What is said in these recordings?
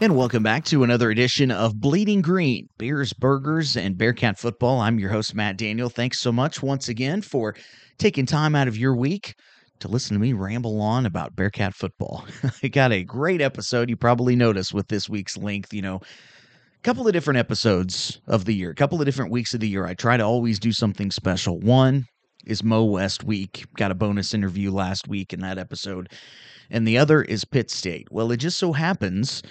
And welcome back to another edition of Bleeding Green Beers, Burgers, and Bearcat Football. I'm your host, Matt Daniel. Thanks so much once again for taking time out of your week to listen to me ramble on about Bearcat football. I got a great episode. You probably noticed with this week's length, you know, a couple of different episodes of the year, a couple of different weeks of the year. I try to always do something special. One is Mo West week. Got a bonus interview last week in that episode. And the other is Pitt State. Well, it just so happens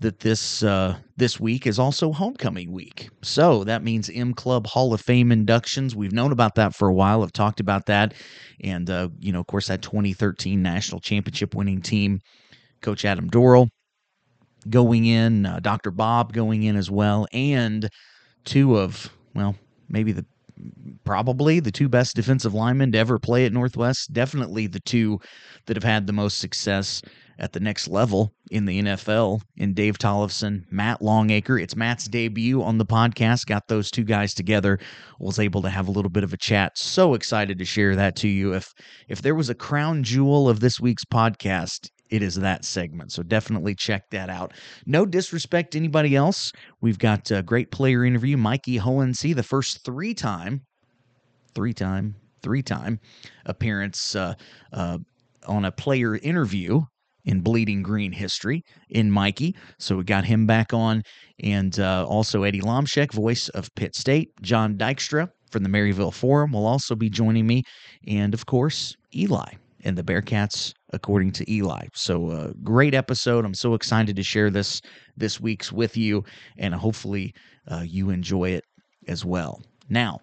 that this uh, this week is also homecoming week. So that means M Club Hall of Fame inductions. We've known about that for a while. I've talked about that, and uh, you know, of course, that 2013 national championship winning team, Coach Adam Dorrell going in, uh, Dr. Bob going in as well, and two of well, maybe the probably the two best defensive linemen to ever play at Northwest. Definitely the two that have had the most success at the next level in the NFL in Dave Tollefson, Matt Longacre. It's Matt's debut on the podcast. Got those two guys together. Was able to have a little bit of a chat. So excited to share that to you. If if there was a crown jewel of this week's podcast, it is that segment. So definitely check that out. No disrespect to anybody else. We've got a great player interview. Mikey Hohensee, the first three time, three time, three time appearance uh, uh, on a player interview in Bleeding Green history in Mikey. So we got him back on. And uh, also Eddie Lomshek, voice of Pitt State. Jon Dykstra from the Maryville Forum will also be joining me. And of course, Eli and the Bearcats, according to Eli. So uh, great episode. I'm so excited to share this this week's with you. And hopefully uh, you enjoy it as well. Now,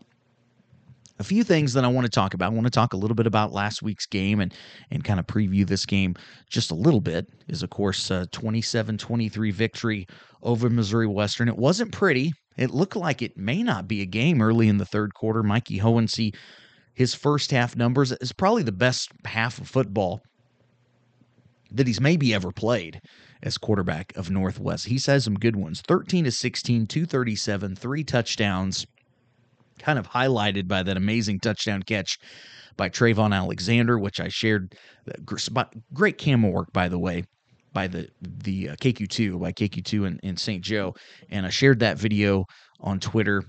a few things that I want to talk about. I want to talk a little bit about last week's game and and kind of preview this game just a little bit. Is of course a 27-23 victory over Missouri Western. It wasn't pretty. It looked like it may not be a game early in the third quarter. Mikey Hohensee, his first half numbers is probably the best half of football that he's maybe ever played as quarterback of Northwest. He's had some good ones 13 to 16, 237, three touchdowns kind of highlighted by that amazing touchdown catch by Trayvon Alexander, which I shared. Uh, great camera work, by the way, by the the uh, KQ2 by KQ2 in, in St. Joe, and I shared that video on Twitter.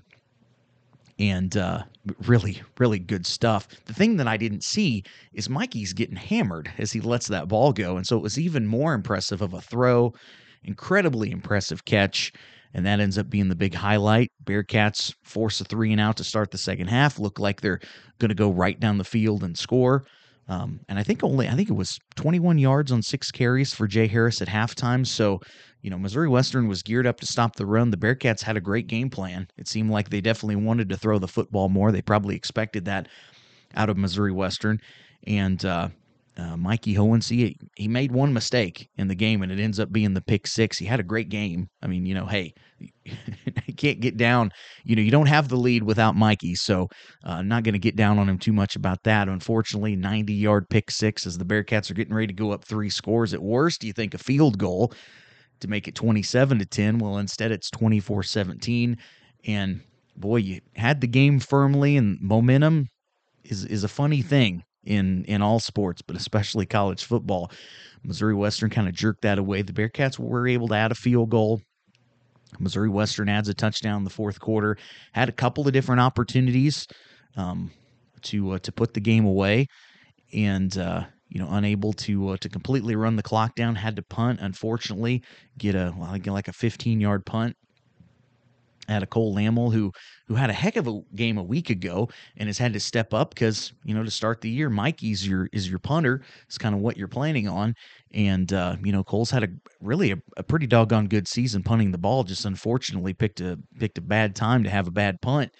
And uh, really, really good stuff. The thing that I didn't see is Mikey's getting hammered as he lets that ball go, and so it was even more impressive of a throw, incredibly impressive catch and that ends up being the big highlight. Bearcats force a three and out to start the second half. Look like they're going to go right down the field and score. Um, and I think only I think it was 21 yards on six carries for Jay Harris at halftime. So, you know, Missouri Western was geared up to stop the run. The Bearcats had a great game plan. It seemed like they definitely wanted to throw the football more. They probably expected that out of Missouri Western, and uh, uh, Mikey Hohensee, he, he made one mistake in the game and it ends up being the pick six. He had a great game. I mean, you know, hey, you can't get down. You know, you don't have the lead without Mikey. So uh, I'm not going to get down on him too much about that. Unfortunately, 90 yard pick six as the Bearcats are getting ready to go up three scores. At worst, Do you think a field goal to make it 27 to 10. Well, instead, it's 24 17. And boy, you had the game firmly and momentum is, is a funny thing in in all sports, but especially college football. Missouri Western kind of jerked that away. The Bearcats were able to add a field goal. Missouri Western adds a touchdown in the fourth quarter. Had a couple of different opportunities um, to uh, to put the game away, and uh, you know unable to uh, to completely run the clock down. Had to punt. Unfortunately, get a well, like a 15 yard punt had a Cole Lamel who who had a heck of a game a week ago and has had to step up because you know to start the year Mikey's your is your punter. It's kind of what you're planning on. And uh, you know Cole's had a really a, a, pretty doggone good season punting the ball just unfortunately picked a picked a bad time to have a bad punt.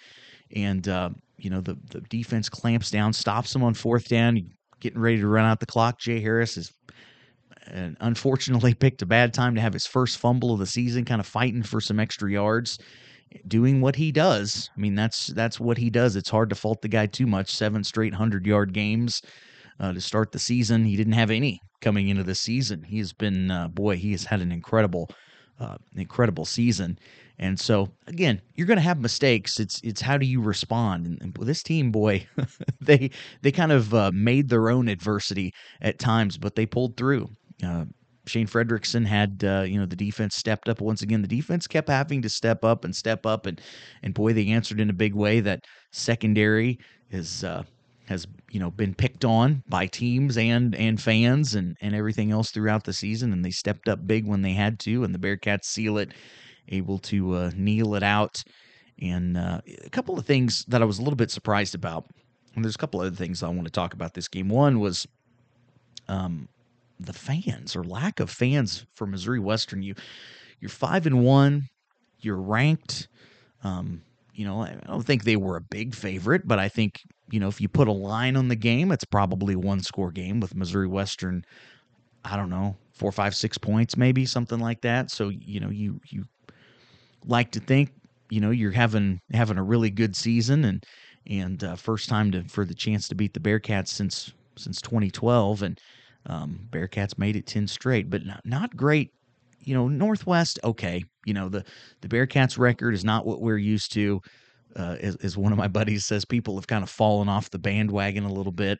And uh, you know the the defense clamps down stops him on fourth down getting ready to run out the clock. Jay Harris is and unfortunately picked a bad time to have his first fumble of the season kind of fighting for some extra yards doing what he does. I mean, that's that's what he does. It's hard to fault the guy too much. Seven straight hundred yard games uh, to start the season. He didn't have any coming into the season. He has been uh, boy. He has had an incredible, uh, incredible season. And so again, you're going to have mistakes. It's it's how do you respond? And, and this team, boy, they they kind of uh, made their own adversity at times, but they pulled through. Shane Fredrickson had uh, you know the defense stepped up once again. The defense kept having to step up and step up, and and boy, they answered in a big way. That secondary is uh, has you know been picked on by teams and and fans and and everything else throughout the season, and they stepped up big when they had to, and the Bearcats seal it, able to uh, kneel it out. And uh, a couple of things that I was a little bit surprised about. And there's a couple other things I want to talk about this game. One was um, the fans or lack of fans for Missouri Western. You you're five and one. You're ranked. Um, you know, I don't think they were a big favorite, but I think you know if you put a line on the game, it's probably a one score game with Missouri Western. I don't know, four, five, six points, maybe something like that. So you know, you you like to think you know you're having having a really good season and and uh, first time to for the chance to beat the Bearcats since since 2012 and um, Bearcats made it 10 straight, but not, not great. You know, Northwest, okay. You know, the, the Bearcats record is not what we're used to. Uh, as, as one of my buddies says, people have kind of fallen off the bandwagon a little bit.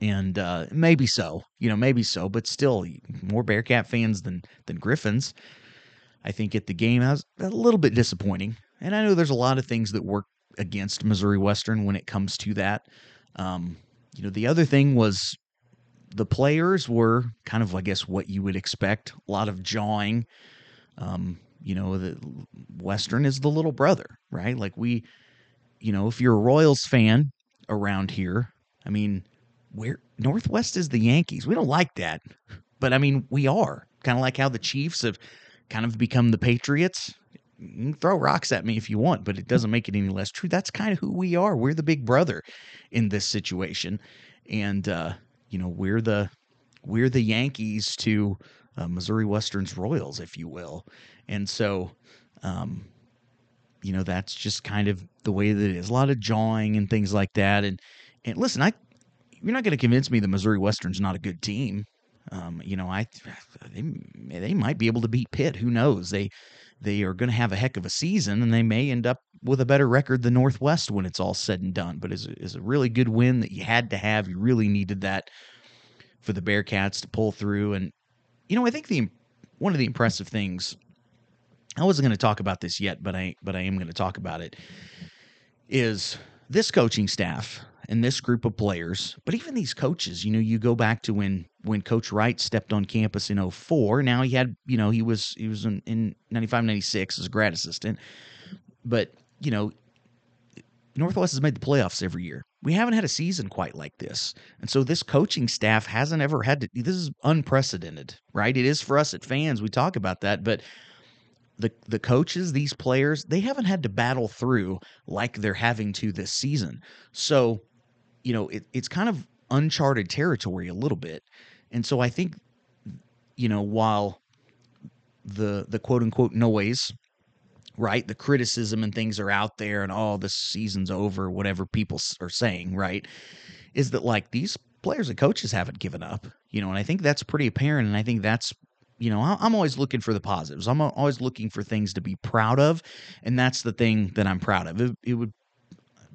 And uh, maybe so, you know, maybe so, but still more Bearcat fans than than Griffins. I think at the game I was a little bit disappointing, and I know there's a lot of things that work against Missouri Western when it comes to that. Um, you know, the other thing was the players were kind of, I guess, what you would expect. A lot of jawing. Um, you know, the Western is the little brother, right? Like we, you know, if you're a Royals fan around here, I mean, where Northwest is the Yankees. We don't like that, but I mean, we are kind of like how the Chiefs have kind of become the Patriots. throw rocks at me if you want, but it doesn't make it any less true. That's kind of who we are. We're the big brother in this situation, and uh, you know we're the we're the Yankees to uh, Missouri Western's Royals, if you will, and so um, you know that's just kind of the way that it is. A lot of jawing and things like that, and and listen, I you're not going to convince me that Missouri Western's not a good team. Um, you know, I they they might be able to beat Pitt. Who knows? They they are going to have a heck of a season, and they may end up with a better record than Northwest when it's all said and done. But is a really good win that you had to have. You really needed that for the Bearcats to pull through. And you know, I think the one of the impressive things I wasn't going to talk about this yet, but I but I am going to talk about it is this coaching staff and this group of players, but even these coaches, you know, you go back to when when Coach Wright stepped on campus in 04. Now he had, you know, he was he was in, in 95, 96 as a grad assistant. But, you know, Northwest has made the playoffs every year. We haven't had a season quite like this. And so this coaching staff hasn't ever had to this is unprecedented, right? It is for us at fans. We talk about that, but the the coaches, these players, they haven't had to battle through like they're having to this season. So, you know, it, it's kind of uncharted territory a little bit. And so I think, you know, while the the quote unquote noise, right, the criticism and things are out there, and oh, the season's over, whatever people are saying, right, is that like these players and coaches haven't given up, you know, and I think that's pretty apparent, and I think that's you know, I'm always looking for the positives. I'm always looking for things to be proud of, and that's the thing that I'm proud of. It, it would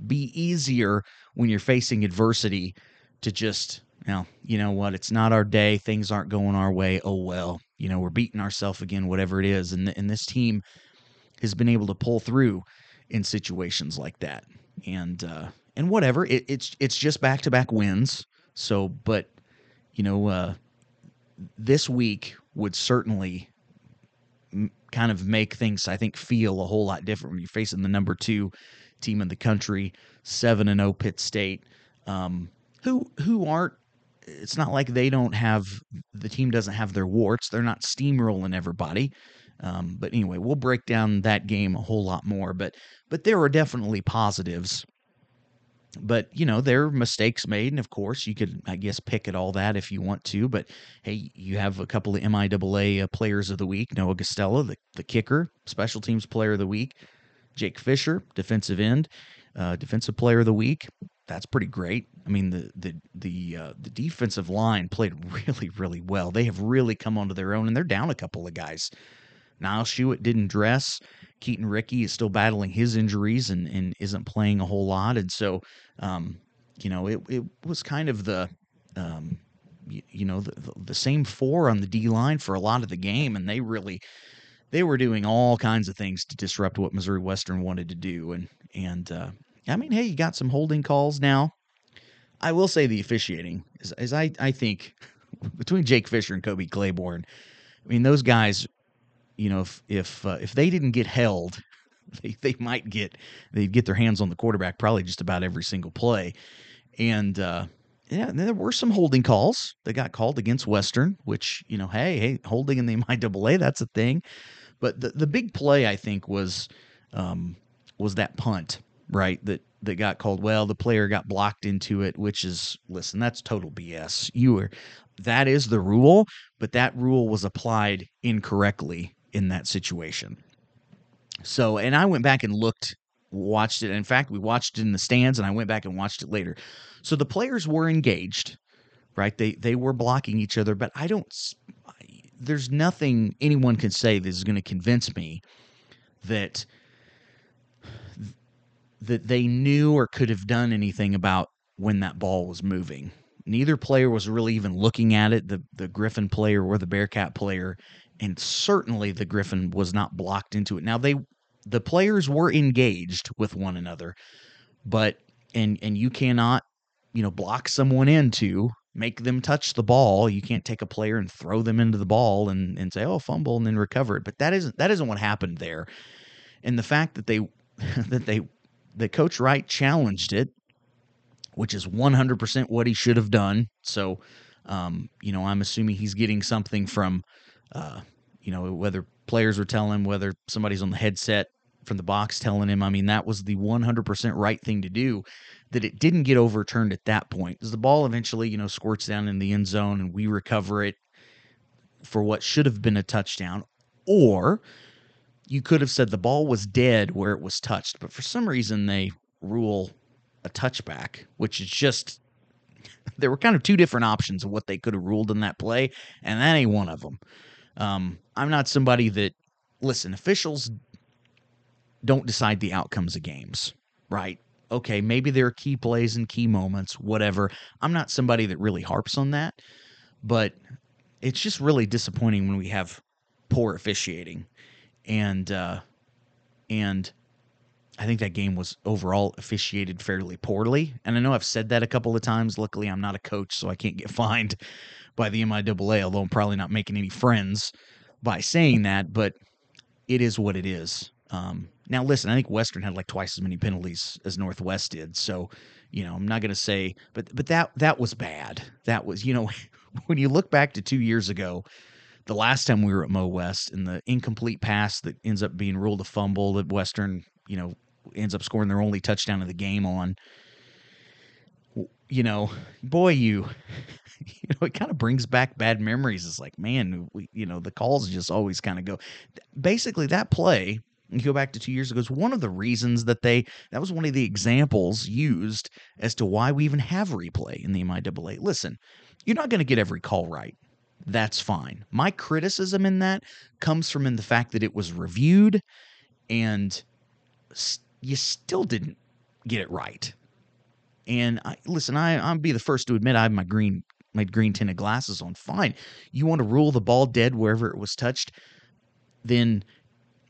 be easier when you're facing adversity to just, you know, you know what, it's not our day, things aren't going our way. Oh well, you know, we're beating ourselves again, whatever it is, and and this team has been able to pull through in situations like that, and uh, and whatever, it, it's it's just back to back wins. So, but you know, uh, this week would certainly kind of make things, I think, feel a whole lot different when you're facing the number two team in the country, seven and zero oh Pitt State, um, who who aren't. It's not like they don't have the team doesn't have their warts. They're not steamrolling everybody. Um, but anyway, we'll break down that game a whole lot more. But but there are definitely positives but you know there are mistakes made and of course you could i guess pick at all that if you want to but hey you have a couple of miaa players of the week noah gustella the, the kicker special teams player of the week jake fisher defensive end uh, defensive player of the week that's pretty great i mean the the the uh, the defensive line played really really well they have really come onto their own and they're down a couple of guys Niall Schuett didn't dress. Keaton Ricky is still battling his injuries and, and isn't playing a whole lot. And so, um, you know, it, it was kind of the, um, you, you know the, the same four on the D line for a lot of the game, and they really they were doing all kinds of things to disrupt what Missouri Western wanted to do. And and uh, I mean, hey, you got some holding calls now. I will say the officiating is, is I I think between Jake Fisher and Kobe Claiborne, I mean those guys, you know, if if uh, if they didn't get held, they they might get they'd get their hands on the quarterback probably just about every single play, and. uh yeah, there were some holding calls that got called against Western, which, you know, hey, hey, holding in the MIAA, that's a thing. But the, the big play, I think, was um, was that punt, right? That that got called. Well, the player got blocked into it, which is listen, that's total BS. You were that is the rule, but that rule was applied incorrectly in that situation. So, and I went back and looked, watched it. In fact, we watched it in the stands, and I went back and watched it later. So the players were engaged, right? They they were blocking each other, but I don't there's nothing anyone can say that is going to convince me that that they knew or could have done anything about when that ball was moving. Neither player was really even looking at it, the the Griffin player or the Bearcat player, and certainly the Griffin was not blocked into it. Now they the players were engaged with one another, but and and you cannot, you know, block someone into make them touch the ball. You can't take a player and throw them into the ball and, and say, oh, fumble and then recover it. But that isn't that isn't what happened there. And the fact that they that they that Coach Wright challenged it, which is 100% what he should have done. So, um, you know, I'm assuming he's getting something from, uh, you know, whether players are telling him, whether somebody's on the headset from the box telling him. I mean, that was the 100% right thing to do that it didn't get overturned at that point because the ball eventually, you know, squirts down in the end zone and we recover it for what should have been a touchdown. Or you could have said the ball was dead where it was touched, but for some reason they rule a touchback, which is just there were kind of two different options of what they could have ruled in that play, and that ain't one of them. Um, I'm not somebody that listen. Officials don't decide the outcomes of games, right? okay, maybe there are key plays and key moments, whatever. I'm not somebody that really harps on that, but it's just really disappointing when we have poor officiating. And uh and I think that game was overall officiated fairly poorly. And I know I've said that a couple of times. Luckily, I'm not a coach, so I can't get fined by the MIAA, although I'm probably not making any friends by saying that, but it is what it is. Um, now, listen, I think Western had like twice as many penalties as Northwest did. So, you know, I'm not going to say, but but that that was bad. That was, you know, when you look back to two years ago, the last time we were at Mo West, and the incomplete pass that ends up being ruled a fumble that Western, you know, ends up scoring their only touchdown of the game on. You know, boy, you, you know, it kind of brings back bad memories. It's like, man, we, you know, the calls just always kind of go. Basically, that play you go back to two years ago, is one of the reasons that they that was one of the examples used as to why we even have replay in the MIAA. Listen, you're not going to get every call right. That's fine. My criticism in that comes from in the fact that it was reviewed and you still didn't get it right. And I, listen, I, I'll be the first to admit I have my green my green tinted glasses on. Fine. You want to rule the ball dead wherever it was touched, then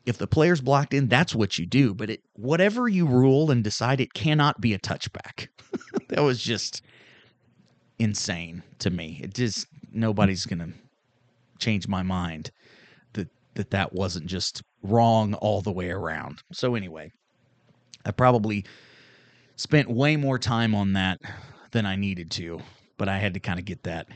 if the player's blocked in, that's what you do. But it, whatever you rule and decide, it cannot be a touchback. that was just insane to me. It just nobody's gonna change my mind that that that wasn't just wrong all the way around. So anyway, I probably spent way more time on that than I needed to, but I had to kind of get that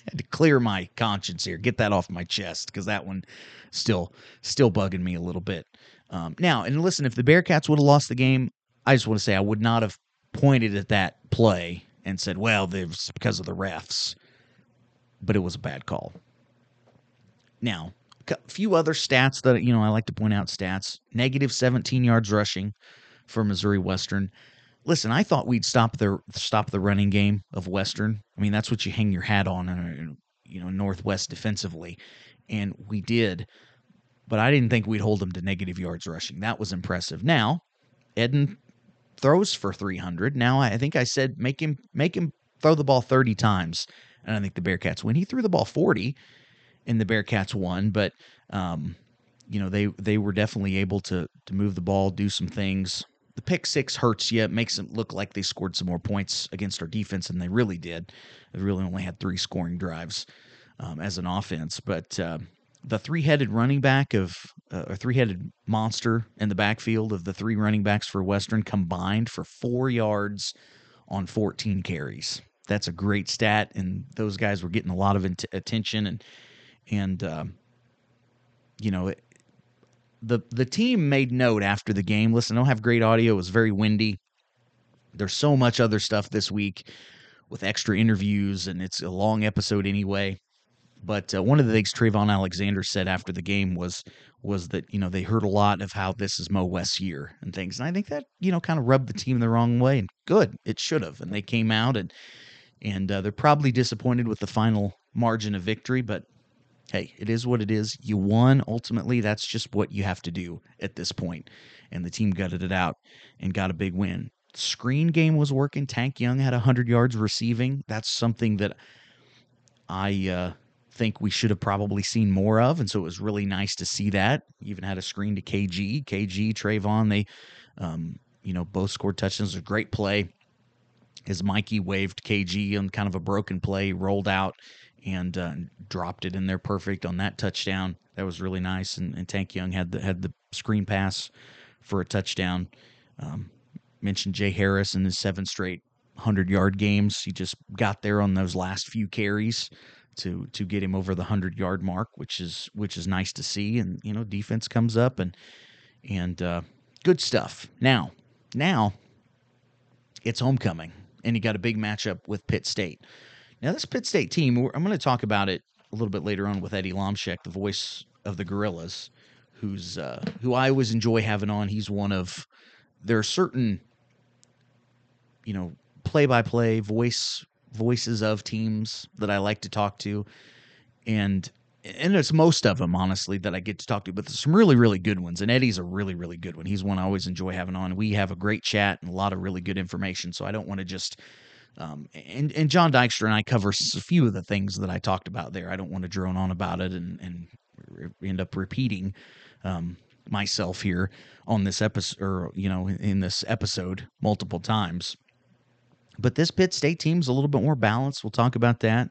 had to clear my conscience here, get that off my chest because that one still still bugging me a little bit. Um, now, and listen, if the Bearcats would have lost the game, I just want to say I would not have pointed at that play and said, "Well, it's because of the refs," but it was a bad call. Now, a few other stats that you know I like to point out: stats negative 17 yards rushing for Missouri Western listen, I thought we'd stop the stop the running game of Western. I mean, that's what you hang your hat on, uh, you know, Northwest defensively, and we did. But I didn't think we'd hold them to negative yards rushing. That was impressive. Now, Eden throws for 300. Now, I think I said make him make him throw the ball 30 times. and I think the Bearcats win. He threw the ball 40 and the Bearcats won, but um, you know, they they were definitely able to to move the ball, do some things. The pick six hurts you. It makes it look like they scored some more points against our defense, and they really did. They really only had three scoring drives um, as an offense, but uh, the three-headed running back of uh, a three-headed monster in the backfield of the three running backs for Western combined for four yards on 14 carries. That's a great stat, and those guys were getting a lot of attention and and uh, you know it, the the team made note after the game. Listen, I don't have great audio. It was very windy. There's so much other stuff this week with extra interviews, and it's a long episode anyway. But uh, one of the things Trayvon Alexander said after the game was was that you know they heard a lot of how this is Mo West's year and things, and I think that you know kind of rubbed the team the wrong way. And good, it should have. And they came out and and uh, they're probably disappointed with the final margin of victory, but hey, it is what it is. You won. Ultimately, that's just what you have to do at this point. And the team gutted it out and got a big win. Screen game was working. Tank Young had 100 yards receiving. That's something that I uh, think we should have probably seen more of. And so it was really nice to see that. Even had a screen to KG. KG, Trayvon, they, um, you know, both scored touchdowns. A great play. As Mikey waved KG on kind of a broken play, rolled out and uh, dropped it in there perfect on that touchdown. That was really nice. And, and, Tank Young had the had the screen pass for a touchdown. Um, mentioned Jay Harris in his seven straight hundred yard games. He just got there on those last few carries to to get him over the hundred yard mark, which is which is nice to see. And you know, defense comes up and and uh, good stuff. Now, now it's homecoming, and you got a big matchup with Pitt State. Now, this Pitt State team, I'm going to talk about it a little bit later on with Eddie Lomshek, the voice of the Gorillas, who's uh, who I always enjoy having on. He's one of there are certain, you know, play-by-play voice voices of teams that I like to talk to, and and it's most of them honestly that I get to talk to, but there's some really really good ones. And Eddie's a really really good one. He's one I always enjoy having on. We have a great chat and a lot of really good information. So I don't want to just um, and, and Jon Dykstra and I cover a few of the things that I talked about there. I don't want to drone on about it and, and end up repeating um, myself here on this episode, or you know, in this episode multiple times. But this Pitt State team's a little bit more balanced. We'll talk about that.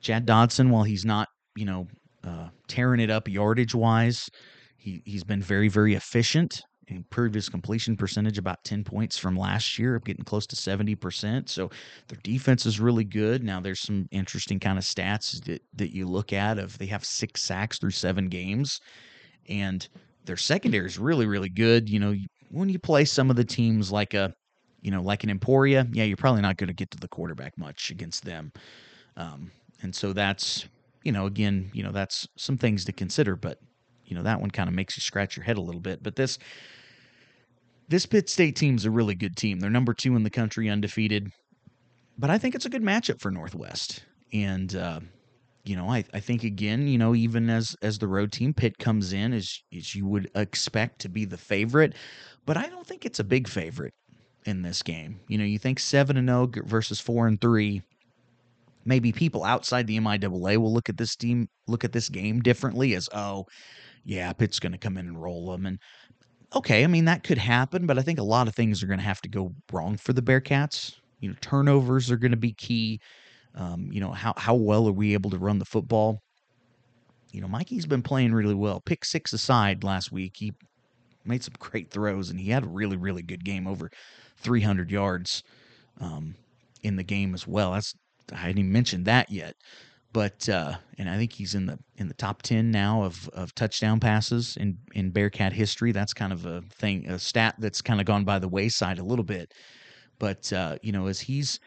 Chad Dodson, while he's not, you know, uh, tearing it up yardage wise, he he's been very very efficient improved his completion percentage about 10 points from last year, getting close to 70%. So their defense is really good. Now there's some interesting kind of stats that, that you look at of they have six sacks through seven games and their secondary is really, really good. You know, when you play some of the teams like a, you know, like an Emporia, yeah, you're probably not going to get to the quarterback much against them. Um, and so that's, you know, again, you know, that's some things to consider, but you know, that one kind of makes you scratch your head a little bit. But this this Pitt State team's a really good team. They're number two in the country, undefeated. But I think it's a good matchup for Northwest. And uh, you know, I, I think again, you know, even as as the road team, Pitt comes in as as you would expect to be the favorite, but I don't think it's a big favorite in this game. You know, you think seven and zero oh versus four and three. Maybe people outside the MIAA will look at this team, look at this game differently as, oh, yeah, Pitt's going to come in and roll them, and okay, I mean that could happen, but I think a lot of things are going to have to go wrong for the Bearcats. You know, turnovers are going to be key. Um, you know, how how well are we able to run the football? You know, Mikey's been playing really well. Pick six aside last week, he made some great throws, and he had a really really good game, over 300 yards um, in the game as well. That's I didn't even mention that yet but uh, and I think he's in the in the top ten now of of touchdown passes in in Bearcat history. That's kind of a thing, a stat that's kind of gone by the wayside a little bit. But uh, you know, as he's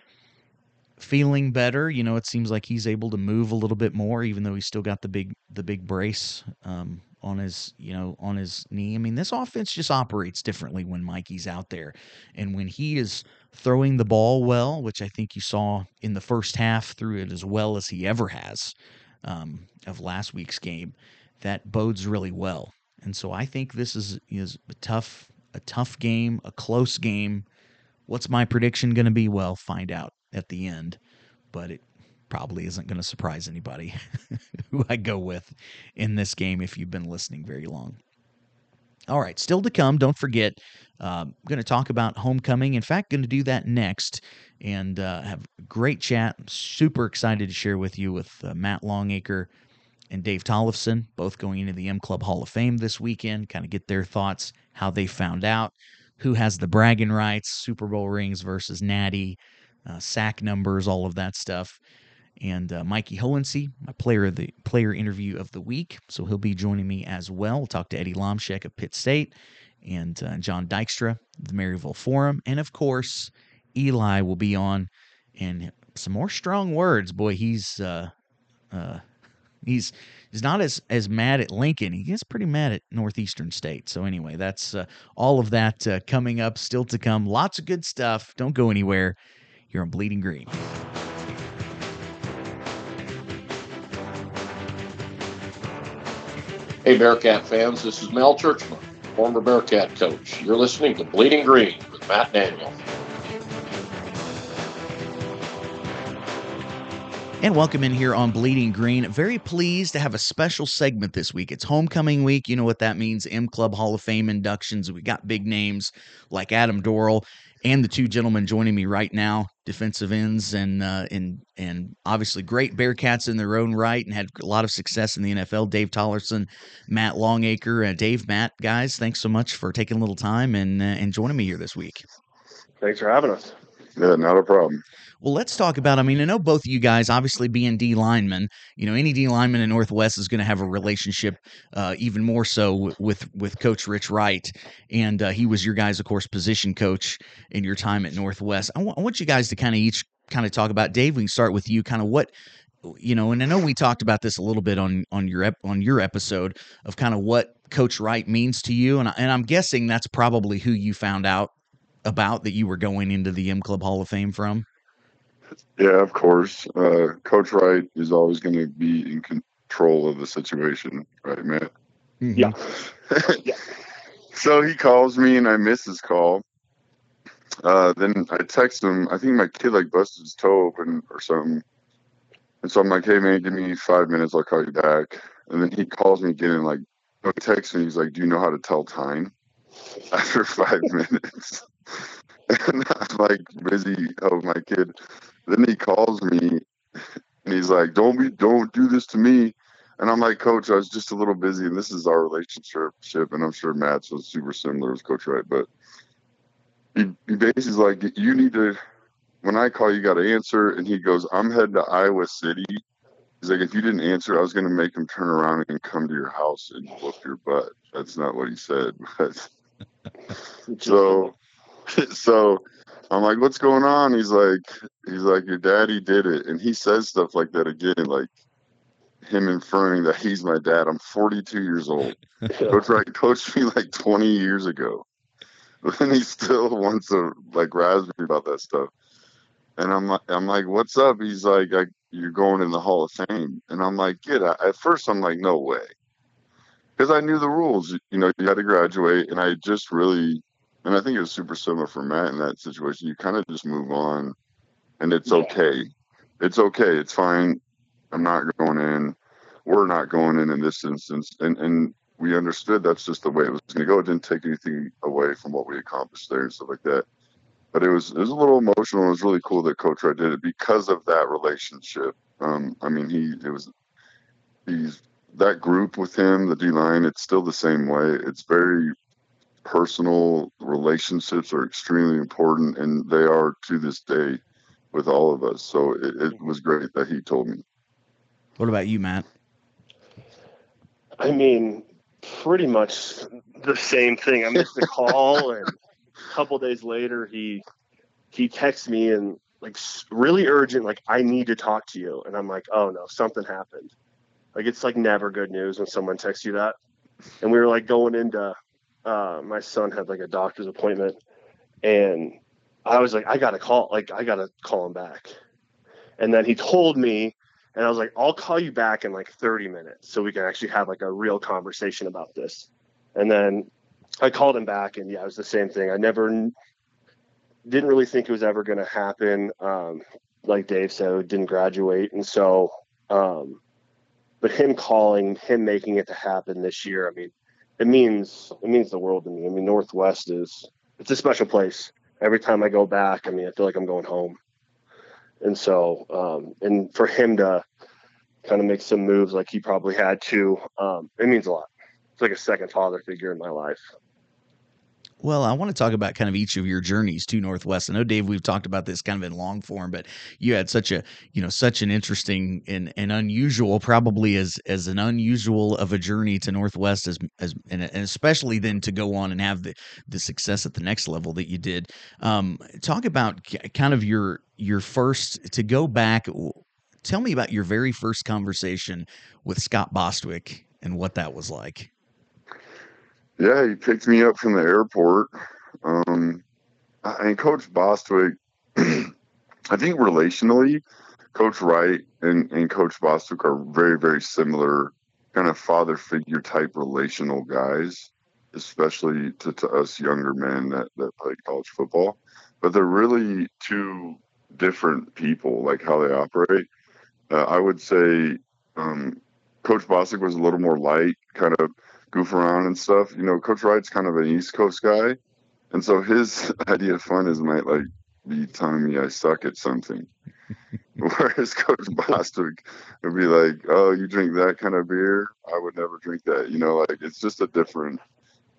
feeling better, you know, it seems like he's able to move a little bit more, even though he's still got the big the big brace um, on his you know on his knee. I mean, this offense just operates differently when Mikey's out there, and when he is throwing the ball well, which I think you saw in the first half, threw it as well as he ever has um, of last week's game. That bodes really well, and so I think this is is a tough a tough game, a close game. What's my prediction going to be? Well, find out at the end, but it probably isn't going to surprise anybody who I go with in this game if you've been listening very long. All right, still to come. Don't forget, uh, I'm going to talk about homecoming. In fact, going to do that next and uh, have a great chat. I'm super excited to share with you with uh, Matt Longacre and Dave Tollefson, both going into the M Club Hall of Fame this weekend, kind of get their thoughts, how they found out, who has the bragging rights, Super Bowl rings versus Natty, uh, sack numbers, all of that stuff. And uh, Mikey Hohensee, my player of the player interview of the week, so he'll be joining me as well. We'll talk to Eddie Lomshek of Pitt State and uh, Jon Dykstra, the Maryville Forum, and of course Eli will be on, and some more strong words. Boy, he's uh, uh, he's he's not as as mad at Lincoln. He gets pretty mad at Northeastern State. So anyway, that's uh, all of that uh, coming up, still to come. Lots of good stuff. Don't go anywhere. You're on Bleeding Green. Hey, Bearcat fans, this is Mel Tjeerdsma, former Bearcat coach. You're listening to Bleeding Green with Matt Daniel. And welcome in here on Bleeding Green. Very pleased to have a special segment this week. It's homecoming week. You know what that means M Club Hall of Fame inductions. We got big names like Adam Dorrell and the two gentlemen joining me right now, defensive ends and uh, and and obviously great Bearcats in their own right and had a lot of success in the NFL. Dave Tollefson, Matt Longacre, uh, Dave, Matt, guys, thanks so much for taking a little time and uh, and joining me here this week. Thanks for having us. Yeah, not a problem. Well, let's talk about. I mean, I know both of you guys, obviously being D linemen, you know, any D lineman in Northwest is going to have a relationship, uh, even more so with with Coach Rich Wright, and uh, he was your guys, of course, position coach in your time at Northwest. I, w- I want you guys to kind of each kind of talk about Dave. We can start with you, kind of what you know, and I know we talked about this a little bit on on your ep- on your episode of kind of what Coach Wright means to you, and and I'm guessing that's probably who you found out about that you were going into the M Club Hall of Fame from. Yeah, of course. Uh, Coach Wright is always going to be in control of the situation, right, Matt? Mm-hmm. Yeah. yeah. So he calls me and I miss his call. Uh, then I text him. I think my kid like busted his toe open or something. And so I'm like, hey man, give me five minutes. I'll call you back. And then he calls me again and like, text me. He's like, do you know how to tell time? After five minutes. and I'm like busy of my kid. Then he calls me and he's like, Don't be don't do this to me. And I'm like, Coach, I was just a little busy and this is our relationship and I'm sure Matt's was super similar with Coach Wright, but he, he basically like, You need to when I call you gotta answer and he goes, I'm heading to Iowa City. He's like, if you didn't answer, I was gonna make him turn around and come to your house and whoop your butt. That's not what he said, but so so I'm like, what's going on? He's like, he's like, your daddy did it, and he says stuff like that again, like him inferring that he's my dad. I'm 42 years old. Coach Wright coached me like 20 years ago, and he still wants to like razz me about that stuff. And I'm like, I'm like, what's up? He's like, I, you're going in the Hall of Fame, and I'm like, get out. At first, I'm like, no way, because I knew the rules. You know, you had to graduate, and I just really and I think it was super similar for Matt in that situation. You kind of just move on, and it's yeah. okay. It's okay. It's fine. I'm not going in. We're not going in in this instance, and and we understood that's just the way it was going to go. It didn't take anything away from what we accomplished there and stuff like that. But it was it was a little emotional. It was really cool that Coach Wright did it because of that relationship. Um, I mean, he it was he's that group with him, the D line. It's still the same way. It's very personal relationships are extremely important, and they are to this day with all of us. So it, it was great that he told me. What about you, Matt? I mean, pretty much the same thing. I missed the call, and a couple days later, he he texts me and like really urgent, like I need to talk to you. And I'm like, oh no, something happened. Like it's like never good news when someone texts you that. And we were like going into uh, my son had like a doctor's appointment, and I was like, I gotta call, like I gotta call him back. And then he told me, and I was like, I'll call you back in like 30 minutes so we can actually have like a real conversation about this. And then I called him back, and yeah, it was the same thing. I never didn't really think it was ever going to happen. Um, like Dave said, didn't graduate, and so, um, but him calling, him making it to happen this year, I mean, it means it means the world to me. I mean, Northwest is it's a special place. Every time I go back, I mean, I feel like I'm going home. And so, um, and for him to kind of make some moves like he probably had to, um, it means a lot. It's like a second father figure in my life. Well, I want to talk about kind of each of your journeys to Northwest. I know, Dave, we've talked about this kind of in long form, but you had such a, you know, such an interesting and, and unusual, probably as as an unusual of a journey to Northwest as as and, especially then to go on and have the the success at the next level that you did. Um, talk about kind of your your first to go back. Tell me about your very first conversation with Scott Bostwick and what that was like. Yeah, he picked me up from the airport. Um, and Coach Bostwick, I think relationally, Coach Wright and, and Coach Bostwick are very, very similar kind of father figure type relational guys, especially to, to us younger men that, that play college football. But they're really two different people, like how they operate. Uh, I would say um, Coach Bostwick was a little more light, kind of goof around and stuff. You know, Coach Wright's kind of an East Coast guy, and so his idea of fun is might like be telling me I suck at something. Whereas Coach Bostwick would be like, "Oh, you drink that kind of beer? I would never drink that." You know, like it's just a different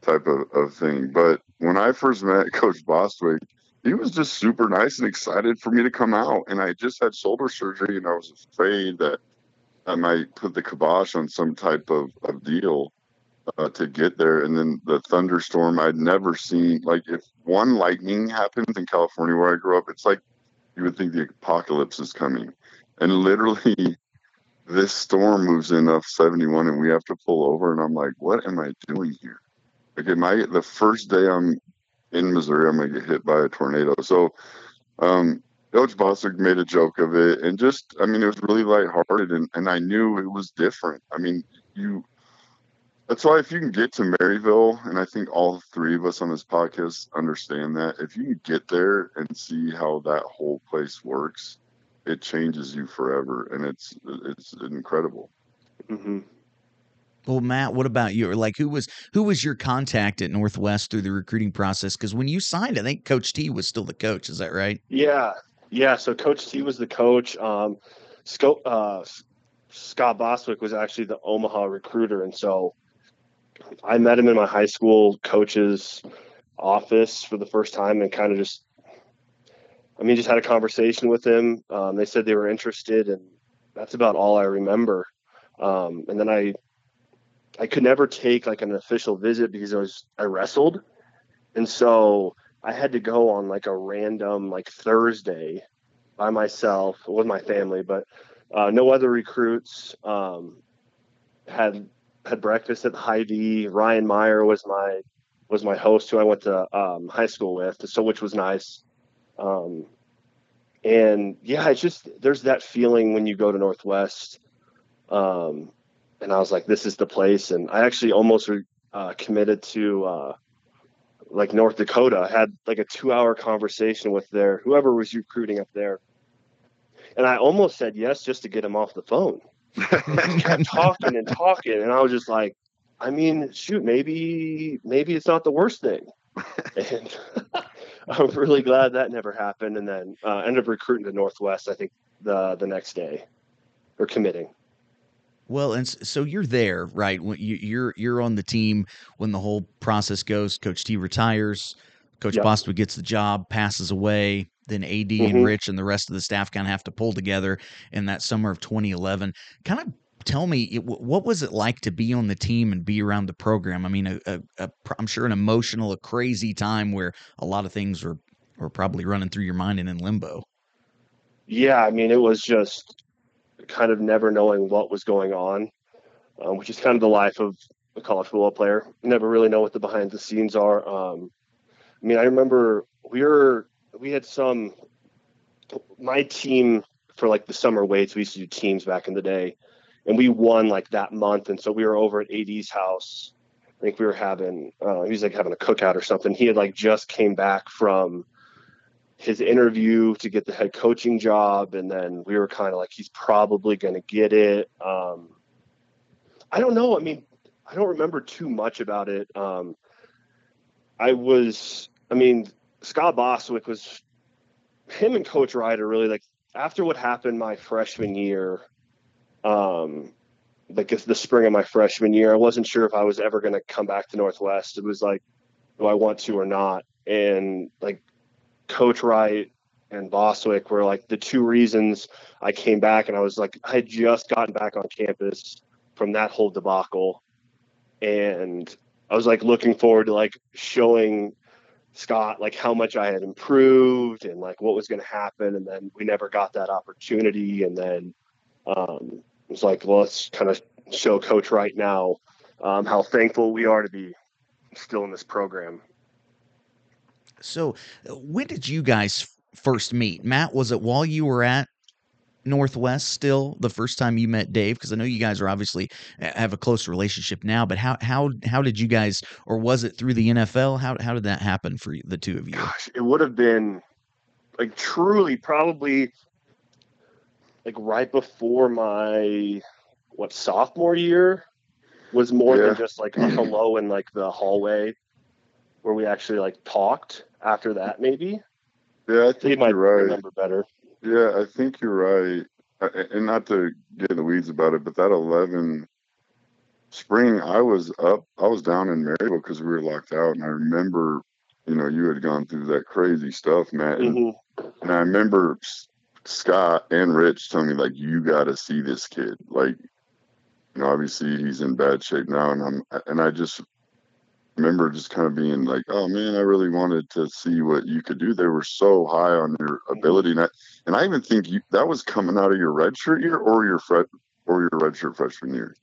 type of, of thing. But when I first met Coach Bostwick, he was just super nice and excited for me to come out. And I just had shoulder surgery, and I was afraid that I might put the kibosh on some type of, of deal uh, to get there. And then the thunderstorm, I'd never seen. Like, if one lightning happens in California where I grew up, it's like you would think the apocalypse is coming. And literally, this storm moves in off 71 and we have to pull over. And I'm like, what am I doing here? Like, am I the first day I'm in Missouri, I'm going to get hit by a tornado? So, um, Coach made a joke of it, and just, I mean, it was really lighthearted, and, and I knew it was different. I mean, you that's why if you can get to Maryville, and I think all three of us on this podcast understand that, if you can get there and see how that whole place works, it changes you forever, and it's it's incredible. Mm-hmm. Well, Matt, what about you? Or like, who was who was your contact at Northwest through the recruiting process? Because when you signed, I think Coach T was still the coach. Is that right? Yeah, yeah. So Coach T was the coach. Um, Scott, uh, Scott Bostwick was actually the Omaha recruiter, and so I met him in my high school coach's office for the first time and kind of just, I mean, just had a conversation with him. Um, they said they were interested, and that's about all I remember. Um, and then I, I could never take like an official visit because I was I wrestled, and so I had to go on like a random like Thursday by myself with my family, but uh, no other recruits. Um, had had breakfast at the Hy-Vee. Ryan Meyer was my was my host who I went to um, high school with, so which was nice. Um, and yeah, it's just there's that feeling when you go to Northwest. Um, and I was like, this is the place. And I actually almost uh, committed to uh, like North Dakota. I had like a two hour conversation with their whoever was recruiting up there. And I almost said yes just to get him off the phone kept talking and talking, and I was just like, I mean, shoot, maybe maybe it's not the worst thing. and I'm really glad that never happened. And then uh, ended up recruiting to Northwest. I think the the next day, or committing. Well, and so you're there, right? When you, you're you're on the team when the whole process goes. Coach T retires. Coach yep. Bostwick gets the job, passes away then AD mm-hmm. and Rich and the rest of the staff kind of have to pull together in that summer of 2011. Kind of tell me what was it like to be on the team and be around the program? I mean, a, a, a, I'm sure an emotional, a crazy time where a lot of things were were probably running through your mind and in limbo. Yeah, I mean, it was just kind of never knowing what was going on, um, which is kind of the life of a college football player. You never really know what the behind the scenes are. Um, I mean, I remember we were we had some my team for like the summer weights we used to do teams back in the day and we won like that month and so we were over at ad's house i think we were having uh, he was like having a cookout or something he had like just came back from his interview to get the head coaching job, and then we were kind of like, he's probably going to get it. Um, I don't know. I mean, I don't remember too much about it. Um, I was, I mean, Scott Bostwick was him and Coach Ryder really like after what happened my freshman year. Um, like the spring of my freshman year, I wasn't sure if I was ever going to come back to Northwest. It was like, do I want to or not? And like Coach Wright and Bostwick were like the two reasons I came back. And I was like, I had just gotten back on campus from that whole debacle. And I was like looking forward to like showing Scott like how much I had improved and like what was going to happen. And then we never got that opportunity. And then um, it was like, well, let's kind of show Coach Wright now um, how thankful we are to be still in this program. So, when did you guys first meet? Matt, was it while you were at Northwest still the first time you met Dave? Because I know you guys are obviously uh, have a close relationship now, but how how how did you guys, or was it through the NFL? How how did that happen for the two of you? Gosh, it would have been like truly probably like right before my what sophomore year was more Yeah. than just like a hello in like the hallway where we actually like talked after that maybe Yeah, I think might you're right. remember better Yeah, I think you're right. And not to get in the weeds about it, but that 11 spring, I was up, I was down in Maryville because we were locked out. And I remember, you know, you had gone through that crazy stuff, Matt. And, Mhm. and I remember Scott and Rich telling me, like, you got to see this kid. Like, you know, obviously he's in bad shape now. And I'm, and I just remember just kind of being like, oh man, I really wanted to see what you could do. They were so high on your mm-hmm. ability. And I, and I even think you, that was coming out of your redshirt year or your fret or your redshirt freshman year.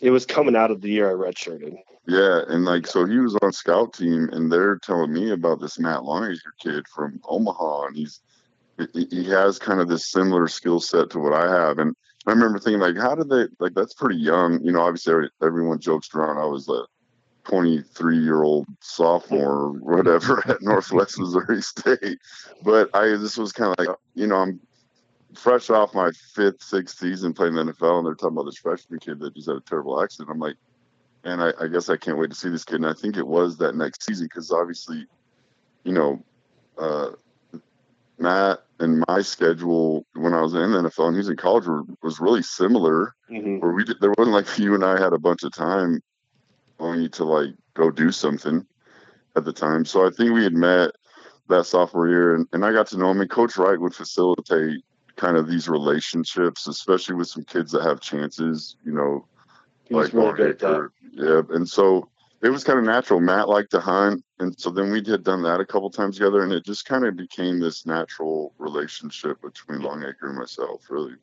it was coming out of the year i redshirted Yeah, and like so he was on scout team, and they're telling me about this Matt Longacre kid from Omaha, and he's he- he has kind of this similar skill set to what I have, and I remember thinking like, how did they like? That's pretty young, you know. Obviously, everyone jokes around. I was a 23 year old sophomore, or whatever, at Northwest Missouri State, but I this was kind of like, you know, I'm fresh off my fifth, sixth season playing the NFL, and they're talking about this freshman kid that just had a terrible accident. I'm like and I, I guess I can't wait to see this kid. And I think it was that next season because obviously, you know, uh, Matt and my schedule when I was in the NFL and he's in college were, was really similar. Mhm. Where we did, there wasn't like you and I had a bunch of time only to like go do something at the time. So I think we had met that sophomore year, and, and I got to know him. And Coach Wright would facilitate kind of these relationships, especially with some kids that have chances. You know, he was really good at that. Yeah, and so it was kind of natural. Matt liked to hunt, and so then we had done that a couple times together, and it just kind of became this natural relationship between Longacre and myself. Really,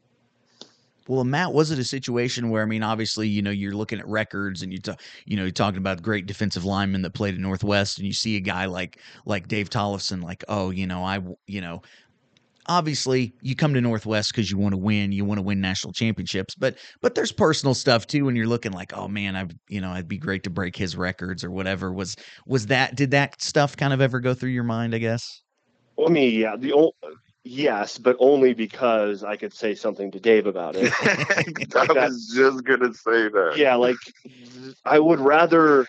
Well, Matt, was it a situation where I mean, obviously, you know, you're looking at records and you talk, you know, you're talking about great defensive linemen that played at Northwest, and you see a guy like like Dave Tollefson, like, oh, you know, I, you know, obviously you come to Northwest because you want to win, you want to win national championships, but but there's personal stuff too, and you're looking like, oh man, I, you know, it'd be great to break his records or whatever. Was was that did that stuff kind of ever go through your mind? I guess. Well, I mean, yeah, the o- yes, but only because I could say something to Dave about it. I was just gonna say that. yeah, like I would rather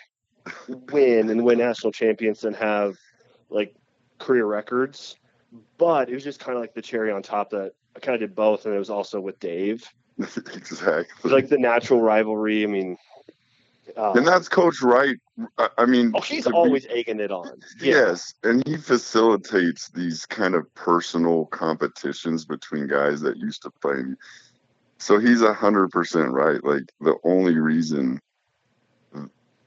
win and win national champions than have like career records. But it was just kind of like the cherry on top that I kind of did both, and it was also with Dave. Exactly. like the natural rivalry. I mean, uh, and that's Coach Wright. I, I mean, oh, he's to be- always egging it on. Yeah. Yes, and he facilitates these kind of personal competitions between guys that used to play. So he's a hundred percent right. Like the only reason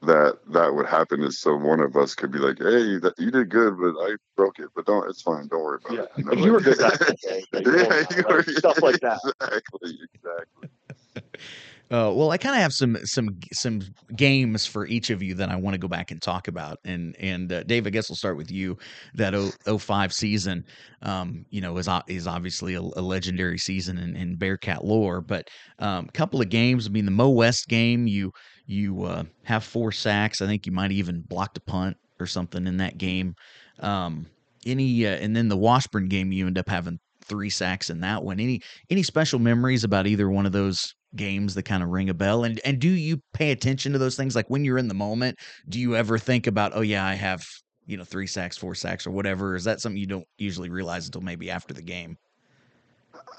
that that would happen is so one of us could be like, "Hey, that, you did good, but I broke it. But don't. It's fine. Don't worry about Yeah, it." You know, like you were good that day. Like, yeah, know, you like, were- stuff like that. Exactly. Exactly. Uh, well, I kind of have some some some games for each of you that I want to go back and talk about. And and uh, Dave, I guess we'll start with you. That 0, 05 season, um, you know, is is obviously a, a legendary season in, in Bearcat lore. But a um, couple of games. I mean, the Mo West game, you you uh, have four sacks. I think you might even blocked a punt or something in that game. Um, any, uh, and then the Washburn game, you end up having three sacks in that one. Any any special memories about either one of those games that kind of ring a bell? And and do you pay attention to those things? Like when you're in the moment, do you ever think about, oh yeah, I have you know three sacks, four sacks, or whatever? Is that something you don't usually realize until maybe after the game?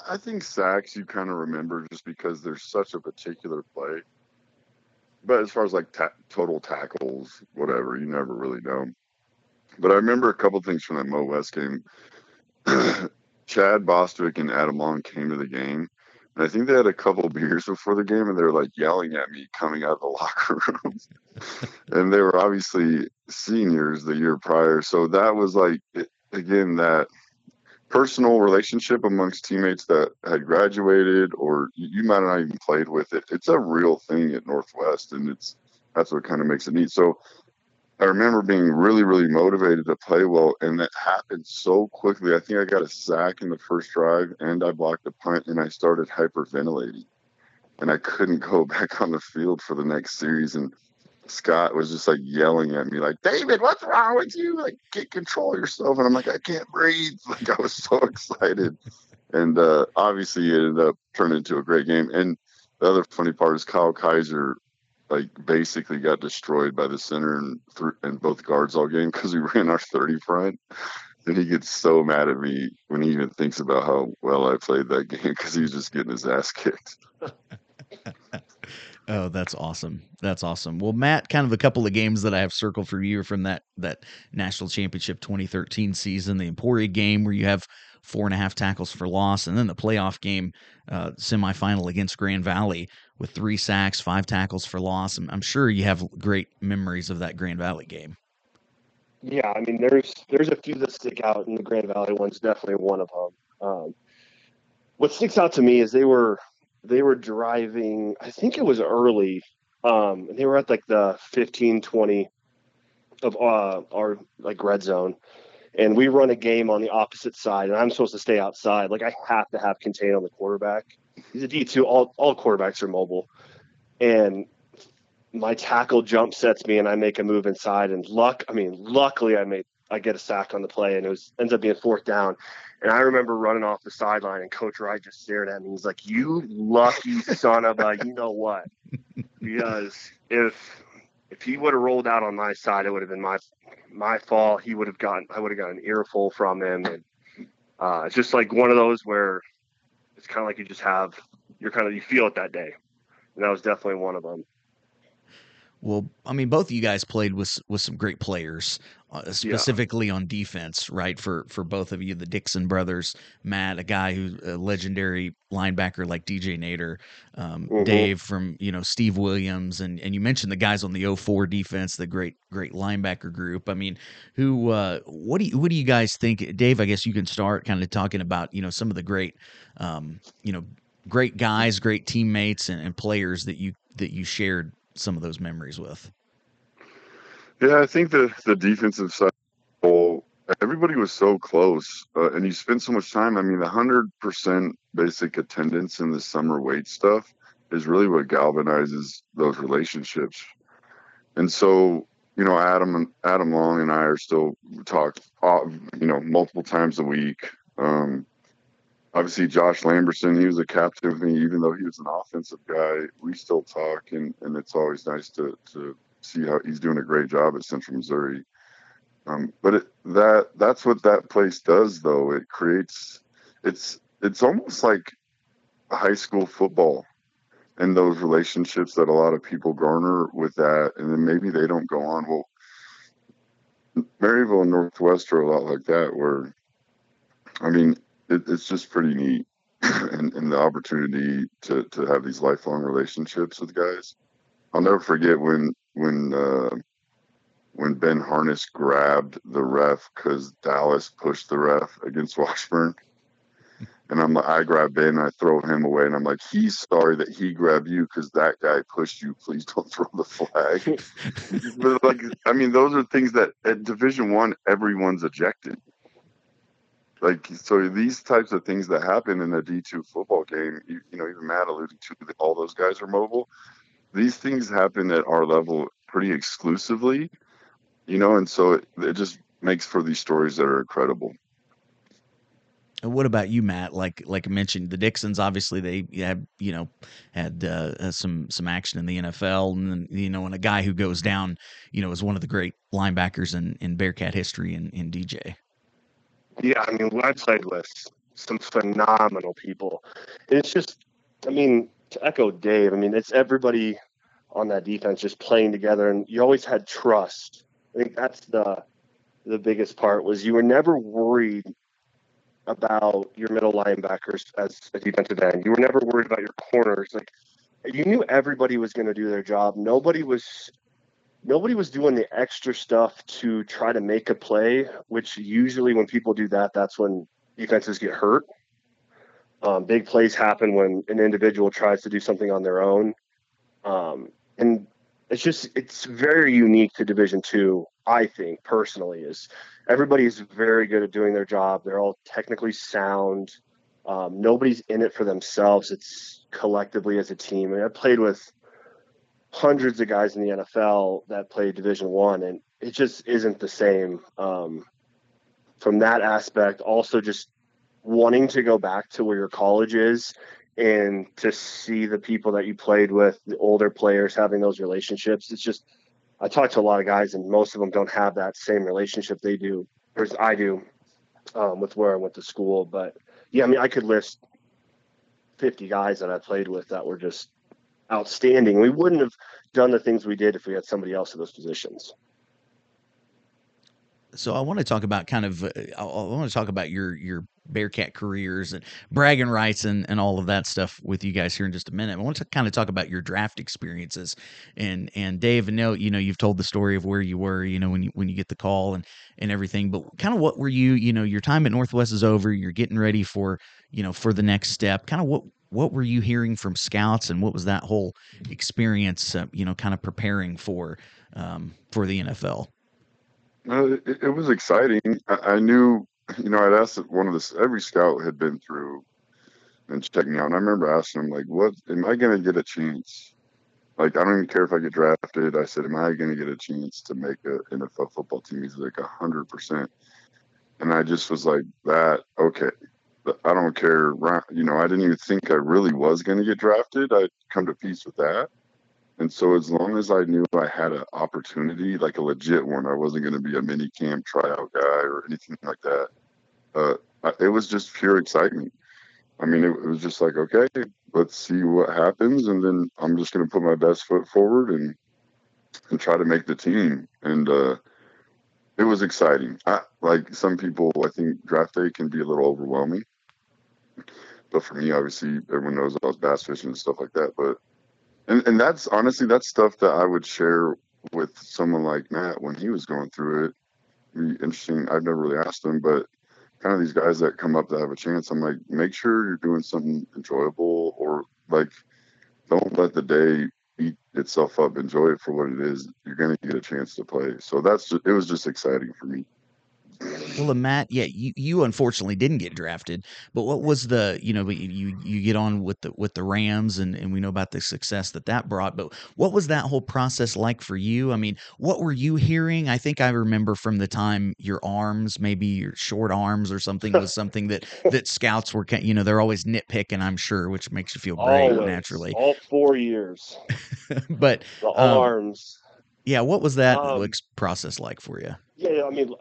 I think sacks you kind of remember just because there's such a particular play. But as far as like ta- total tackles, whatever, you never really know. But I remember a couple things from that Mo West game. Chad Bostwick and Adam Long came to the game. And I think they had a couple beers before the game and they were like yelling at me coming out of the locker room. and they were obviously seniors the year prior. So that was like, again, that personal relationship amongst teammates that had graduated or you might not even played with it. It's a real thing at Northwest. And it's, that's what kind of makes it neat. So I remember being really, really motivated to play well, and that happened so quickly. I think I got a sack in the first drive, and I blocked a punt, and I started hyperventilating, and I couldn't go back on the field for the next series. And Scott was just like yelling at me, like, "David, what's wrong with you? Like, get control yourself." And I'm like, "I can't breathe." Like, I was so excited, and uh, obviously, it ended up turning into a great game. And the other funny part is Kyle Kaiser like basically got destroyed by the center and th- and both guards all game because we ran our 30 front. And he gets so mad at me when he even thinks about how well I played that game because he's just getting his ass kicked. Oh, that's awesome. That's awesome. Well, Matt, kind of a couple of games that I have circled for you from that that national championship 2013 season, the Emporia game where you have four and a half tackles for loss, and then the playoff game uh, semifinal against Grand Valley with three sacks, five tackles for loss. I'm, I'm sure you have great memories of that Grand Valley game. Yeah, I mean, there's there's a few that stick out, and the Grand Valley one's definitely one of them. Um, what sticks out to me is they were they were driving. I think it was early. Um, and they were at like the 15, 20 of uh, our like red zone, and we run a game on the opposite side, and I'm supposed to stay outside. Like I have to have contain on the quarterback. He's a D two. All all quarterbacks are mobile, and my tackle jump sets me, and I make a move inside. And luck, I mean, luckily I made I get a sack on the play, and it was ends up being fourth down. And I remember running off the sideline, and Coach Wright just stared at me. He's like, "You lucky son of a, you know what?" Because if if he would have rolled out on my side, it would have been my my fault. He would have gotten I would have gotten an earful from him, and uh, it's just like one of those where it's kind of like you just have you're kind of you feel it that day, and that was definitely one of them. Well, I mean, both of you guys played with with some great players, uh, specifically yeah. on defense, right? For for both of you, the Dixon brothers, Matt, a guy who's a legendary linebacker like DJ Nader, um, mm-hmm. Dave from you know Steve Williams, and and you mentioned the guys on the 04 defense, the great great linebacker group. I mean, who uh, what do you what do you guys think, Dave? I guess you can start kind of talking about you know some of the great, um, you know, great guys, great teammates, and, and players that you that you shared some of those memories with? Yeah, I think the the defensive side, everybody was so close, uh, and you spend so much time. I mean, the hundred percent basic attendance in the summer weight stuff is really what galvanizes those relationships. And so, you know, Adam Adam Long and I are still talk, uh, you know, multiple times a week. Um, obviously Josh Lamberson, he was a captain with me, even though he was an offensive guy. We still talk, and, and it's always nice to, to see how he's doing a great job at Central Missouri. Um, but it, that that's what that place does, though. It creates it's it's almost like high school football and those relationships that a lot of people garner with that, and then maybe they don't go on. Well, Maryville and Northwest are a lot like that, where I mean, it, it's just pretty neat and, and the opportunity to, to have these lifelong relationships with guys. I'll never forget when when uh, when Ben Harness grabbed the ref because Dallas pushed the ref against Washburn. And I'm like, I grab Ben, I throw him away, and I'm like, he's sorry that he grabbed you because that guy pushed you. Please don't throw the flag. but like, I mean, those are things that at Division One, everyone's ejected like so these types of things that happen in a D2 football game, you, you know, even Matt alluded to all those guys are mobile. These things happen at our level pretty exclusively, you know, and so it, it just makes for these stories that are incredible. And what about you, Matt? Like like I mentioned, the Dixons obviously they had you know had uh, some some action in the NFL, and you know, and a guy who goes down, you know, is one of the great linebackers in, in Bearcat history in, in DJ. Yeah, I mean, I played with some phenomenal people. It's just, I mean, to echo Dave, I mean, it's everybody on that defense just playing together, and you always had trust. I think that's the the biggest part was you were never worried about your middle linebackers as a defensive end. You were never worried about your corners. Like you knew everybody was going to do their job. Nobody was nobody was doing the extra stuff to try to make a play, which usually when people do that, that's when defenses get hurt. Um, big plays happen when an individual tries to do something on their own. Um, and it's just it's very unique to division two i think personally is everybody is very good at doing their job they're all technically sound um, nobody's in it for themselves it's collectively as a team mean, I played with hundreds of guys in the nfl that play division one and it just isn't the same um, from that aspect also just wanting to go back to where your college is and to see the people that you played with, the older players having those relationships, it's just I talk to a lot of guys, and most of them don't have that same relationship they do, or I do, um, with where I went to school. But yeah, I mean, I could list 50 guys that I played with that were just outstanding. We wouldn't have done the things we did if we had somebody else in those positions so I want to talk about kind of uh, I want to talk about your your Bearcat careers and bragging rights and, and all of that stuff with you guys here in just a minute. I want to kind of talk about your draft experiences and and Dave. And know you know you've told the story of where you were, you know when you when you get the call and and everything. But kind of what were you you know your time at Northwest is over. You're getting ready for you know for the next step. Kind of what what were you hearing from scouts and what was that whole experience uh, you know kind of preparing for um, for the NFL? Uh, it, it, was exciting. I, I, knew, you know, I'd asked one of the every scout had been through and checked me out, and I remember asking him like, "What am I going to get a chance? Like, I don't even care if I get drafted." I said, "Am I going to get a chance to make an NFL football team?" He's like, hundred percent." And I just was like, "That okay." I don't care. You know, I didn't even think I really was going to get drafted. I'd come to peace with that. And so as long as I knew I had an opportunity, like a legit one, I wasn't going to be a mini camp tryout guy or anything like that. Uh, it was just pure excitement. I mean, it, it, was just like, okay, let's see what happens, and then I'm just going to put my best foot forward and and try to make the team. And uh, it was exciting. I, like some people, I think draft day can be a little overwhelming. But for me, obviously, everyone knows I was bass fishing and stuff like that. But and and that's honestly that's stuff that I would share with someone like Matt when he was going through it. Be interesting. I've never really asked him, but kind of these guys that come up that have a chance, I'm like, make sure you're doing something enjoyable or like don't let the day eat itself up. Enjoy it for what it is. You're gonna get a chance to play. So that's just, it was just exciting for me. Well, Matt, yeah, you, you unfortunately didn't get drafted, but what was the you know you you get on with the with the Rams and and we know about the success that that brought, but what was that whole process like for you? I mean, what were you hearing? I think I remember from the time your arms, maybe your short arms or something, was something that that scouts were you know they're always nitpicking. I'm sure, which makes you feel great always, naturally. All four years, but the um, arms. Yeah, what was that um, process like for you? Yeah, I mean,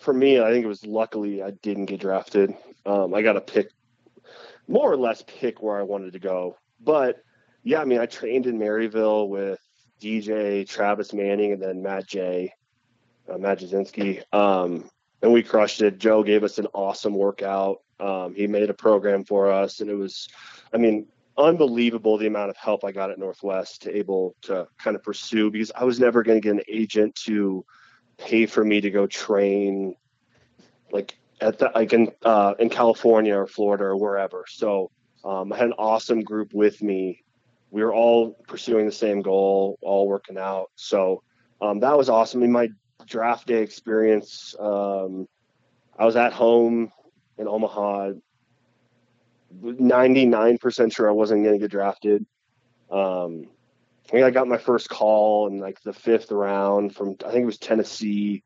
for me, I think it was luckily I didn't get drafted. Um, I got to pick more or less pick where I wanted to go. But yeah, I mean, I trained in Maryville with DJ, Travis Manning, and then Matt J, uh, Matt Jasinski. Um, and we crushed it. Joe gave us an awesome workout. Um, he made a program for us, and it was, I mean, unbelievable the amount of help I got at Northwest to able to kind of pursue because I was never going to get an agent to pay for me to go train like at the like in uh, in California or Florida or wherever. So um, I had an awesome group with me. We were all pursuing the same goal, all working out. So um, that was awesome. In my draft day experience, um, I was at home in Omaha. 99% sure I wasn't going to get drafted. Um, I think I got my first call in like the fifth round from I think it was Tennessee.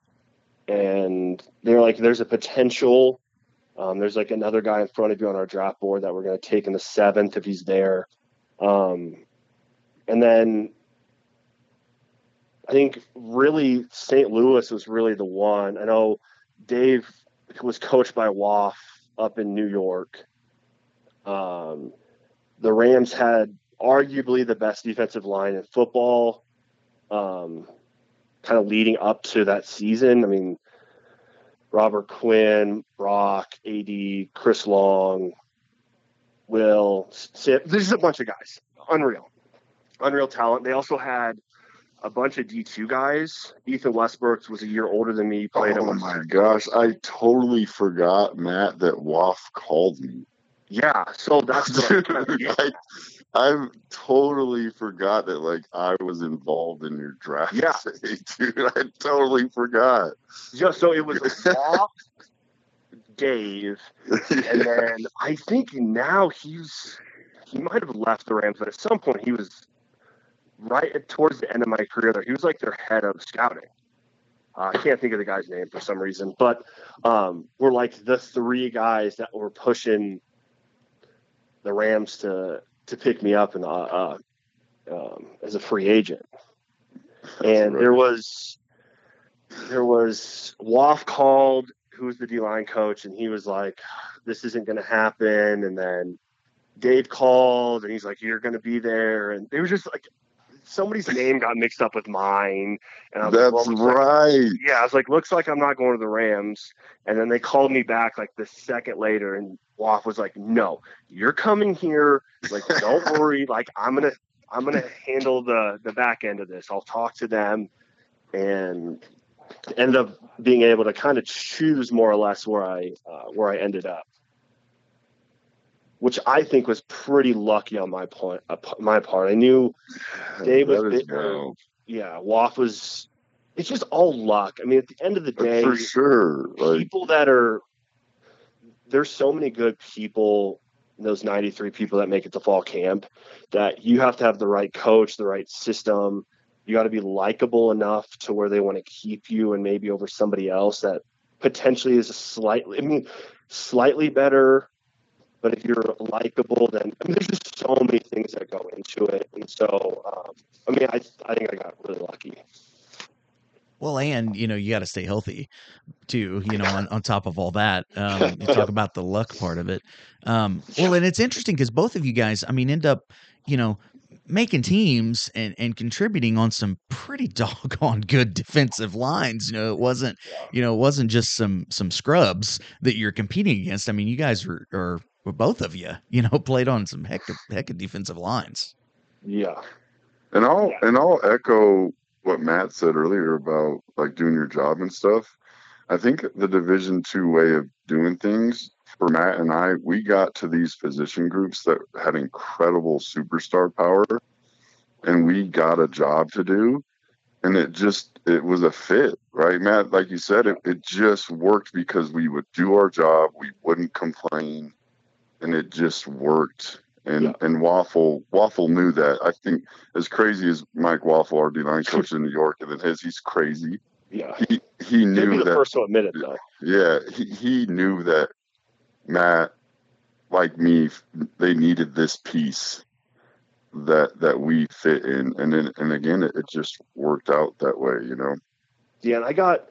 and they're like, "There's a potential. Um, there's like another guy in front of you on our draft board that we're going to take in the seventh if he's there." Um, and then I think really St. Louis was really the one. I know Dave was coached by Woff up in New York. Um, the Rams had arguably the best defensive line in football, um, kind of leading up to that season. I mean, Robert Quinn, Brock, AD, Chris Long, Will, Sip. This is a bunch of guys. Unreal. Unreal talent. They also had a bunch of D2 guys. Ethan Westbrook was a year older than me. Played oh my gosh, I totally forgot, Matt, that Woff called me. Yeah, so that's Dude, I, I totally forgot that like I was involved in your draft. Yeah. dude, I totally forgot. Yeah, so it was Woff, Dave, and then I think now he's he might have left the Rams, but at some point he was right at, towards the end of my career there. He was like their head of scouting. Uh, I can't think of the guy's name for some reason, but um, we're like the three guys that were pushing the Rams to to pick me up and uh, uh, um, as a free agent. And right. there was there was Woff called, who was the D line coach, and he was like, "This isn't going to happen." And then Dave called, and he's like, "You're going to be there." And they were just like, somebody's name got mixed up with mine, and I was That's like, well, looks like- right. yeah, I was like, looks like I'm not going to the Rams. And then they called me back like the second later, and Woff was like, no, you're coming here. Like, don't worry. Like, I'm gonna, I'm gonna handle the the back end of this. I'll talk to them, and ended up being able to kind of choose more or less where I uh, where I ended up, which I think was pretty lucky on my point, uh, my part. I knew Dave was That is bit- yeah, Woff was. It's just all luck. I mean, at the end of the day, for sure. Like people that are there's so many good people those 93 people that make it to fall camp that you have to have the right coach the right system. You got to be likable enough to where they want to keep you and maybe over somebody else that potentially is a slightly i mean slightly better but if you're likable then I mean, there's just so many things that go into it. And so um, i mean I, I think i got really lucky Well, and you know, you got to stay healthy too. You know, on, on top of all that, um, you talk about the luck part of it. Um, well, and it's interesting because both of you guys, I mean, end up, you know, making teams and and contributing on some pretty doggone good defensive lines. You know, it wasn't, you know, it wasn't just some some scrubs that you're competing against. I mean, you guys were, are were both of you, you know, played on some heck of, heck of defensive lines. yeah And I'll Yeah. and I'll echo what Matt said earlier about like doing your job and stuff. I think the Division two way of doing things for Matt and I, we got to these position groups that had incredible superstar power, and we got a job to do, and it just it was a fit, right, Matt? Like you said, it, it just worked because we would do our job, we wouldn't complain, and it just worked. And Yeah. and Waufle Waufle knew that. I think as crazy as Mike Waufle, our D line coach in New York, and then his, he's crazy. yeah He he He'd be knew the that. first to admit it though Yeah, he he knew that Matt, like me, they needed this piece that that we fit in, and then and again, it, it just worked out that way, you know. Yeah, and I got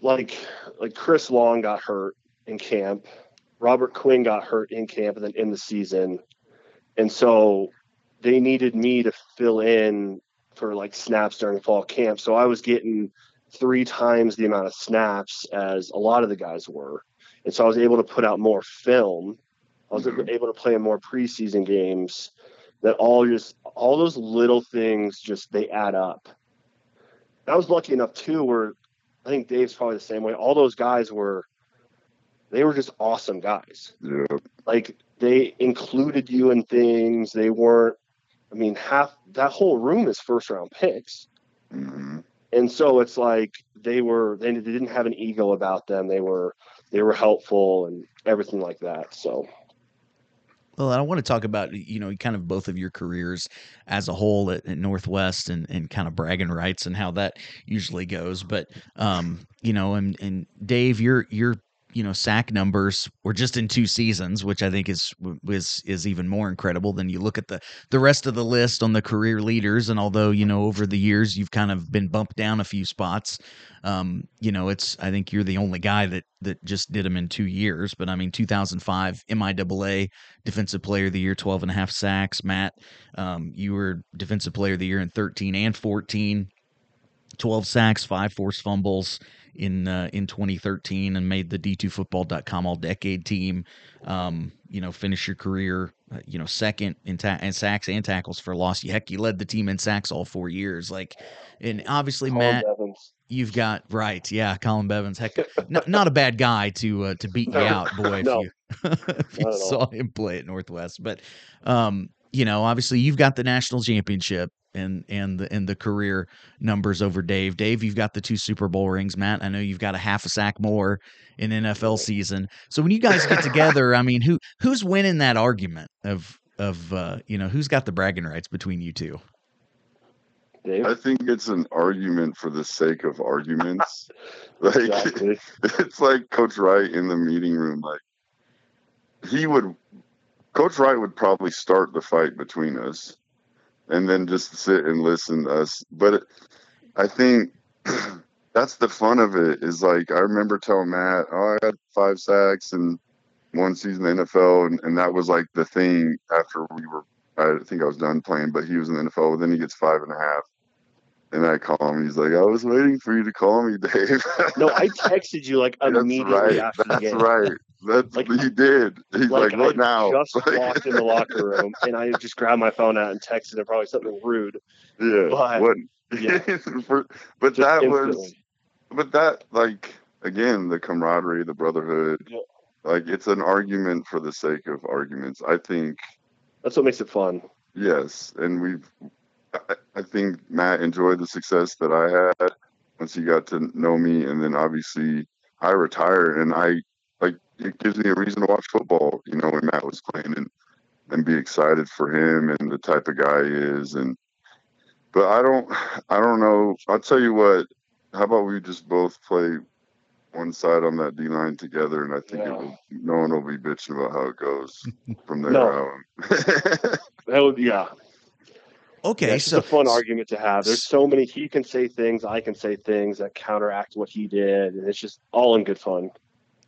like like Chris Long got hurt in camp. Robert Quinn got hurt in camp and then in the season. And so they needed me to fill in for like snaps during fall camp. So I was getting three times the amount of snaps as a lot of the guys were. And so I was able to put out more film. I was Mhm. able to play in more preseason games that all just all those little things just they add up. I was lucky enough too, where I think Dave's probably the same way. All those guys were, they were just awesome guys. Yeah, Like they included you in things. They weren't. I mean, half that whole room is first round picks, Mm-hmm. and so it's like they were. They, they didn't have an ego about them. They were. They were helpful and everything like that. So Well, I want to talk about you know kind of both of your careers as a whole at, at Northwest and, and kind of bragging rights and how that usually goes. But um, you know, and and Dave, your your you know sack numbers were just in two seasons, which I think is is is even more incredible than you look at the the rest of the list on the career leaders. And although you know over the years you've kind of been bumped down a few spots, um, you know it's I think you're the only guy that that just did them in two years. But I mean 2005 MIAA Defensive Player of the Year, 12 and a half sacks. Matt, um, you were Defensive Player of the Year in 13 and 14. 12 sacks, five forced fumbles, in uh, in 2013 and made the d2football.com all decade team. Um, you know, finish your career, uh, you know, second in, ta- in sacks and tackles for loss. Heck, you led the team in sacks all four years. Like, and obviously, Colin Matt, Bevins. you've got right, yeah, Colin Bevins. Heck, not, not a bad guy to uh, to beat you out, boy. If you if you all. saw him play at Northwest, but um, you know, obviously, you've got the national championship and and the and the career numbers over Dave. Dave, you've got the two Super Bowl rings. Matt, I know you've got a half a sack more in NFL season. So when you guys get together, I mean, who who's winning that argument of of uh, you know who's got the bragging rights between you two? Dave. I think it's an argument for the sake of arguments. like Exactly. it's like Coach Wright in the meeting room. Like he would, Coach Wright would probably start the fight between us, and then just sit and listen to us. But I think that's the fun of it. Is like I remember telling Matt, "Oh, I had five sacks and one season in the NFL," and, and that was like the thing after we were. I think I was done playing, but he was in the NFL. Then he gets five and a half. And I call him. He's like, I was waiting for you to call me, Dave. No, I texted you like That's immediately right. after the That's game. right. That's Like- he did. He's like, what I now? just Like, walked in the locker room and I just grabbed my phone out and texted him probably something rude. yeah. But- what? yeah. For- but Just that was. But that, like, again, the camaraderie, the brotherhood. Yeah. Like, it's an argument for the sake of arguments. I think That's what makes it fun. yes, and we've. I, I think Matt enjoyed the success that I had once he got to know me, and then obviously I retired, and I like it gives me a reason to watch football. You know, when Matt was playing, and and be excited for him and the type of guy he is, and but I don't, I don't know. I'll tell you what. How about we just both play one side on that D line together, and I think it Yeah. will, no one will be bitching about how it goes from there No. out. That would yeah. Okay, yeah it's so just a fun argument to have. There's so many he can say things, I can say things that counteract what he did, and it's just all in good fun.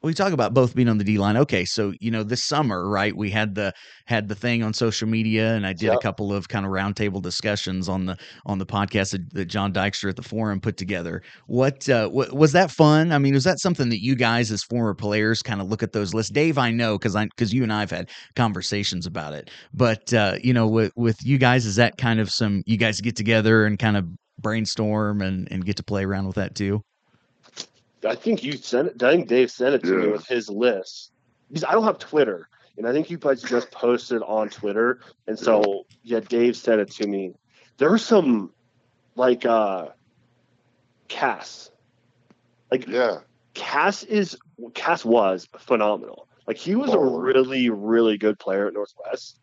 We talk about both being on the D line. Okay, so you know this summer, right? We had the had the thing on social media, and I did a couple of kind of roundtable discussions on the on the podcast that, that Jon Dykstra at the forum put together. What uh, wa- was that fun? I mean, was that something that you guys as former players kind of look at those lists? Dave, I know because I because you and I've had conversations about it, but uh, you know, with with you guys, is that kind of some you guys get together and kind of brainstorm and and get to play around with that too? I think you sent it. I think Dave sent it to me with his list because I don't have Twitter, and I think you guys just posted on Twitter, and so yeah, Dave sent it to me. There were some like uh Cass, like yeah, Cass is Cass was phenomenal. Like he was a really really good player at Northwest,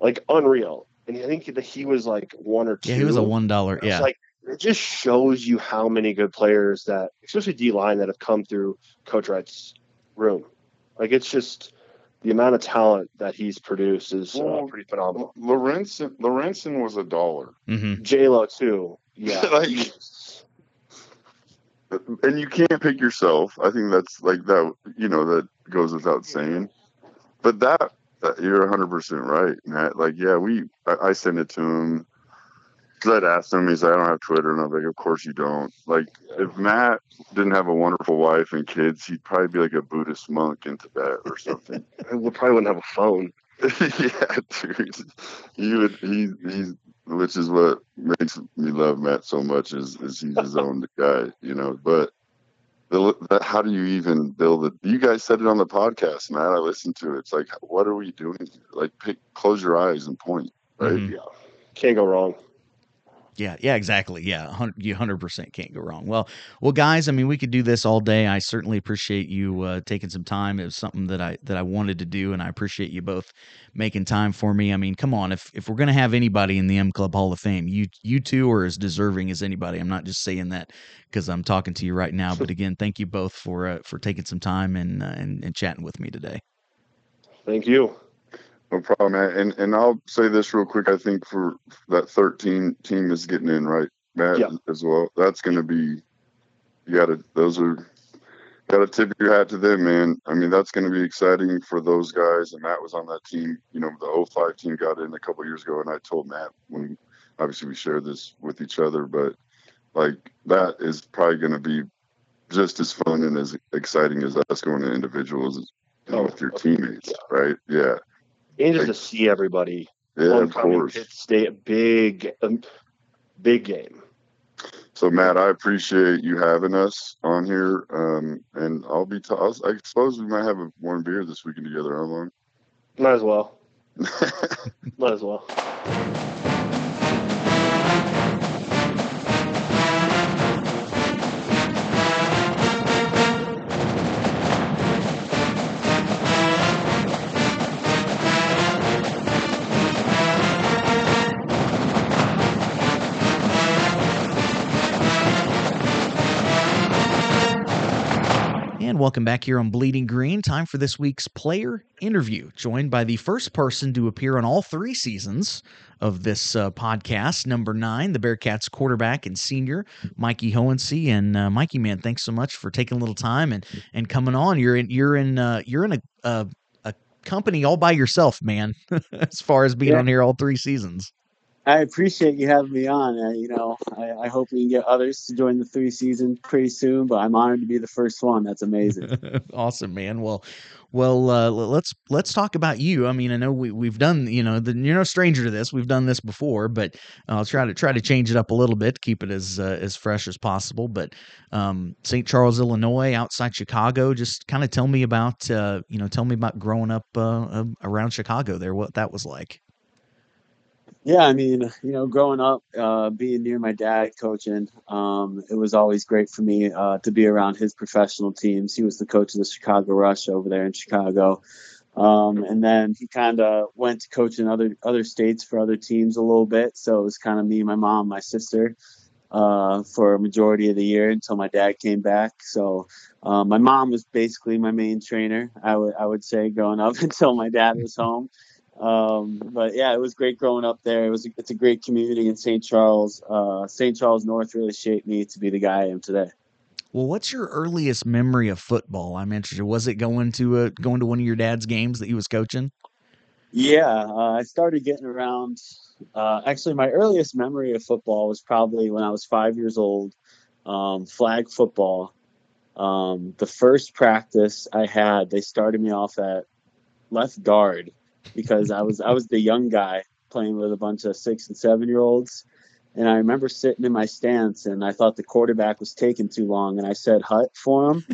like unreal. And I think that he was like one or two. Yeah, he was a one dollar. It's Yeah, like it just shows you how many good players that, especially D line, that have come through Coach Wright's room. Like it's just the amount of talent that he's produced is uh, pretty phenomenal. Lorenzen Lorenzen was a dollar, hmm J Lo too. Yeah, Like- and you can't pick yourself. I think that's like that. You know that goes without saying. But that, that you're 100 percent right, Matt. Like, yeah, we I, I sent it to him. Cause I'd asked him, he's like, I don't have Twitter, and I'm like, of course you don't. Like, if Matt didn't have a wonderful wife and kids, he'd probably be like a Buddhist monk in Tibet or something. we probably wouldn't have a phone. yeah, dude. He would he he's which is what makes me love Matt so much is is he's his own guy, you know. But the, the how do you even build it? You guys said it on the podcast, Matt. I listened to it. It's like, what are we doing? Like, pick, close your eyes and point, right? Mhm. Yeah, can't go wrong. Yeah, yeah, exactly. Yeah, you hundred percent can't go wrong. Well, well, guys, I mean, we could do this all day. I certainly appreciate you uh, taking some time. It was something that I that I wanted to do, and I appreciate you both making time for me. I mean, come on, if if we're gonna have anybody in the M Club Hall of Fame, you you two are as deserving as anybody. I'm not just saying that because I'm talking to you right now, but again, thank you both for uh, for taking some time and, uh, and and chatting with me today. Thank you. No problem, Matt. And and I'll say this real quick. I think for that 13 team is getting in right, Matt, yeah. as well. That's going to be. You got to. Those are. Got to tip your hat to them, man. I mean, that's going to be exciting for those guys. And Matt was on that team. You know, the 05 team got in a couple years ago, and I told Matt when obviously we shared this with each other, but like that is probably going to be just as fun and as exciting as us going to individuals oh, with your teammates, right? Yeah and just to see everybody. Yeah, of course. Stay a big, um, big game. So Matt, I appreciate you having us on here, um, and I'll be. T- I'll, I suppose we might have a, one beer this weekend together. How long? Might as well. might as well. Welcome back here on Bleeding Green. Time for this week's player interview, joined by the first person to appear on all three seasons of this uh, podcast, number nine, the Bearcats quarterback and senior, Mikey Hohensee. And uh, Mikey, man, thanks so much for taking a little time and and coming on. You're in you're in uh, you're in a, a, a company all by yourself, man. as far as being yeah. on here all three seasons. I appreciate you having me on. Uh, you know, I, I, hope we can get others to join the three season pretty soon. But I'm honored to be the first one. That's amazing. awesome, man. Well, well, uh, let's let's talk about you. I mean, I know we we've done. You know, the, you're no stranger to this. We've done this before, but I'll try to try to change it up a little bit, keep it as uh, as fresh as possible. But um, St. Charles, Illinois, outside Chicago. Just kind of tell me about uh, you know, tell me about growing up uh, around Chicago there. What that was like. Yeah, I mean, you know, growing up, uh, being near my dad coaching, um, it was always great for me uh, to be around his professional teams. He was the coach of the Chicago Rush over there in Chicago, um, and then he kind of went to coach in other other states for other teams a little bit. So it was kind of me, my mom, my sister uh, for a majority of the year until my dad came back. So um, my mom was basically my main trainer. I would I would say growing up until my dad was home. Um, but yeah, it was great growing up there. It was it's a great community in St. Charles. Uh, St. Charles North really shaped me to be the guy I am today. Well, what's your earliest memory of football? I'm interested. Was it going to a, going to one of your dad's games that he was coaching? Yeah, uh, I started getting around. Uh, actually, my earliest memory of football was probably when I was five years old. Um, flag football. Um, the first practice I had, they started me off at left guard because I was I was the young guy playing with a bunch of six and seven year olds. And I remember sitting in my stance and I thought the quarterback was taking too long and I said hut for him.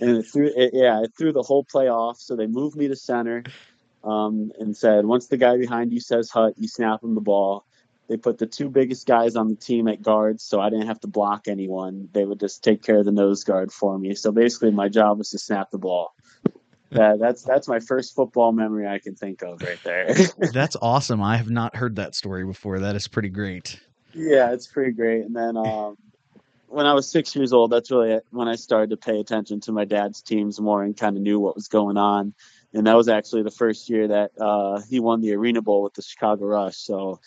and it threw it, yeah, it threw the whole play off. So they moved me to center um, and said, once the guy behind you says hut, you snap him the ball. They put the two biggest guys on the team at guards, so I didn't have to block anyone. They would just take care of the nose guard for me. So basically, my job was to snap the ball that, that's that's my first football memory I can think of right there. that's awesome. I have not heard that story before. That is pretty great. Yeah, it's pretty great. And then um, when I was six years old, that's really when I started to pay attention to my dad's teams more and kind of knew what was going on. And that was actually the first year that uh, he won the Arena Bowl with the Chicago Rush. So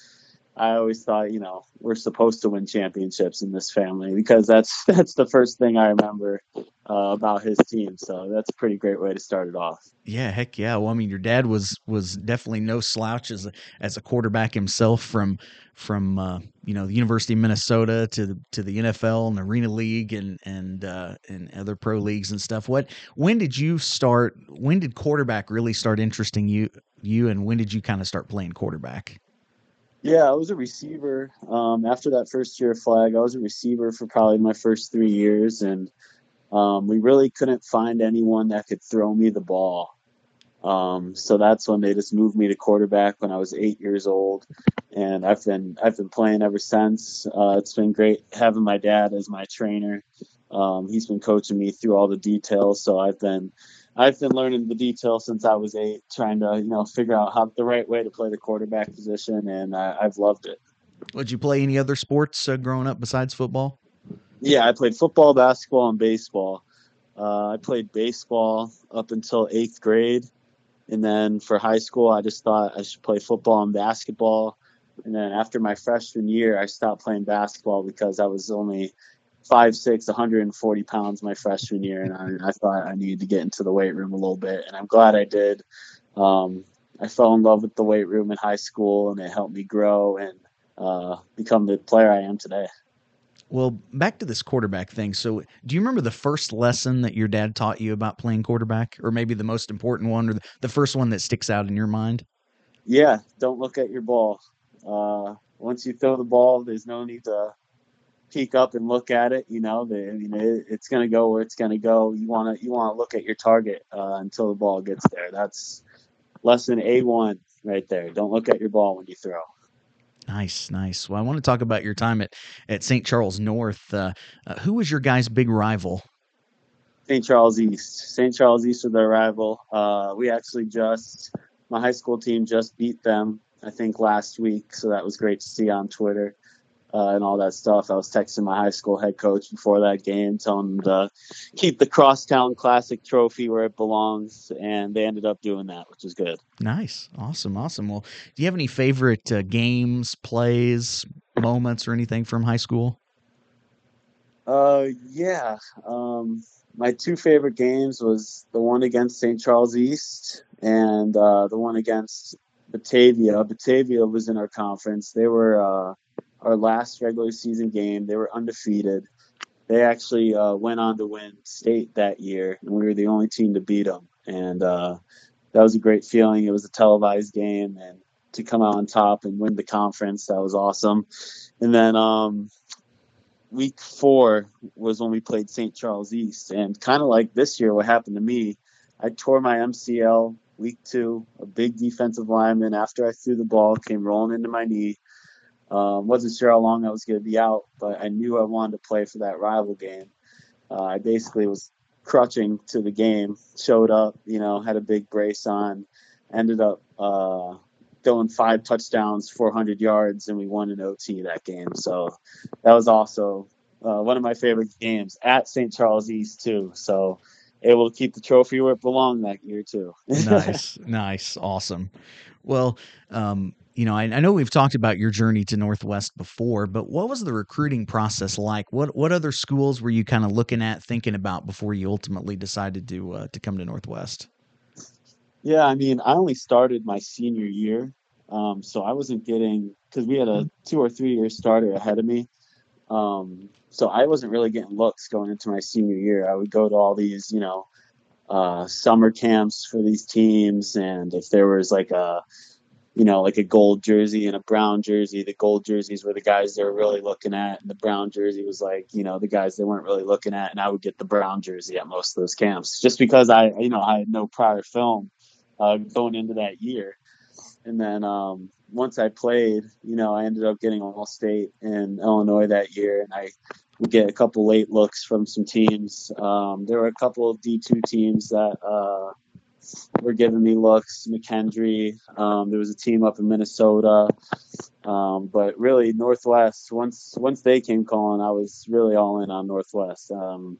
I always thought, you know, we're supposed to win championships in this family because that's that's the first thing I remember uh, about his team. So that's a pretty great way to start it off. Yeah, heck yeah. Well, I mean, your dad was was definitely no slouch as a, as a quarterback himself from from uh, you know the University of Minnesota to the to the NFL and Arena League and and uh, and other pro leagues and stuff. What when did you start? When did quarterback really start interesting you you, and when did you kind of start playing quarterback? Yeah, I was a receiver. Um, after that first year of flag, I was a receiver for probably my first three years, and um, we really couldn't find anyone that could throw me the ball. Um, so that's when they just moved me to quarterback when I was eight years old, and I've been I've been playing ever since. Uh, it's been great having my dad as my trainer. Um, he's been coaching me through all the details, so I've been I've been learning the details since I was eight, trying to you know figure out how the right way to play the quarterback position, and I, I've loved it. Would you play any other sports uh, growing up besides football? Yeah, I played football, basketball, and baseball. Uh, I played baseball up until eighth grade, and then for high school, I just thought I should play football and basketball. And then after my freshman year, I stopped playing basketball because I was only five six, 140 pounds my freshman year, and I, I, thought I needed to get into the weight room a little bit, and I'm glad I did. Um, I fell in love with the weight room in high school, and it helped me grow and uh, become the player I am today. Well, back to this quarterback thing. So, do you remember the first lesson that your dad taught you about playing quarterback, or maybe the most important one, or the first one that sticks out in your mind? Yeah, don't look at your ball. Uh, once you throw the ball, there's no need to peek up and look at it. You know, the, I mean, it, it's going to go where it's going to go. You want to you want to look at your target uh, until the ball gets there. That's lesson A one right there. Don't look at your ball when you throw. Nice, nice. Well, I want to talk about your time at at St. Charles North. Uh, uh, who was your guy's big rival? St. Charles East. St. Charles East was their rival. Uh, we actually just my high school team just beat them. I think last week, so that was great to see on Twitter uh, and all that stuff. I was texting my high school head coach before that game, telling him to keep the Crosstown Classic trophy where it belongs, and they ended up doing that, which is good. Nice, awesome, awesome. Well, do you have any favorite uh, games, plays, moments, or anything from high school? Uh, yeah. Um, my two favorite games was the one against St. Charles East and uh, the one against Batavia. Batavia was in our conference. They were uh, our last regular season game. They were undefeated. They actually uh, went on to win state that year, and we were the only team to beat them. And uh, that was a great feeling. It was a televised game, and to come out on top and win the conference, that was awesome. And then um, week four was when we played St. Charles East, and kind of like this year, what happened to me, I tore my MCL week two. A big defensive lineman after I threw the ball came rolling into my knee um, wasn't sure how long I was going to be out, but I knew I wanted to play for that rival game. Uh, I basically was crutching to the game, showed up, you know, had a big brace on, ended up uh, going five touchdowns, 400 yards, and we won an OT that game. So that was also uh, one of my favorite games at St. Charles East, too. So able to keep the trophy where it belonged that year, too. nice, nice, awesome. Well, um, you know, I, I, know we've talked about your journey to Northwest before, but what was the recruiting process like? What what other schools were you kind of looking at, thinking about before you ultimately decided to uh, to come to Northwest? Yeah, I mean, I only started my senior year, um, so I wasn't getting because we had a two or three year starter ahead of me. Um, so I wasn't really getting looks going into my senior year. I would go to all these, you know, uh, summer camps for these teams, and if there was like a you know, like a gold jersey and a brown jersey. The gold jerseys were the guys they were really looking at, and the brown jersey was like, you know, the guys they weren't really looking at. And I would get the brown jersey at most of those camps just because I, you know, I had no prior film uh, going into that year. And then um, once I played, you know, I ended up getting all state in Illinois that year, and I would get a couple late looks from some teams. Um, there were a couple of D2 teams that uh, were giving me looks. McKendree. Um, there was a team up in Minnesota, um, but really Northwest. Once once they came calling, I was really all in on Northwest. Um,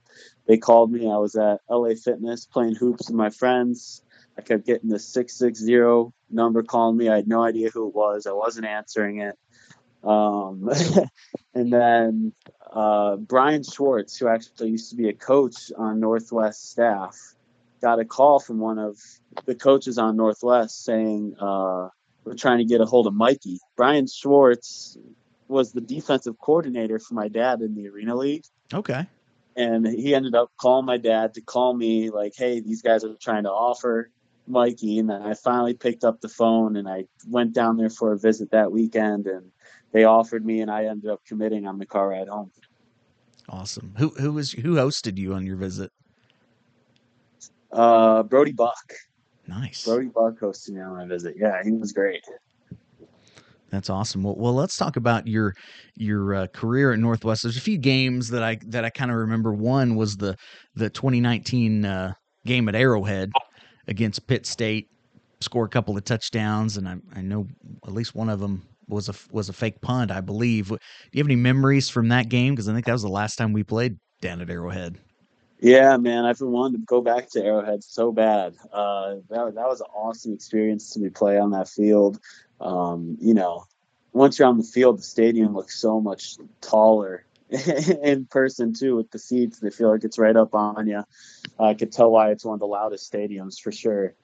they called me. I was at LA Fitness playing hoops with my friends. I kept getting the six six zero number calling me. I had no idea who it was. I wasn't answering it. Um, and then uh, Brian Schwartz, who actually used to be a coach on Northwest staff, got a call from one of the coaches on Northwest saying uh, we're trying to get a hold of Mikey. Brian Schwartz was the defensive coordinator for my dad in the Arena League. Okay. And he ended up calling my dad to call me like, "Hey, these guys are trying to offer Mikey." And then I finally picked up the phone and I went down there for a visit that weekend, and they offered me, and I ended up committing on the car ride home. Awesome. Who who was who hosted you on your visit? Uh, Brody Buck. Nice. Brody Buck hosted me on my visit. Yeah, he was great. That's awesome. Well, well, let's talk about your your uh, career at Northwest. There's a few games that I that I kind of remember. One was the the 2019 uh, game at Arrowhead against Pitt State. Score a couple of touchdowns, and I, I know at least one of them was a was a fake punt, I believe. Do you have any memories from that game? Because I think that was the last time we played down at Arrowhead. Yeah, man, I've been wanting to go back to Arrowhead so bad. Uh, that that was an awesome experience to be play on that field. Um, you know, once you're on the field, the stadium looks so much taller in person too with the seats. They feel like it's right up on you. I could tell why it's one of the loudest stadiums for sure.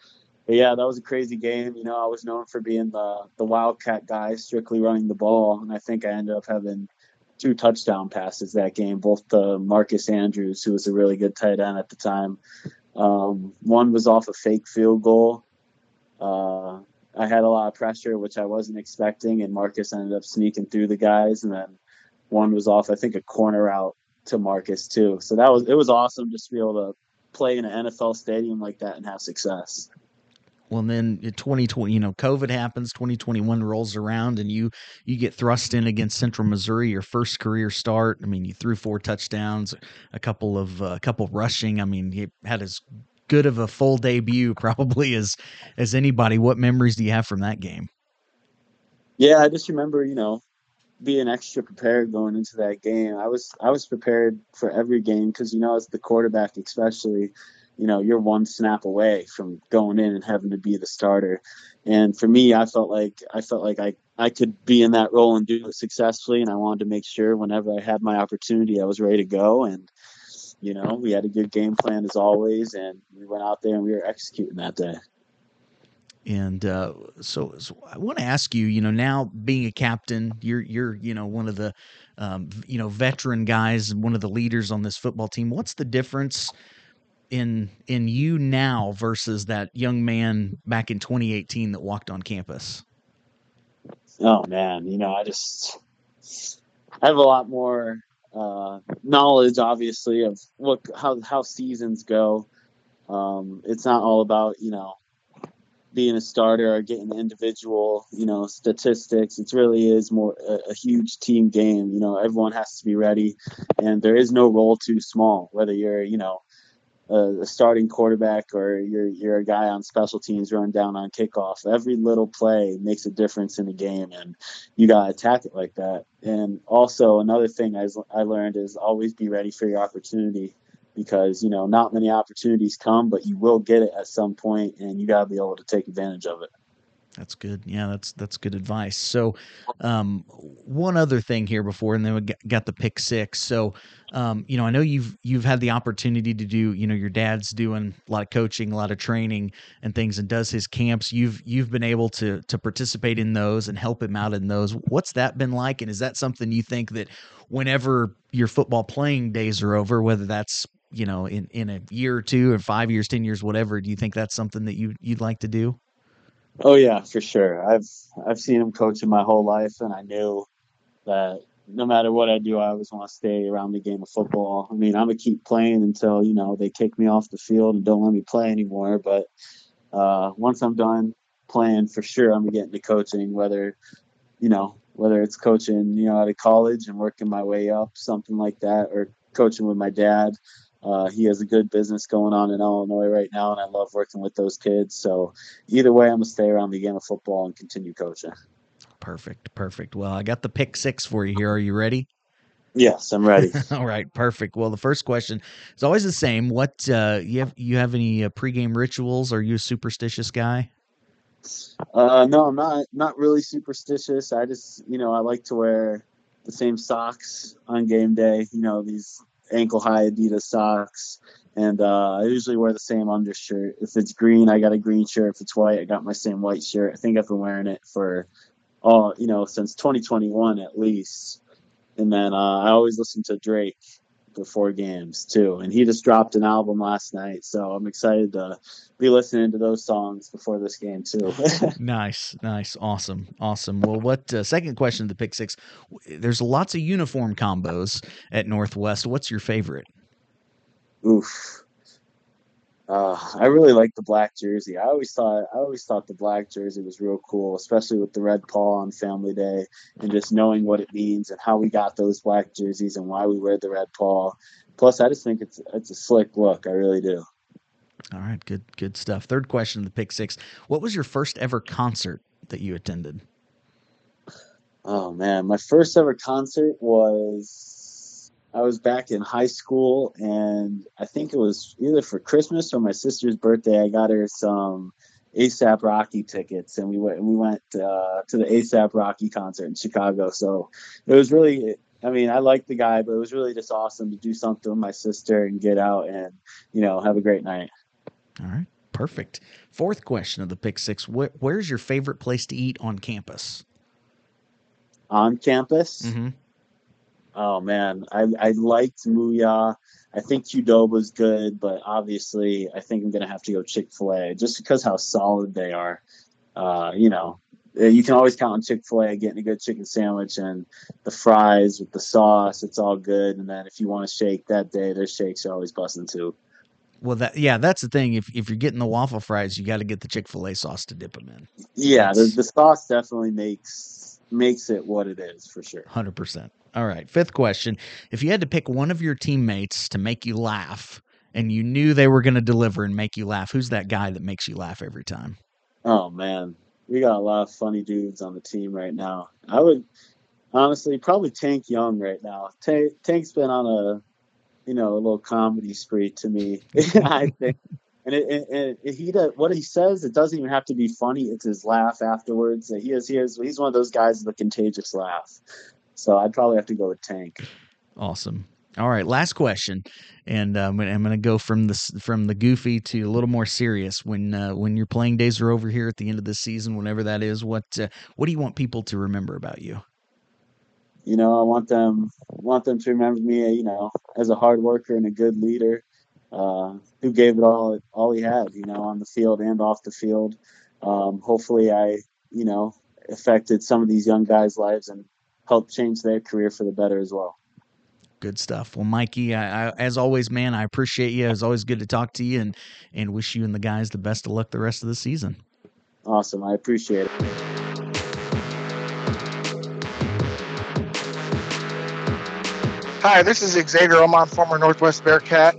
But yeah, that was a crazy game. You know, I was known for being the the wildcat guy, strictly running the ball, and I think I ended up having two touchdown passes that game, both to Marcus Andrews, who was a really good tight end at the time. Um, one was off a fake field goal. Uh, I had a lot of pressure, which I wasn't expecting, and Marcus ended up sneaking through the guys, and then one was off, I think, a corner out to Marcus too. So that was it was awesome just to be able to play in an NFL stadium like that and have success. Well, then 2020, you know, COVID happens, 2021 rolls around, and you you get thrust in against Central Missouri, your first career start. I mean, you threw four touchdowns, a couple of uh, a couple rushing. I mean, you had as good of a full debut probably as as anybody. What memories do you have from that game? Yeah, I just remember, you know, being extra prepared going into that game. I was I was prepared for every game because you know as the quarterback especially, you know you're one snap away from going in and having to be the starter. And for me, I felt like I felt like I I could be in that role and do it successfully, and I wanted to make sure whenever I had my opportunity, I was ready to go. And you know, we had a good game plan as always, and we went out there and we were executing that day. And uh, so, so, I want to ask you, you know, now being a captain, you're you're you know one of the um, you know veteran guys, one of the leaders on this football team. What's the difference in in you now versus that young man back in 2018 that walked on campus? Oh man, you know, I just I have a lot more uh, knowledge, obviously, of what how how seasons go. Um, it's not all about you know being a starter or getting individual, you know, statistics. It really is more a, a, huge team game. You know, everyone has to be ready, and there is no role too small. Whether you're, you know, a, starting quarterback or you're you're a guy on special teams run down on kickoff. Every little play makes a difference in the game, and you gotta attack it like that. And also another thing I, I learned is always be ready for your opportunity because you know not many opportunities come, but you will get it at some point, and you got to be able to take advantage of it. That's good. Yeah, that's that's good advice. So, um, one other thing here before, and then we got the pick six. So, um, you know, I know you've you've had the opportunity to do. You know, your dad's doing a lot of coaching, a lot of training, and things, and does his camps. You've you've been able to to participate in those and help him out in those. What's that been like? And is that something you think that whenever your football playing days are over, whether that's you know in in a year or two or five years ten years whatever do you think that's something that you you'd like to do oh yeah for sure. I've i've seen him coaching my whole life and i knew that no matter what i do i always want to stay around the game of football. I mean i'm gonna keep playing until you know they kick me off the field and don't let me play anymore but uh, once i'm done playing for sure i'm gonna get into coaching whether you know whether it's coaching you know out of college and working my way up something like that or coaching with my dad uh, he has a good business going on in Illinois right now, and I love working with those kids. So either way, I'm gonna stay around the game of football and continue coaching. Perfect, perfect. Well, I got the pick six for you here. Are you ready? Yes, I'm ready. All right, perfect. Well, the first question is always the same. What uh, you have? You have any uh, pregame rituals? Are you a superstitious guy? Uh, no, I'm not. Not really superstitious. I just, you know, I like to wear the same socks on game day. You know, these ankle high Adidas socks, and uh, I usually wear the same undershirt. If it's green, I got a green shirt. If it's white, I got my same white shirt. I think I've been wearing it for all you know since 2021 at least. And then uh, I always listen to Drake before games too. And he just dropped an album last night, so I'm excited to be listening to those songs before this game too. nice, nice, awesome, awesome. Well, what uh, second question of the pick six? There's lots of uniform combos at Northwest. What's your favorite? Oof. Uh, I really like the black jersey. I always thought I always thought the black jersey was real cool, especially with the red paw on Family Day and just knowing what it means and how we got those black jerseys and why we wear the red paw. Plus, I just think it's it's a slick look. I really do. All right, good good stuff. Third question of the pick six. What was your first ever concert that you attended? Oh man, my first ever concert was I was back in high school, and I think it was either for Christmas or my sister's birthday. I got her some ASAP Rocky tickets, and we went we went uh, to the ASAP Rocky concert in Chicago. So it was really, I mean, I liked the guy, but it was really just awesome to do something with my sister and get out and you know have a great night. All right, perfect. Fourth question of the pick six: Wh- Where's your favorite place to eat on campus? On campus. Mm-hmm. Oh man, I I liked Muya. I think Qdoba's good, but obviously I think I'm gonna have to go Chick Fil A just because how solid they are. Uh, you know, eh, you can always count on Chick Fil A getting a good chicken sandwich and the fries with the sauce. It's all good. And then if you want to shake that day, their shakes are always busting too. Well, that yeah, that's the thing. If if you're getting the waffle fries, you got to get the Chick Fil A sauce to dip them in. Yeah, the, the sauce definitely makes makes it what it is for sure. Hundred percent. All right. Fifth question: If you had to pick one of your teammates to make you laugh, and you knew they were going to deliver and make you laugh, who's that guy that makes you laugh every time? Oh man, we got a lot of funny dudes on the team right now. I would honestly probably Tank Young right now. Tank, Tank's been on a you know a little comedy spree to me. I think, and it, it, it, he does what he says. It doesn't even have to be funny. It's his laugh afterwards. He is he is he's one of those guys with a contagious laugh. So I'd probably have to go with Tank. Awesome. All right, last question, and um, I'm going to go from the from the goofy to a little more serious. When uh, when your playing days are over here at the end of the season, whenever that is, what uh, what do you want people to remember about you? you know, I want them want them to remember me, you know, as a hard worker and a good leader, uh, who gave it all all he had, you know, on the field and off the field. Um, hopefully, I, you know, affected some of these young guys' lives and helped change their career for the better as well. Good stuff. Well, Mikey, I, I, as always, man, I appreciate you. It's always good to talk to you, and and wish you and the guys the best of luck the rest of the season. Awesome, I appreciate it. Hi, this is Xavier Oman, former Northwest Bearcat.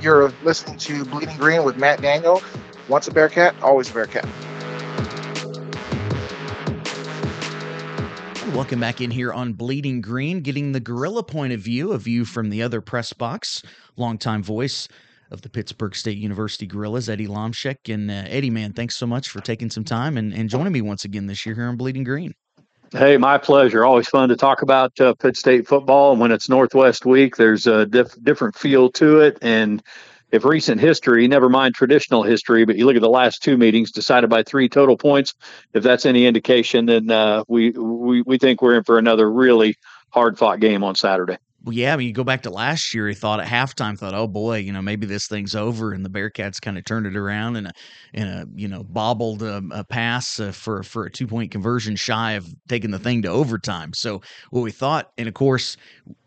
You're listening to Bleeding Green with Matt Daniel. Once a Bearcat, always a Bearcat. Welcome back in here on Bleeding Green, getting the gorilla point of view, a view from the other press box. Longtime voice of the Pittsburg State University Gorillas, Eddie Lomshek. And uh, Eddie, man, thanks so much for taking some time and, and joining me once again this year here on Bleeding Green. Hey, my pleasure. Always fun to talk about uh, Pitt State football. And when it's Northwest Week, there's a diff- different feel to it. And if recent history, never mind traditional history, but you look at the last two meetings decided by three total points, if that's any indication, then uh, we, we we think we're in for another really hard fought game on Saturday. Well, yeah, I mean, you go back to last year, he thought at halftime, thought, oh boy, you know, maybe this thing's over, and the Bearcats kind of turned it around in a, in a, you know, bobbled um, a pass uh, for for a two point conversion shy of taking the thing to overtime. So what we thought, and of course,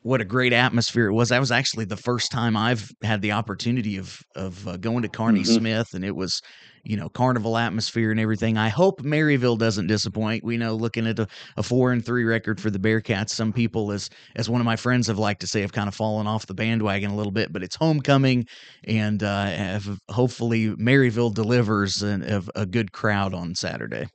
what a great atmosphere it was. That was actually the first time I've had the opportunity of of uh, going to Carnie Mhm. Smith, and it was, you know, carnival atmosphere and everything. I hope Maryville doesn't disappoint. We know looking at a, a four and three record for the Bearcats, some people, as as one of my friends have liked to say, have kind of fallen off the bandwagon a little bit. But it's homecoming, and uh, hopefully Maryville delivers an, a good crowd on Saturday.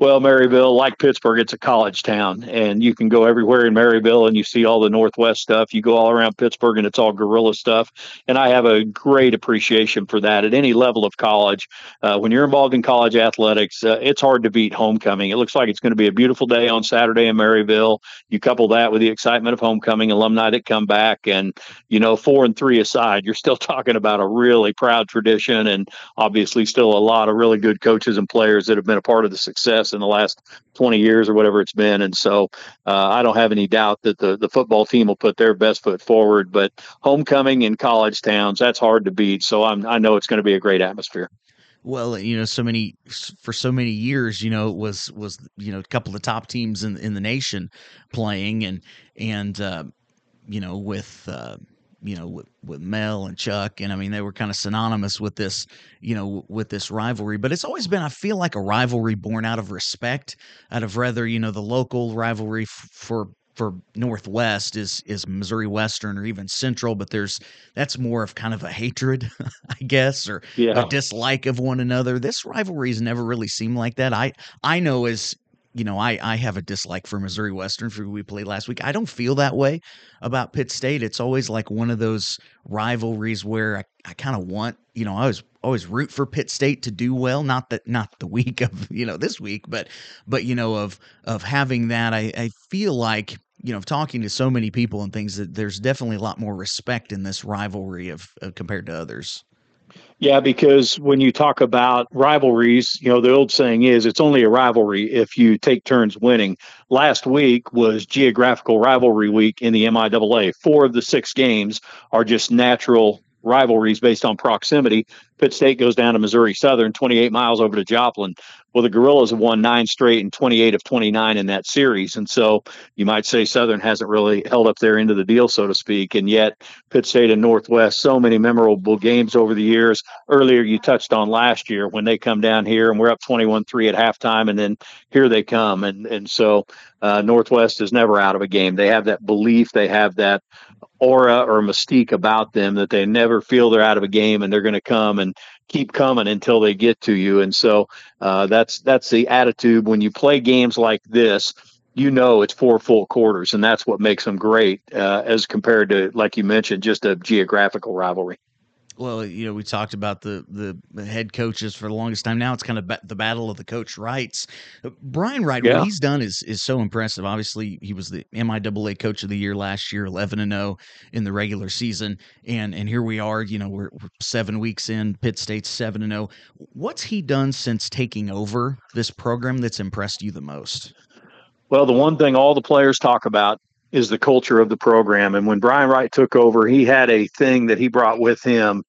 Well, Maryville, like Pittsburg, it's a college town, and you can go everywhere in Maryville and you see all the Northwest stuff. You go all around Pittsburg and it's all gorilla stuff. And I have a great appreciation for that at any level of college. Uh, when you're involved in college athletics, uh, it's hard to beat homecoming. It looks like it's going to be a beautiful day on Saturday in Maryville. You couple that with the excitement of homecoming, alumni that come back, and, you know, four and three aside, you're still talking about a really proud tradition and obviously still a lot of really good coaches and players that have been a part of the success in the last 20 years or whatever it's been. And so uh, I don't have any doubt that the, the football team will put their best foot forward. But homecoming in college towns, that's hard to beat. So I'm, I know it's going to be a great atmosphere. Well, you know, so many for so many years, you know, it was was you know a couple of the top teams in in the nation playing, and and uh, you know with uh, you know, with, with Mel and Chuck, and I mean they were kind of synonymous with this, you know, with this rivalry. But it's always been, I feel like, a rivalry born out of respect, out of rather, you know, the local rivalry f- for for Northwest is is Missouri Western or even Central, but there's that's more of kind of a hatred, I guess, or Yeah. a dislike of one another. This rivalry's never really seemed like that. I I know as you know, I I have a dislike for Missouri Western for who we played last week. I don't feel that way about Pitt State. It's always like one of those rivalries where I, I kind of want, you know, I was always root for Pitt State to do well. Not that not the week of, you know, this week, but but you know, of of having that, I, I feel like you know, talking to so many people and things that there's definitely a lot more respect in this rivalry of, of compared to others. Yeah, because when you talk about rivalries, you know, the old saying is it's only a rivalry if you take turns winning. Last week was geographical rivalry week in the MIAA. Four of the six games are just natural rivalries based on proximity. Pitt State goes down to Missouri Southern, 28 miles over to Joplin. Well, the Gorillas have won nine straight and 28 of 29 in that series. And so you might say Southern hasn't really held up their end of the deal, so to speak. And yet, Pitt State and Northwest, so many memorable games over the years. Earlier, you touched on last year when they come down here and we're up 21 3 at halftime, and then here they come. And, and so uh, Northwest is never out of a game. They have that belief, they have that aura or mystique about them that they never feel they're out of a game and they're going to come and keep coming until they get to you. And so uh, that's that's the attitude when you play games like this. You know it's four full quarters, and that's what makes them great uh, as compared to, like you mentioned, just a geographical rivalry. Well, you know, we talked about the the head coaches for the longest time. Now it's kind of ba- the battle of the coach Wrights. Uh, Brian Wright, Yeah. what he's done is is so impressive. Obviously, he was the MIAA Coach of the Year last year, eleven and zero in the regular season, and and here we are. You know, we're, we're seven weeks in. Pitt State's seven and zero. What's he done since taking over this program that's impressed you the most? Well, the one thing all the players talk about is the culture of the program. And when Brian Wright took over, he had a thing that he brought with him,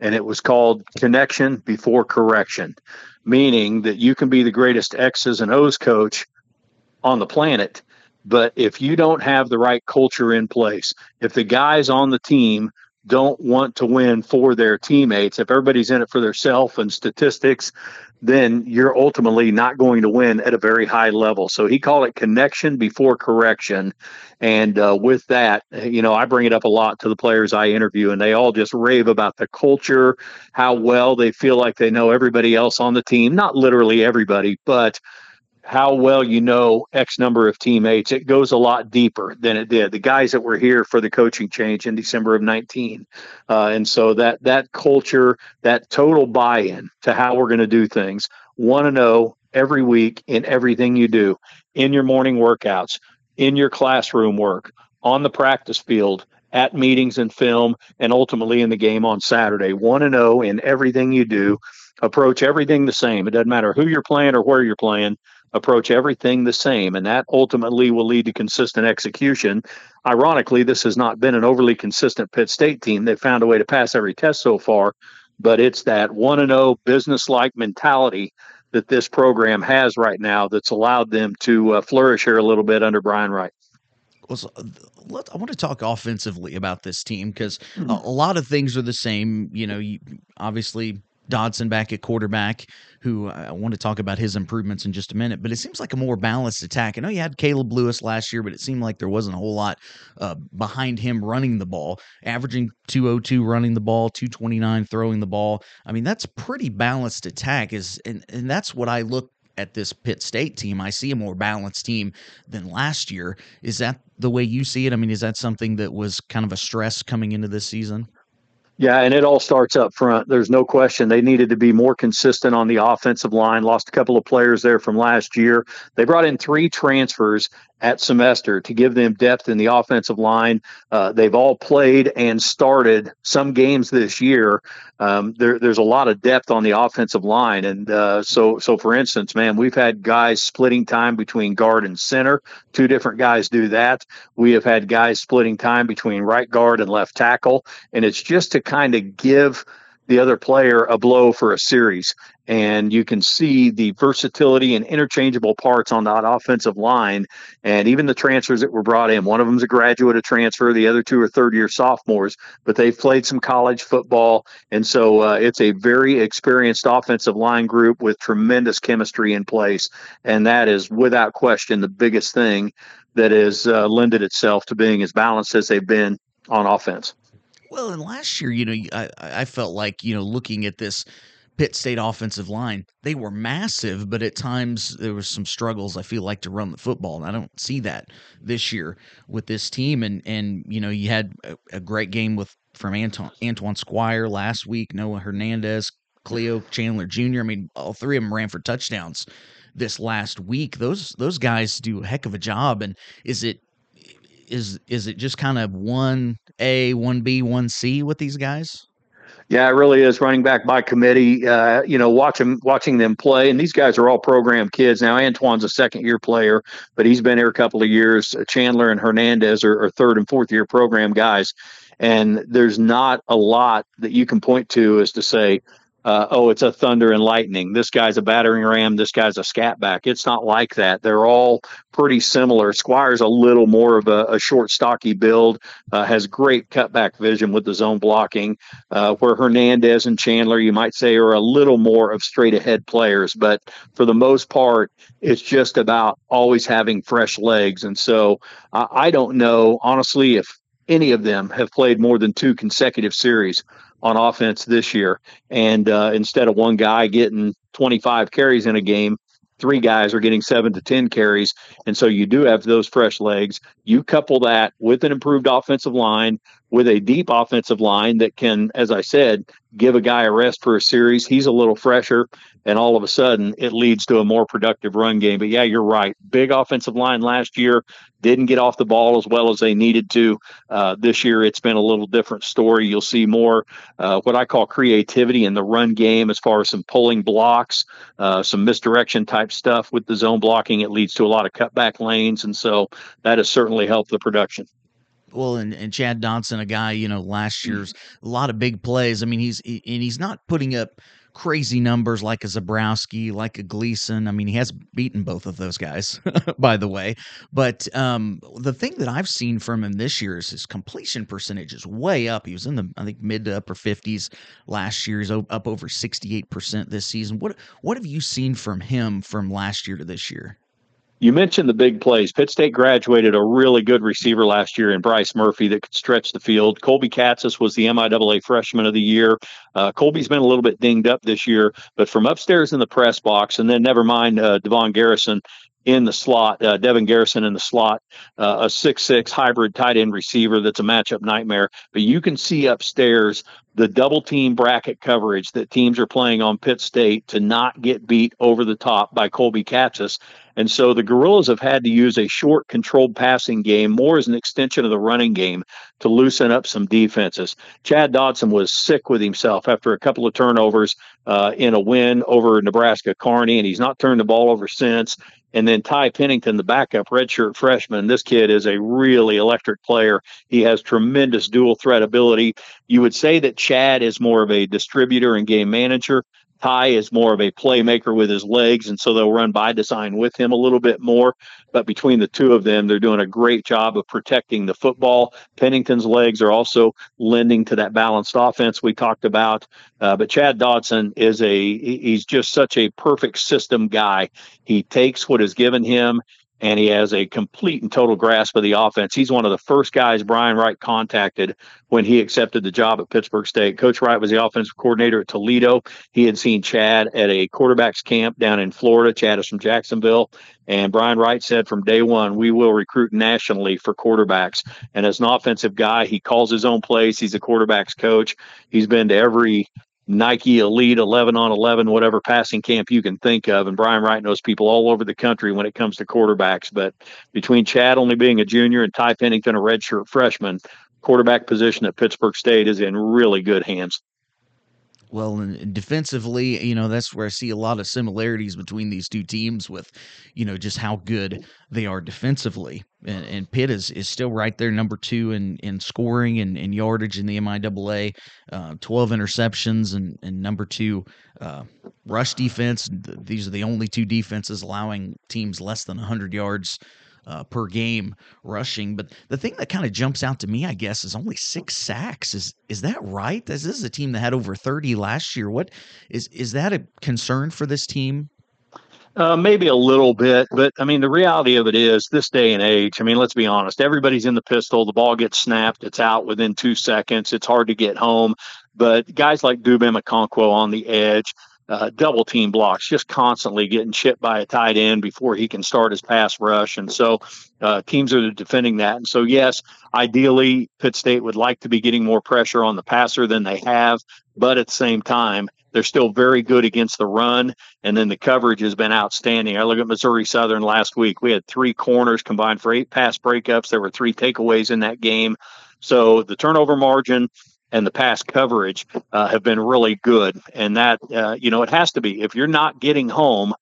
and it was called connection before correction, meaning that you can be the greatest X's and O's coach on the planet. But if you don't have the right culture in place, if the guys on the team don't want to win for their teammates, if everybody's in it for their self and statistics, then you're ultimately not going to win at a very high level. So he called it connection before correction. And uh, with that, you know, I bring it up a lot to the players I interview, and they all just rave about the culture, how well they feel like they know everybody else on the team. Not literally everybody, but how well you know X number of teammates. It goes a lot deeper than it did. The guys that were here for the coaching change in December of 19. Uh, and so that that culture, that total buy-in to how we're going to do things, want to know every week in everything you do, in your morning workouts, in your classroom work, on the practice field, at meetings and film, and ultimately in the game on Saturday. Want to know in everything you do, approach everything the same. It doesn't matter who you're playing or where you're playing approach everything the same, and that ultimately will lead to consistent execution. Ironically, this has not been an overly consistent Pitt State team. They've found a way to pass every test so far, but it's that one and zero business like mentality that this program has right now that's allowed them to uh, flourish here a little bit under Brian Wright. Well, so, let, I want to talk offensively about this team because a, a lot of things are the same. You know, you, obviously Dodson back at quarterback, who I want to talk about his improvements in just a minute. But it seems like a more balanced attack. I know you had Caleb Lewis last year, but it seemed like there wasn't a whole lot uh, behind him running the ball, averaging 202 running the ball, 229 throwing the ball. I mean, that's pretty balanced attack. Is and, and that's what I look at this Pitt State team. I see a more balanced team than last year. Is that the way you see it? I mean, is that something that was kind of a stress coming into this season? Yeah, and it all starts up front. There's no question they needed to be more consistent on the offensive line. Lost a couple of players there from last year. They brought in three transfers at semester to give them depth in the offensive line. Uh, they've all played and started some games this year. Um, there, there's a lot of depth on the offensive line, and uh, so so for instance, man, we've had guys splitting time between guard and center. Two different guys do that. We have had guys splitting time between right guard and left tackle, and it's just to kind of give the other player a blow for a series. And you can see the versatility and interchangeable parts on that offensive line. And even the transfers that were brought in, one of them's a graduate of transfer, the other two are third year sophomores, but they've played some college football. And so uh, it's a very experienced offensive line group with tremendous chemistry in place. And that is without question the biggest thing that has uh, lended itself to being as balanced as they've been on offense. Well, and last year, you know, I, I felt like, you know, looking at this Pitt State offensive line. They were massive, but at times there was some struggles. I feel like to run the football, and I don't see that this year with this team. And and you know you had a, a great game with from Anton Antoine Squire last week, Noah Hernandez, Cleo Chandler Jr. I mean, all three of them ran for touchdowns this last week. Those those guys do a heck of a job. And is it is is it just kind of one A, one B, one C with these guys? Yeah, it really is running back by committee. Uh, you know, watching watching them play, and these guys are all program kids. Now, Antoine's a second year player, but he's been here a couple of years. Chandler and Hernandez are, are third and fourth year program guys, and there's not a lot that you can point to as to say, uh, oh, it's a thunder and lightning. This guy's a battering ram. This guy's a scat back. It's not like that. They're all pretty similar. Squire's a little more of a, a short, stocky build, uh, has great cutback vision with the zone blocking, uh, where Hernandez and Chandler, you might say, are a little more of straight ahead players. But for the most part, it's just about always having fresh legs. And so I don't know, honestly, if any of them have played more than two consecutive series on offense this year. And uh, instead of one guy getting 25 carries in a game, three guys are getting seven to 10 carries. And so you do have those fresh legs. You couple that with an improved offensive line, with a deep offensive line that can, as I said, give a guy a rest for a series. He's a little fresher, and all of a sudden it leads to a more productive run game. But yeah, you're right. Big offensive line last year didn't get off the ball as well as they needed to. Uh, this year it's been a little different story. You'll see more uh, what I call creativity in the run game as far as some pulling blocks, uh, some misdirection type stuff with the zone blocking. It leads to a lot of cutback lanes, and so that has certainly helped the production well, and, and Chad Dodson, a guy, you know, last mm. year's a lot of big plays. I mean, he's and he's not putting up crazy numbers like a Zabrowski, like a Gleason. I mean, he has beaten both of those guys, by the way. But um, the thing that I've seen from him this year is his completion percentage is way up. He was in the I think mid to upper fifties last year. He's up over sixty eight percent this season. What what have you seen from him from last year to this year? You mentioned the big plays. Pitt State graduated a really good receiver last year in Bryce Murphy that could stretch the field. Colby Katzis was the MIAA Freshman of the Year. Uh, Colby's been a little bit dinged up this year, but from upstairs in the press box, and then never mind uh, Devon Garrison in the slot, uh, Devin Garrison in the slot, uh, a six-six hybrid tight end receiver that's a matchup nightmare. But you can see upstairs the double team bracket coverage that teams are playing on Pitt State to not get beat over the top by Colby Katzis. And so the Gorillas have had to use a short, controlled passing game more as an extension of the running game to loosen up some defenses. Chad Dodson was sick with himself after a couple of turnovers uh, in a win over Nebraska Kearney, and he's not turned the ball over since. And then Ty Pennington, the backup redshirt freshman. This kid is a really electric player. He has tremendous dual threat ability. You would say that Chad is more of a distributor and game manager. Ty is more of a playmaker with his legs, and so they'll run by design with him a little bit more. But between the two of them, they're doing a great job of protecting the football. Pennington's legs are also lending to that balanced offense we talked about. Uh, but Chad Dodson is a he's just such a perfect system guy. He takes what is given him and he has a complete and total grasp of the offense. He's one of the first guys Brian Wright contacted when he accepted the job at Pittsburg State. Coach Wright was the offensive coordinator at Toledo. He had seen Chad at a quarterbacks camp down in Florida. Chad is from Jacksonville. And Brian Wright said from day one, we will recruit nationally for quarterbacks. And as an offensive guy, he calls his own plays. He's a quarterbacks coach. He's been to every Nike Elite 11 on 11, whatever passing camp you can think of. And Brian Wright knows people all over the country when it comes to quarterbacks. But between Chad only being a junior and Ty Pennington, a redshirt freshman, quarterback position at Pittsburg State is in really good hands. Well, and defensively, you know, that's where I see a lot of similarities between these two teams with, you know, just how good they are defensively. And, and Pitt is, is still right there, number two in, in scoring and, and yardage in the MIAA, uh, 12 interceptions, and, and number two uh, rush defense. These are the only two defenses allowing teams less than 100 yards uh, per game rushing. But the thing that kind of jumps out to me, I guess, is only six sacks. Is is that right? This is a team that had over thirty last year. What is is that a concern for this team? Uh, maybe a little bit, but I mean, the reality of it is this day and age, I mean, let's be honest, everybody's in the pistol. The ball gets snapped, it's out within two seconds. It's hard to get home. But guys like Dubem Okonkwo on the edge, uh, double team blocks, just constantly getting chipped by a tight end before he can start his pass rush. And so uh, teams are defending that. And so, yes, ideally, Pitt State would like to be getting more pressure on the passer than they have. But at the same time, they're still very good against the run. And then the coverage has been outstanding. I look at Missouri Southern last week. We had three corners combined for eight pass breakups. There were three takeaways in that game. So the turnover margin and the pass coverage uh, have been really good. And that, uh, you know, it has to be. If you're not getting home,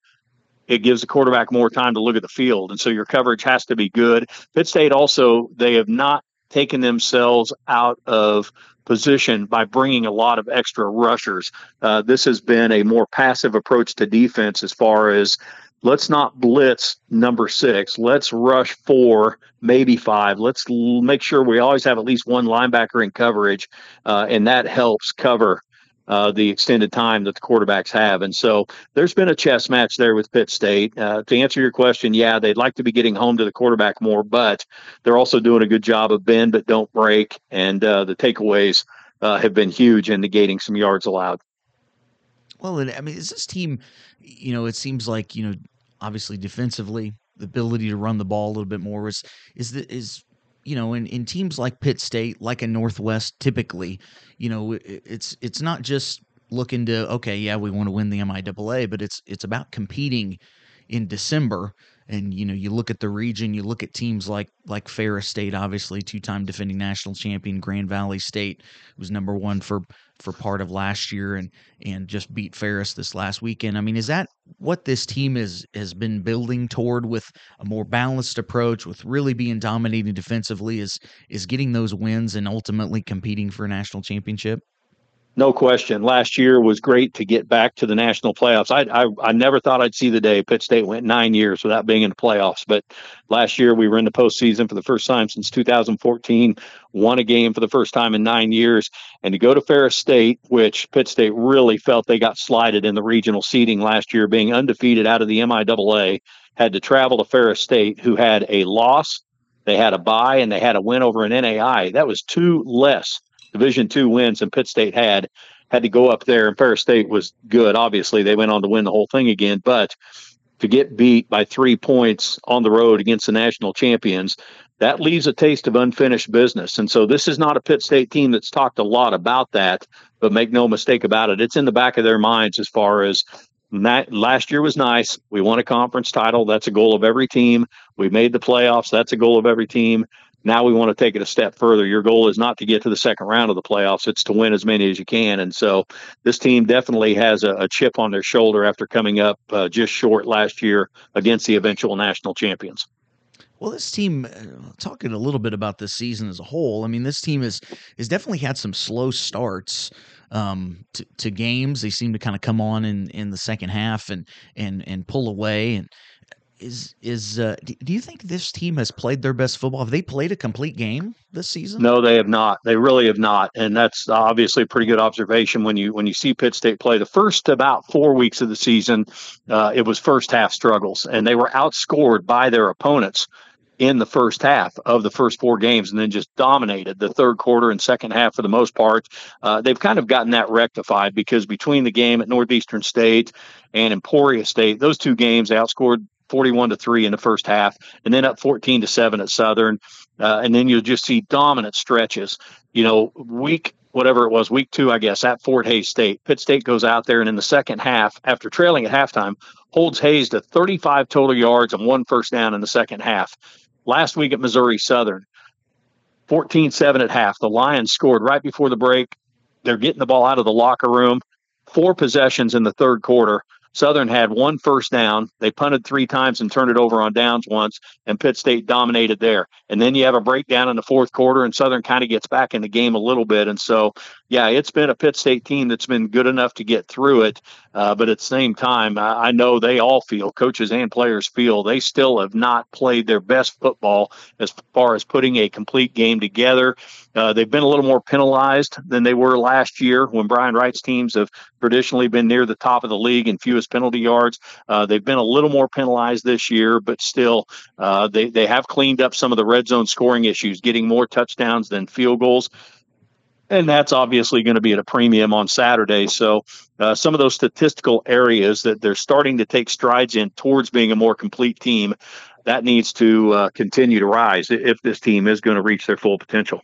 it gives the quarterback more time to look at the field. And so your coverage has to be good. Pitt State also, they have not taken themselves out of position by bringing a lot of extra rushers. Uh, this has been a more passive approach to defense as far as let's not blitz number six. Let's rush four, maybe five. Let's l- make sure we always have at least one linebacker in coverage, uh, and that helps cover uh, the extended time that the quarterbacks have. And so there's been a chess match there with Pitt State. Uh, to answer your question, yeah, they'd like to be getting home to the quarterback more, but they're also doing a good job of bend but don't break, and uh, the takeaways uh, have been huge in negating some yards allowed. Well, and I mean, is this team, you know, it seems like, you know, obviously defensively, the ability to run the ball a little bit more is is the, is you know in, in teams like Pitt State, like a Northwest, typically, you know it, it's it's not just looking to okay, yeah, we want to win the MIAA, but it's it's about competing in December and you know you look at the region you look at teams like like Ferris State obviously two-time defending national champion Grand Valley State was number 1 for for part of last year and and just beat Ferris this last weekend. I mean is that what this team is has been building toward with a more balanced approach with really being dominating defensively is is getting those wins and ultimately competing for a national championship no question. Last year was great to get back to the national playoffs. I, I, I never thought I'd see the day Pitt State went nine years without being in the playoffs. But last year we were in the postseason for the first time since 2014. Won a game for the first time in nine years, and to go to Ferris State, which Pitt State really felt they got slighted in the regional seeding last year, being undefeated out of the MIAA, had to travel to Ferris State, who had a loss, they had a bye, and they had a win over an NAI. That was two less Division two wins, and Pitt State had had to go up there, and Ferris State was good. Obviously, they went on to win the whole thing again, but to get beat by three points on the road against the national champions, that leaves a taste of unfinished business. And so this is not a Pitt State team that's talked a lot about that, but make no mistake about it, it's in the back of their minds as far as last year was nice. We won a conference title. That's a goal of every team. We made the playoffs. That's a goal of every team. Now we want to take it a step further. Your goal is not to get to the second round of the playoffs, it's to win as many as you can. And so this team definitely has a, a chip on their shoulder after coming up uh, just short last year against the eventual national champions. Well, this team, uh, talking a little bit about this season as a whole, I mean, this team is has definitely had some slow starts um, to, to games. They seem to kind of come on in, in the second half and and and pull away. And is is uh, do you think this team has played their best football? Have they played a complete game this season? No, they have not. They really have not, and that's obviously a pretty good observation when you when you see Pitt State play. The first about four weeks of the season, uh, it was first half struggles, and they were outscored by their opponents in the first half of the first four games and then just dominated the third quarter and second half for the most part. Uh, they've kind of gotten that rectified because between the game at Northeastern State and Emporia State, those two games, outscored 41 to 3 in the first half, and then up 14 to 7 at Southern. Uh, and then you'll just see dominant stretches. You know, week, whatever it was, week two, I guess, at Fort Hays State. Pitt State goes out there and in the second half, after trailing at halftime, holds Hays to 35 total yards and one first down in the second half. Last week at Missouri Southern, 14 7 at half. The Lions scored right before the break. They're getting the ball out of the locker room four possessions in the third quarter. Southern had one first down. They punted three times and turned it over on downs once, and Pitt State dominated there. And then you have a breakdown in the fourth quarter, and Southern kind of gets back in the game a little bit. And so, yeah, it's been a Pitt State team that's been good enough to get through it. Uh, but at the same time, I, I know they all feel, coaches and players feel, they still have not played their best football as far as putting a complete game together. Uh, they've been a little more penalized than they were last year when Brian Wright's teams have traditionally been near the top of the league in fewest penalty yards. Uh, they've been a little more penalized this year, but still, uh, they, they have cleaned up some of the red zone scoring issues, getting more touchdowns than field goals. And that's obviously going to be at a premium on Saturday. So, uh, some of those statistical areas that they're starting to take strides in towards being a more complete team, that needs to uh, continue to rise if this team is going to reach their full potential.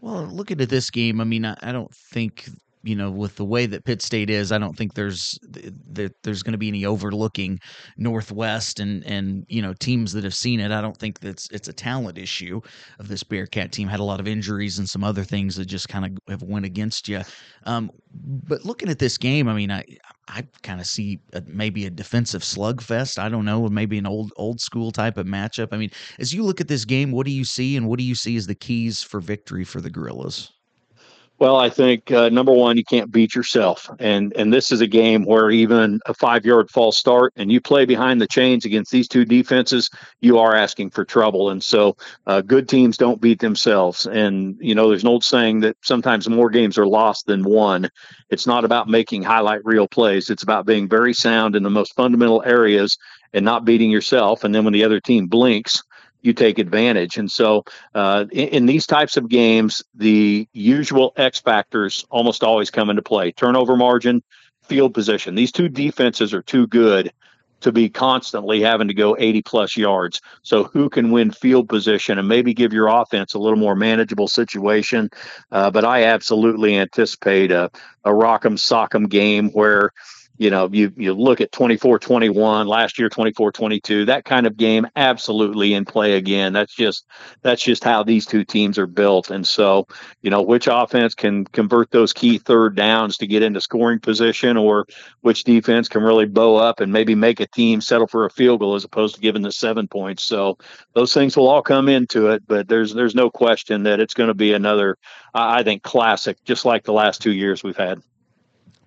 Well, looking at this game, I mean, I, I don't think you know, with the way that Pitt State is, I don't think there's that there's going to be any overlooking Northwest and and you know teams that have seen it. I don't think that's it's a talent issue of this Bearcat team. Had a lot of injuries and some other things that just kind of have went against you. Um, but looking at this game, I mean, I I kind of see a, maybe a defensive slugfest. I don't know, maybe an old old school type of matchup. I mean, as you look at this game, what do you see, and what do you see as the keys for victory for the Gorillas? Well, I think uh, number one, you can't beat yourself, and and this is a game where even a five yard false start and you play behind the chains against these two defenses, you are asking for trouble. And so, uh, good teams don't beat themselves. And you know, there's an old saying that sometimes more games are lost than won. It's not about making highlight reel plays; it's about being very sound in the most fundamental areas and not beating yourself. And then when the other team blinks, you take advantage. And so, uh, in, in, these types of games, the usual X factors almost always come into play turnover margin, field position. These two defenses are too good to be constantly having to go 80 plus yards. So, who can win field position and maybe give your offense a little more manageable situation? Uh, but I absolutely anticipate a, a rock'em sock'em game where you know, you you look at 24-21 last year 24-22 that kind of game absolutely in play again. That's just that's just how these two teams are built. And so, you know, which offense can convert those key third downs to get into scoring position or which defense can really bow up and maybe make a team settle for a field goal as opposed to giving the 7 points. So, those things will all come into it, but there's there's no question that it's going to be another I think classic just like the last 2 years we've had.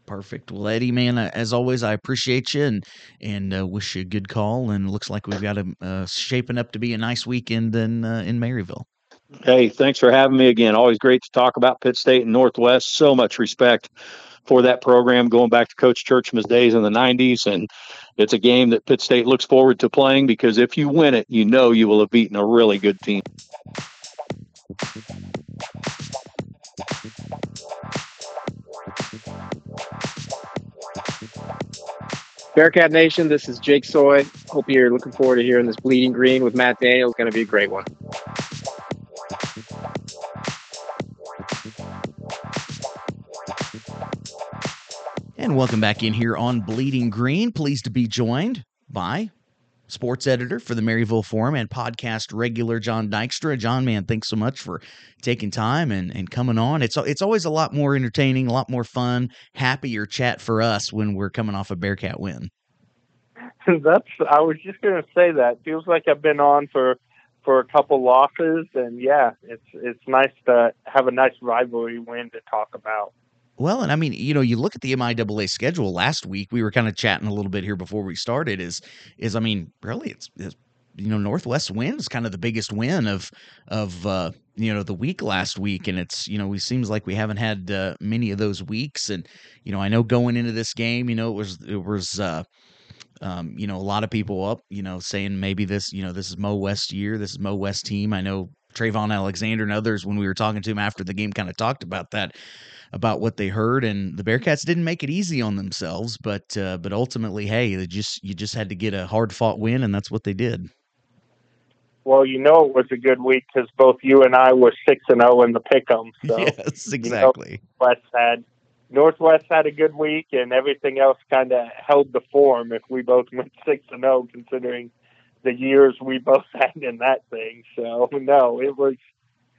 Perfect. Well, Eddie, man, as always, I appreciate you and and uh, wish you a good call. And looks like we've got a uh, shaping up to be a nice weekend in uh, in Maryville. Hey, thanks for having me again. Always great to talk about Pitt State and Northwest. So much respect for that program going back to Coach Tjeerdsma's days in the 90s. And it's a game that Pitt State looks forward to playing because if you win it, you know you will have beaten a really good team. Bearcat Nation, this is Jake Soy. Hope you're looking forward to hearing this Bleeding Green with Matt Daniels. Going to be a great one. And welcome back in here on Bleeding Green. Pleased to be joined by sports editor for the Maryville Forum and podcast regular Jon Dykstra. Jon, man, thanks so much for taking time and, and coming on. It's it's always a lot more entertaining, a lot more fun, happier chat for us when we're coming off a Bearcat win. That's I was just going to say that. Feels like I've been on for for a couple losses, and yeah, it's it's nice to have a nice rivalry win to talk about. Well, and I mean, you know, you look at the MIAA schedule last week. We were kind of chatting a little bit here before we started. Is is I mean, really, it's, it's you know, Northwest wins kind of the biggest win of of uh, you know the week last week, and it's you know, it seems like we haven't had uh, many of those weeks. And you know, I know going into this game, you know, it was it was. Uh, um, you know, a lot of people up, you know, saying maybe this, you know, this is Mo West year, this is Mo West team. I know Trayvon Alexander and others, when we were talking to him after the game, kind of talked about that about what they heard, and the Bearcats didn't make it easy on themselves, but uh, but ultimately, hey, they just you just had to get a hard fought win, and that's what they did. Well, you know it was a good week because both you and I were six and zero oh in the pick'em. So, yes, exactly. You know, West had Northwest had a good week, and everything else kind of held the form. If we both went six and zero, oh, considering the years we both had in that thing, so no, it was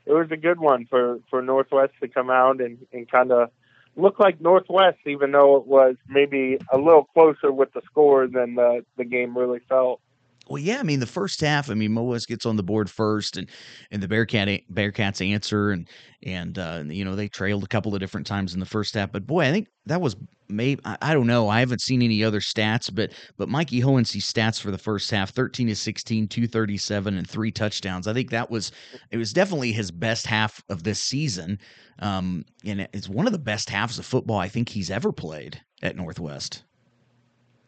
it was a good one for for Northwest to come out and and kind of look like Northwest, even though it was maybe a little closer with the score than the the game really felt. Well, yeah, I mean the first half. I mean, Mo West gets on the board first, and and the Bearcat Bearcats answer, and and uh, you know they trailed a couple of different times in the first half. But boy, I think that was maybe I, I don't know. I haven't seen any other stats, but but Mikey Hohensee stats for the first half: thirteen to 16, 237, and three touchdowns. I think that was it was definitely his best half of this season, um, and it's one of the best halves of football I think he's ever played at Northwest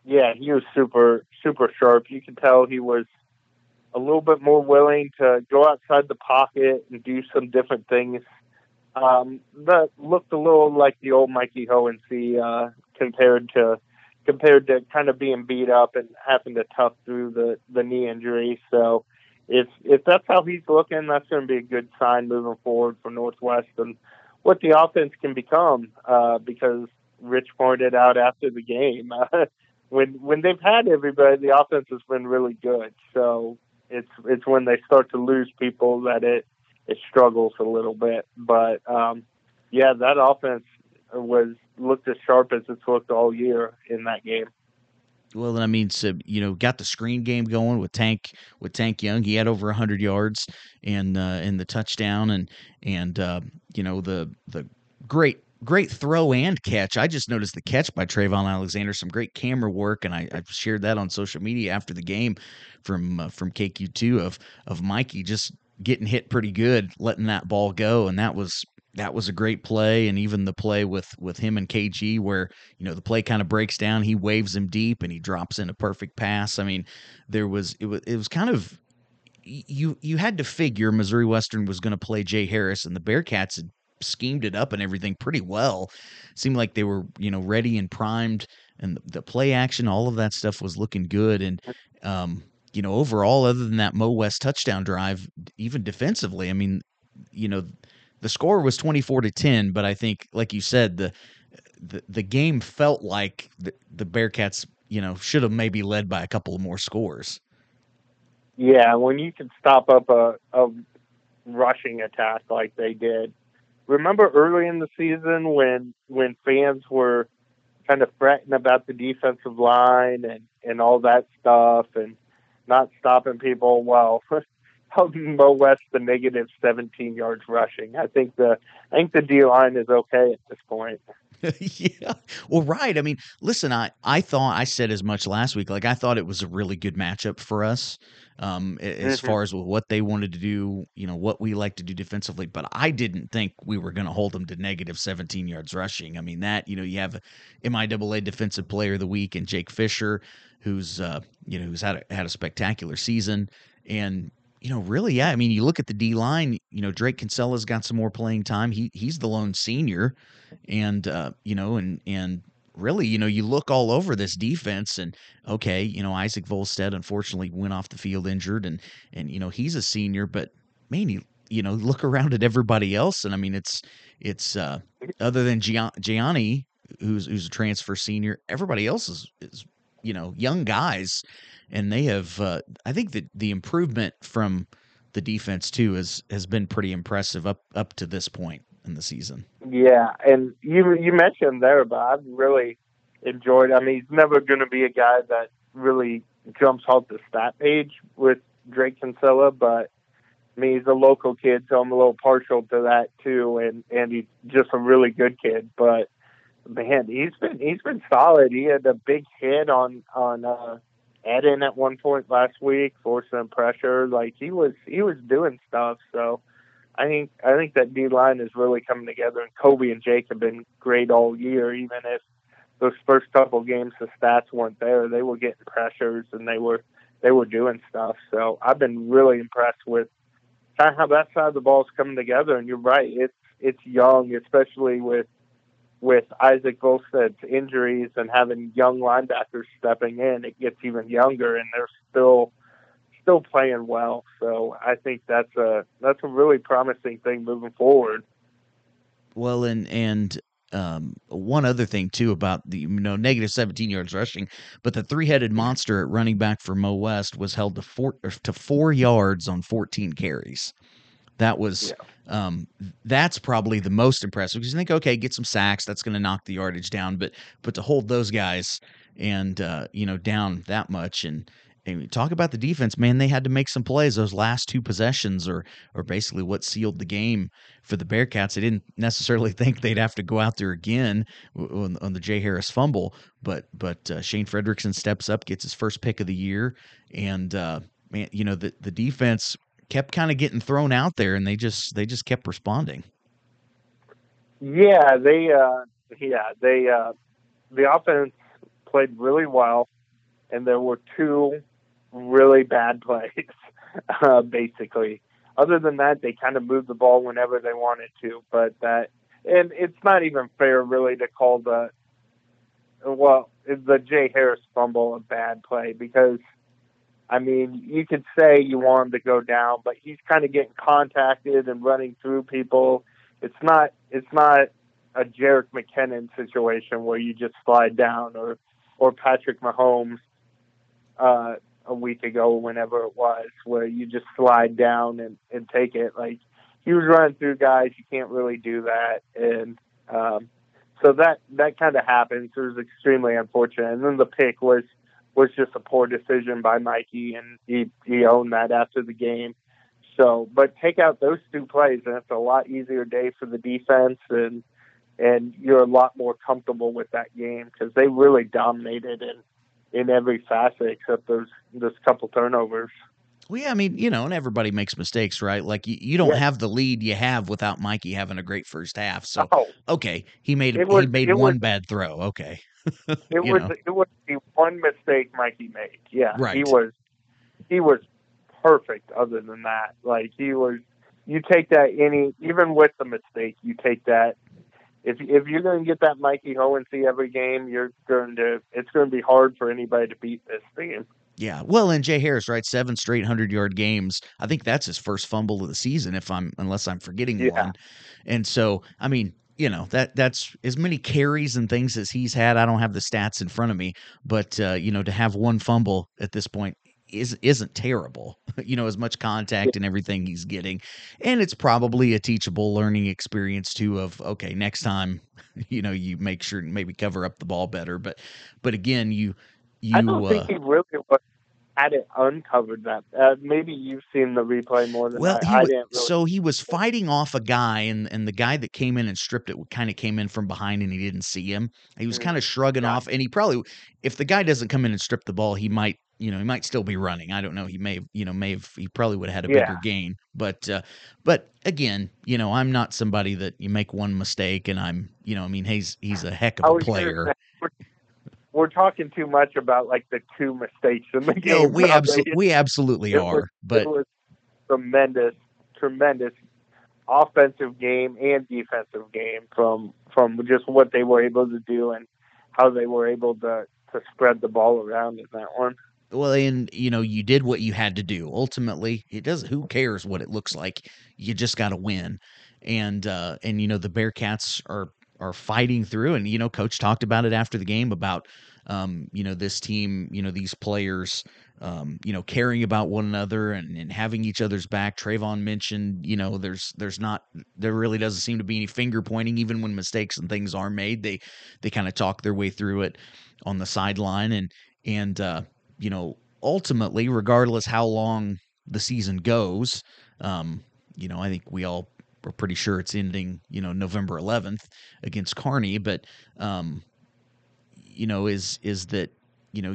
yeah, he was super super sharp. You could tell he was a little bit more willing to go outside the pocket and do some different things. Um, that looked a little like the old Mikey Hohensee uh, compared to compared to kind of being beat up and having to tough through the the knee injury. So if if that's how he's looking, that's going to be a good sign moving forward for Northwest and what the offense can become. Uh, because Rich pointed out after the game, uh, when when they've had everybody, the offense has been really good. So it's it's when they start to lose people that it it struggles a little bit. But um, yeah, that offense was looked as sharp as it's looked all year in that game. Well, I mean, so you know, got the screen game going with Tank with Tank Young. He had over hundred yards and uh, in the touchdown, and and uh, you know the the great great throw and catch. I just noticed the catch by Trayvon Alexander, some great camera work, and I, I shared that on social media after the game from uh, from KQ2 of of Mikey just getting hit pretty good, letting that ball go, and that was that was a great play, and even the play with with him and KG where you know the play kind of breaks down, he waves him deep, and he drops in a perfect pass. I mean, there was it was it was kind of you you had to figure Missouri Western was going to play Jay Harris, and the Bearcats had schemed it up and everything pretty well. Seemed like they were, you know, ready and primed, and the, play action, all of that stuff was looking good. And um, you know, overall, other than that Mo West touchdown drive, even defensively, I mean, you know, the score was twenty four to ten, but I think, like you said, the the, the game felt like the, the Bearcats, you know, should have maybe led by a couple of more scores. Yeah, when you can stop up a, a rushing attack like they did, remember early in the season when when fans were kind of fretting about the defensive line and and all that stuff and not stopping people. Well, helping Mo West the negative 17 yards rushing. I think the I think the D line is okay at this point. yeah. Well, right. I mean, listen, I, I thought I said as much last week. Like I thought it was a really good matchup for us, um, as mm-hmm. far as what they wanted to do, you know, what we like to do defensively. But I didn't think we were going to hold them to negative 17 yards rushing. I mean, that you know, you have MIAA Defensive Player of the Week and Jake Fisher, who's uh, you know, who's had a, had a spectacular season, and you know, really, yeah. I mean, you look at the D line. You know, Drake Kinsella's got some more playing time. He he's the lone senior, and uh, you know, and and really, you know, you look all over this defense, and okay, you know, Isaac Volstead unfortunately went off the field injured, and and you know he's a senior, but man, you you know look around at everybody else, and I mean, it's it's uh, other than Gianni, who's who's a transfer senior, everybody else is is you know young guys and they have. Uh, I think that the improvement from the defense too has has been pretty impressive up up to this point in the season. Yeah, and you you mentioned there, but I've really enjoyed. I mean, he's never going to be a guy that really jumps off the stat page with Drake Kinsella, but I mean, he's a local kid, so I'm a little partial to that too, and and he's just a really good kid. But man, he's been he's been solid. He had a big hit on on uh, Eden at one point last week, forcing pressure. Like he was he was doing stuff. So I think I think that D line is really coming together. And Kobe and Jake have been great all year, even if those first couple games the stats weren't there. They were getting pressures and they were they were doing stuff. So I've been really impressed with how that side of the ball is coming together. And you're right, it's it's young, especially with with Isaac Volstead's injuries and having young linebackers stepping in, it gets even younger, and they're still still playing well. So I think that's a that's a really promising thing moving forward. Well, and and um, one other thing too about the you know negative 17 yards rushing, but the three-headed monster at running back for Mo West was held to four to four yards on 14 carries. That was um, that's probably the most impressive because you think, okay, get some sacks, that's going to knock the yardage down, but but to hold those guys and uh, you know down that much and and talk about the defense, man. They had to make some plays. Those last two possessions are are basically what sealed the game for the Bearcats. They didn't necessarily think they'd have to go out there again on, on the Jay Harris fumble, but but uh, Shane Frederickson steps up, gets his first pick of the year, and uh, man, you know the the defense kept kind of getting thrown out there, and they just they just kept responding. Yeah, they uh, yeah they uh, the offense played really well, and there were two really bad plays, uh, basically. Other than that, they kind of moved the ball whenever they wanted to. But that, and it's not even fair, really, to call the well the Jay Harris fumble a bad play because, I mean, you could say you want him to go down, but he's kind of getting contacted and running through people. It's not. It's not a Jerick McKinnon situation where you just slide down or or Patrick Mahomes. Uh, a week ago, whenever it was, where you just slide down and, and take it. Like he was running through guys, you can't really do that, and um, so that that kind of happened. So it was extremely unfortunate. And then the pick was was just a poor decision by Mikey, and he he owned that after the game. So, but take out those two plays, and it's a lot easier day for the defense, and and you're a lot more comfortable with that game because they really dominated in in every facet except those those couple turnovers. Well, yeah, I mean, you know, and everybody makes mistakes, right? Like you, you don't Yeah. have the lead you have without Mikey having a great first half. So Oh, okay, he made It was- he made one was- bad throw. Okay, it was know. it was the one mistake Mikey made. Yeah, he was he was perfect. Other than that, like he was, you take that any even with the mistake, you take that. If if you're going to get that Mikey Hohensee every game, you're going to it's going to be hard for anybody to beat this team. yeah. Well, and Jay Harris, right? Seven straight hundred yard games. I think that's his first fumble of the season, if I'm unless I'm forgetting Yeah. one. And so, I mean, you know that that's as many carries and things as he's had. I don't have the stats in front of me, but uh, you know, to have one fumble at this point is isn't terrible. you know, as much contact and everything he's getting, and it's probably a teachable learning experience too. Of okay, next time, you know, you make sure maybe cover up the ball better. But but again, you you I don't uh, think he really was, had it uncovered that. Uh, maybe you've seen the replay more than Well, I. he I didn't really. so he was fighting off a guy, and and the guy that came in and stripped it kind of came in from behind, and he didn't see him. He was Mm, kind of shrugging got off, and he probably, if the guy doesn't come in and strip the ball, he might, you know, he might still be running. I don't know. He may, have, you know, may have. He probably would have had a Yeah. bigger gain, but uh, but again, you know, I'm not somebody that you make one mistake, and I'm, you know, I mean, he's he's a heck of a player. We're, talking too much about like the two mistakes in the game. No, we absolutely we absolutely It are, was- but it was tremendous, tremendous offensive game and defensive game from from just what they were able to do and how they were able to to spread the ball around in that one. Well, and you know, you did what you had to do. Ultimately, it does. Who cares what it looks like? You just got to win, and uh, and you know the Bearcats are are fighting through. And you know, Coach talked about it after the game about um, you know this team, you know these players, um, you know caring about one another and, and having each other's back. Trayvon mentioned, you know, there's there's not there really doesn't seem to be any finger pointing, even when mistakes and things are made. They they kind of talk their way through it on the sideline, and and uh, you know, ultimately, regardless how long the season goes, um, you know, I think we all are pretty sure it's ending, you know, November 11th against Kearney, but, um, you know, is is that, you know,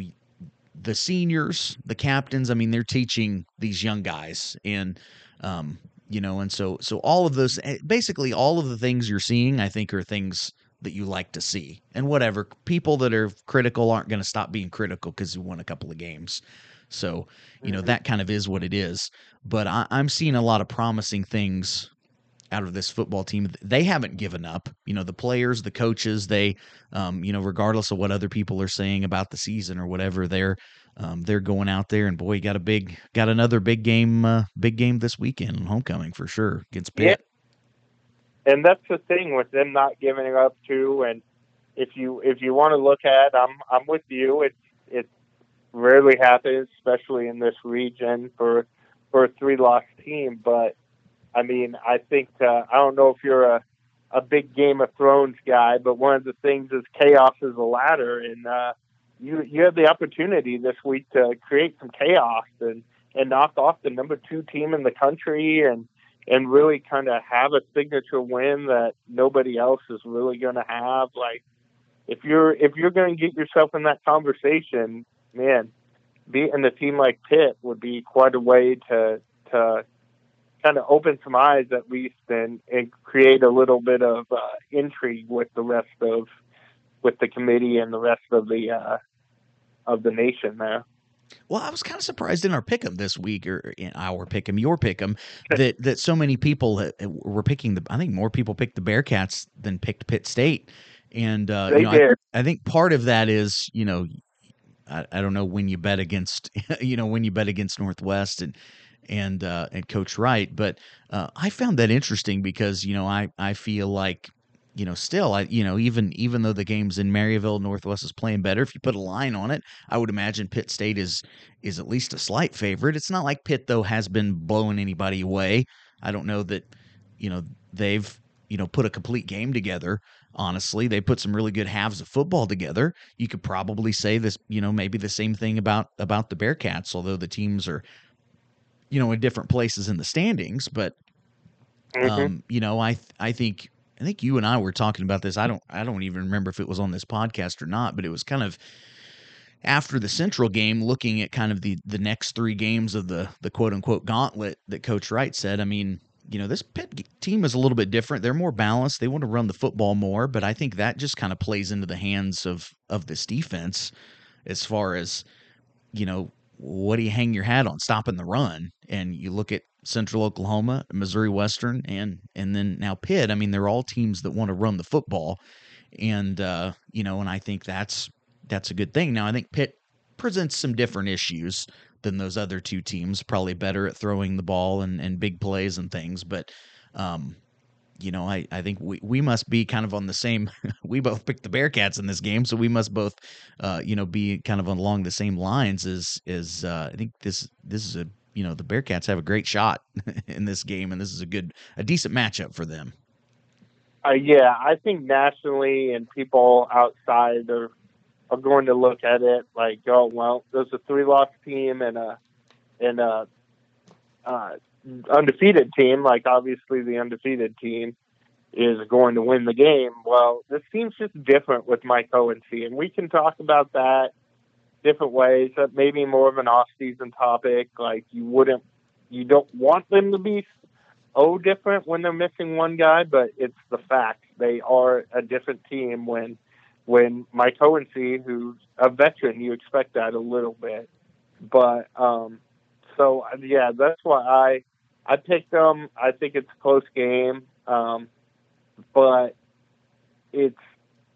the seniors, the captains, I mean, they're teaching these young guys and, um, you know, and so so all of those, eh, basically all of the things you're seeing, I think, are things that you like to see. And whatever people that are critical aren't going to stop being critical because you won a couple of games. So you know that kind of is what it is. But I, I'm seeing a lot of promising things out of this football team. They haven't given up. You know, the players, the coaches, they, um, you know, regardless of what other people are saying about the season or whatever, they're um, they're going out there and boy, got a big, got another big game, uh, big game this weekend, homecoming for sure against Pitt. and that's the thing with them not giving up too. And if you if you want to look at, I'm I'm with you. It it rarely happens, especially in this region for for a three loss team. But I mean, I think uh, I don't know if you're a a big Game of Thrones guy, but one of the things is chaos is a ladder, and uh, you you have the opportunity this week to create some chaos and and knock off the number two team in the country and and really kind of have a signature win that nobody else is really going to have. Like if you're if you're going to get yourself in that conversation, man, beating a team like Pitt would be quite a way to to kind of open some eyes at least and and create a little bit of uh, intrigue with the rest of with the committee and the rest of the uh, of the nation there. Well, I was kind of surprised in our pick'em this week, or in our pick'em, your pick'em, that that so many people were picking the. I think more people picked the Bearcats than picked Pitt State, and uh, you know, I, I, think part of that is you know, I, I don't know when you bet against, you know, when you bet against Northwest and and uh, and Coach Wright, but uh, I found that interesting because you know I I feel like you know, still, I you know, even even though the game's in Maryville, Northwest is playing better. If you put a line on it, I would imagine Pitt State is is at least a slight favorite. It's not like Pitt though has been blowing anybody away. I don't know that you know they've you know put a complete game together. Honestly, they put some really good halves of football together. You could probably say this, you know, maybe the same thing about about the Bearcats, although the teams are you know in different places in the standings. But mm-hmm. um, you know, I I think I think you and I were talking about this. I don't I don't even remember if it was on this podcast or not, but it was kind of after the Central game, looking at kind of the the next three games of the the quote unquote gauntlet that Coach Wright said. I mean, you know, this Pitt team is a little bit different. They're more balanced. They want to run the football more, but I think that just kind of plays into the hands of of this defense as far as you know what do you hang your hat on stopping the run and you look at Central Oklahoma, Missouri Western, and and then now Pitt. I mean, they're all teams that want to run the football, and uh, you know, and I think that's that's a good thing. Now, I think Pitt presents some different issues than those other two teams. Probably better at throwing the ball and and big plays and things, but. Um, you know, I, I think we, we must be kind of on the same. we both picked the Bearcats in this game, so we must both, uh, you know, be kind of along the same lines. As as uh, I think this this is a you know the Bearcats have a great shot in this game, and this is a good, a decent matchup for them. Uh, yeah, I think nationally and people outside are are going to look at it like, oh well, there's a three loss team and a and a uh, undefeated team. Like obviously the undefeated team is going to win the game. Well, this seems just different with Mike Hohensee, and we can talk about that different ways. That maybe more of an off-season topic. Like you wouldn't, you don't want them to be oh different when they're missing one guy, but it's the fact they are a different team when when Mike Hohensee, who's a veteran, you expect that a little bit. But um, so yeah, that's why I I picked them. I think it's a close game, um, but it's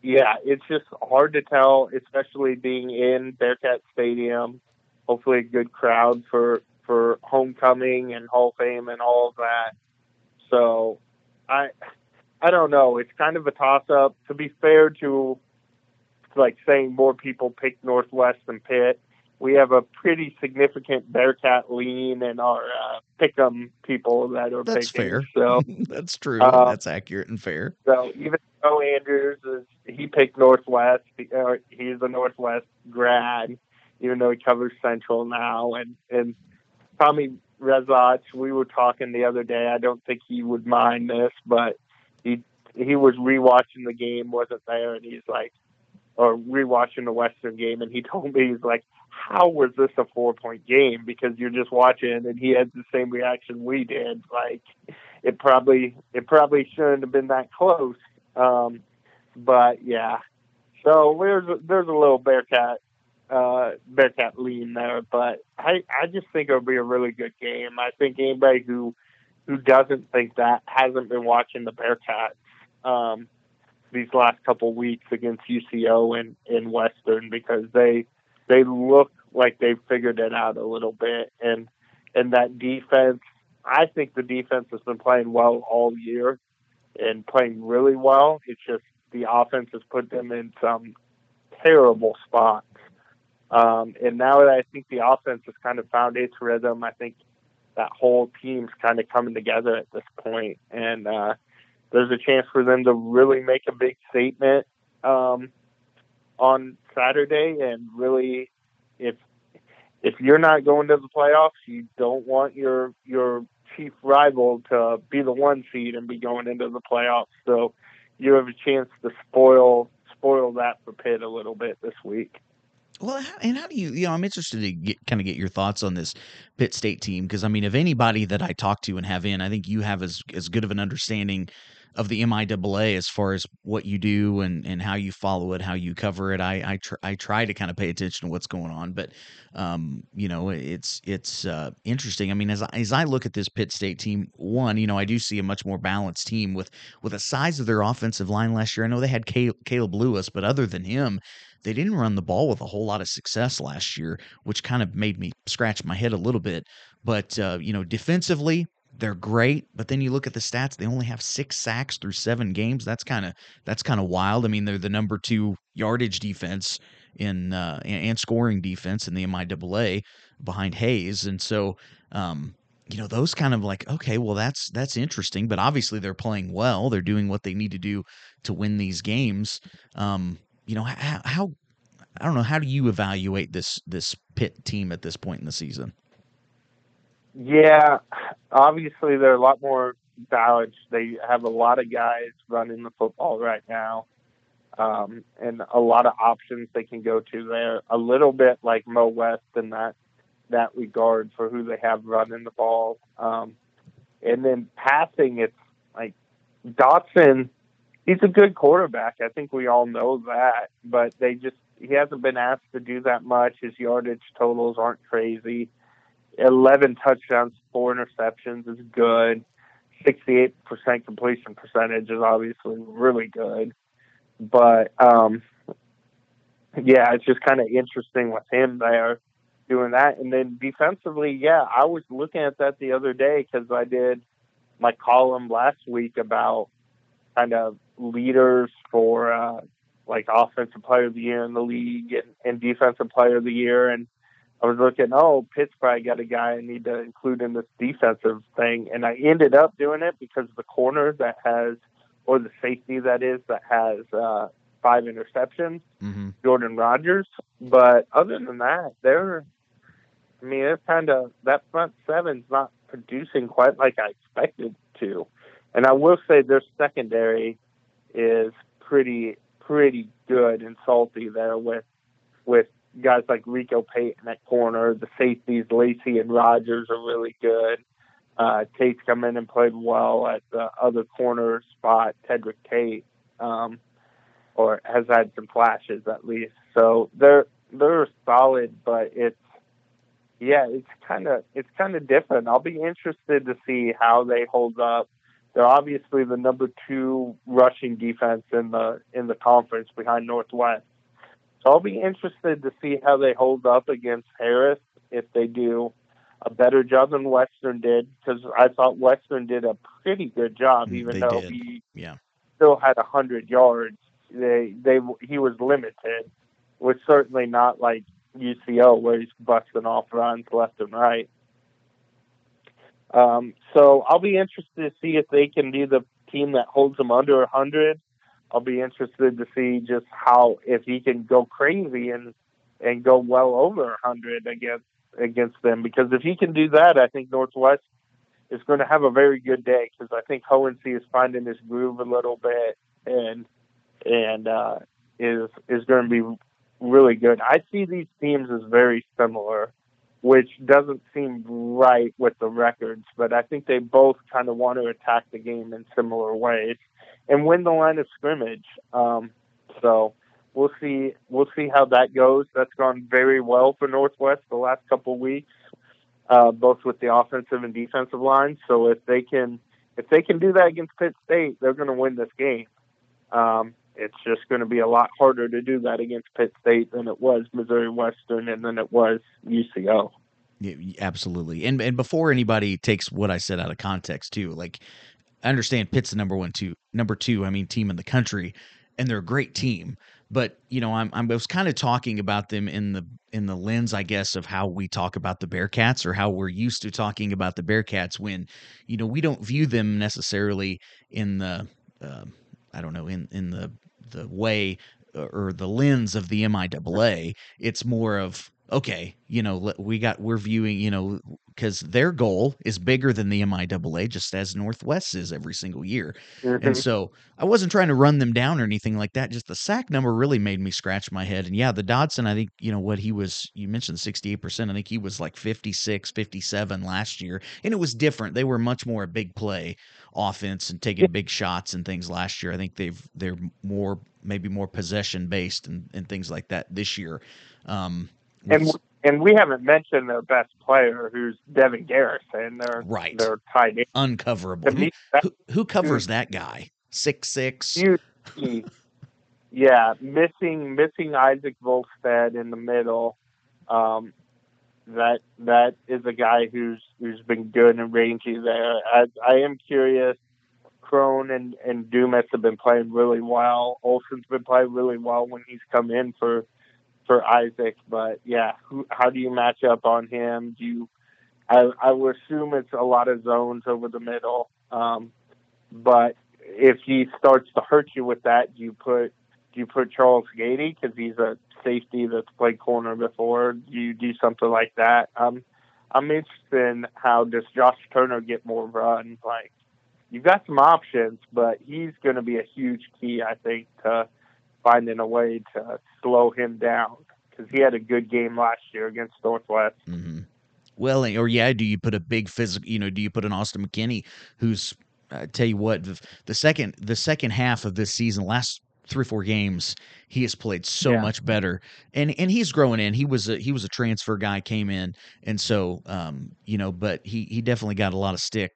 yeah, it's just hard to tell, especially being in Bearcat Stadium. Hopefully, a good crowd for for homecoming and Hall of Fame and all of that. So, I I don't know. It's kind of a toss up. To be fair to like saying more people pick Northwest than Pitt, we have a pretty significant Bearcat lean in our uh, pick'em people that are that's picking. fair. So that's true. Uh, that's accurate and fair. So even though Andrews is he picked Northwest, he's a Northwest grad, even though he covers Central now, and and Tommy Rezach, we were talking the other day. I don't think he would mind this, but he he was rewatching the game, wasn't there, and he's like, or rewatching the Western game, and he told me he's like, how was this a four point game? Because you're just watching, and he had the same reaction we did. Like it probably it probably shouldn't have been that close. Um, but yeah, so there's a, there's a little Bearcat uh, Bearcat lean there, but I I just think it'll be a really good game. I think anybody who who doesn't think that hasn't been watching the Bearcats. Um, these last couple weeks against UCO and in Western because they they look like they've figured it out a little bit and and that defense I think the defense has been playing well all year and playing really well. It's just the offense has put them in some terrible spots. Um, and now that I think the offense has kind of found its rhythm, I think that whole team's kind of coming together at this point, and uh, there's a chance for them to really make a big statement um, on Saturday, and really, if if you're not going to the playoffs, you don't want your your chief rival to be the one seed and be going into the playoffs. So you have a chance to spoil spoil that for Pitt a little bit this week. Well, and how do you, you know, I'm interested to get, kind of get your thoughts on this Pitt State team because I mean, if anybody that I talk to and have in, I think you have as as good of an understanding of the MIAA as far as what you do and, and how you follow it, how you cover it. I I, tr- I try to kind of pay attention to what's going on, but um, you know, it's it's uh, interesting. I mean, as I, as I look at this Pitt State team, one, you know, I do see a much more balanced team with with the size of their offensive line last year. I know they had Caleb Lewis, but other than him, they didn't run the ball with a whole lot of success last year, which kind of made me scratch my head a little bit. But uh, you know, defensively, they're great, but then you look at the stats, they only have 6 sacks through 7 games. That's kind of that's kind of wild. I mean, they're the number 2 yardage defense in uh, and scoring defense in the MIAA behind Hays. And so um, you know, those kind of like, okay, well that's that's interesting, but obviously they're playing well. They're doing what they need to do to win these games. Um, you know, how, how I don't know, how do you evaluate this this pit team at this point in the season? Yeah, obviously they're a lot more balanced. They have a lot of guys running the football right now, um, and a lot of options they can go to there. A little bit like Mo West in that that regard for who they have running the ball. Um, and then passing, it's like Dotson. He's a good quarterback. I think we all know that, but they just he hasn't been asked to do that much. His yardage totals aren't crazy. 11 touchdowns, four interceptions is good. 68% completion percentage is obviously really good. But, um, yeah, it's just kind of interesting with him there doing that. And then defensively, yeah, I was looking at that the other day because I did my column last week about kind of leaders for uh, like offensive player of the year in the league and, and defensive player of the year. And I was looking, oh, Pitt's probably got a guy I need to include in this defensive thing. And I ended up doing it because the corner that has, or the safety that is, that has uh, five interceptions, mm-hmm. Jordan Rodgers. But other than that, they're, I mean, it's kind of, that front seven's not producing quite like I expected to. And I will say their secondary is pretty, pretty good and salty there with, with guys like Rico Payton at corner. The safeties, Lacey and Rogers, are really good. Uh, Tate's come in and played well at the other corner spot, Tedric Tate, um, or has had some flashes at least. So they're they're solid, but it's yeah, it's kind of it's kind of different. I'll be interested to see how they hold up. They're obviously the number two rushing defense in the in the conference behind Northwest. So I'll be interested to see how they hold up against Harris if they do a better job than Western did because I thought Western did a pretty good job, mm, even they though did. he yeah. still had a hundred yards. They they he was limited, was certainly not like UCO where he's busting off runs left and right. Um, so I'll be interested to see if they can be the team that holds them under a hundred. I'll be interested to see just how if he can go crazy and and go well over 100 against against them. Because if he can do that, I think Northwest is going to have a very good day because I think Hohensee is finding his groove a little bit and and uh, is is going to be really good. I see these teams as very similar, which doesn't seem right with the records, but I think they both kind of want to attack the game in similar ways and win the line of scrimmage. Um, so we'll see we'll see how that goes. That's gone very well for Northwest the last couple of weeks, uh, both with the offensive and defensive line. So if they can if they can do that against Pitt State, they're going to win this game. Um, it's just going to be a lot harder to do that against Pitt State than it was Missouri Western and than it was UCO. Yeah, absolutely. And and before anybody takes what I said out of context too, like I understand Pitt's the number one, two, number two. I mean, team in the country, and they're a great team. but you know, I'm, I'm I was kind of talking about them in the in the lens, I guess, of how we talk about the Bearcats or how we're used to talking about the Bearcats when, you know, we don't view them necessarily in the, uh, I don't know, in in the the way or the lens of the MIAA. It's more of okay, you know, we got we're viewing, you know, because their goal is bigger than the MIAA, just as Northwest is every single year. Mm-hmm. And so I wasn't trying to run them down or anything like that. Just the sack number really made me scratch my head. And yeah, the Dodson, I think, you know, what he was, you mentioned 68%. I think he was like 56, 57 last year. And it was different. They were much more a big play offense and taking big shots and things last year. I think they've, they're more, maybe more possession based and, and things like that this year. Um, and and we haven't mentioned their best player, who's Devin Garrison. They're right. They're tight end. Uncoverable. Who, who, who, covers that guy? Six six. yeah, missing missing Isaac Volstead in the middle. Um, that that is a guy who's who's been good and rangy there. I, I am curious. Crone and and Dumas have been playing really well. Olson's been playing really well when he's come in for for Isaac. But yeah, who, how do you match up on him? Do you? I, I would assume it's a lot of zones over the middle. Um, but if he starts to hurt you with that, do you put do you put Charles Gady because he's a safety that's played corner before? Do you do something like that? Um, I'm interested in how does Josh Turner get more run? Like you've got some options, but he's going to be a huge key, I think, to finding a way to slow him down because he had a good game last year against Northwest. Mm-hmm. Well, or yeah, do you put a big physical? You know, do you put an Austin McKinney who's? I tell you what, the second the second half of this season, last three or four games, he has played so yeah. much better, and and he's growing in. He was a he was a transfer guy, came in, and so um, you know, but he he definitely got a lot of stick.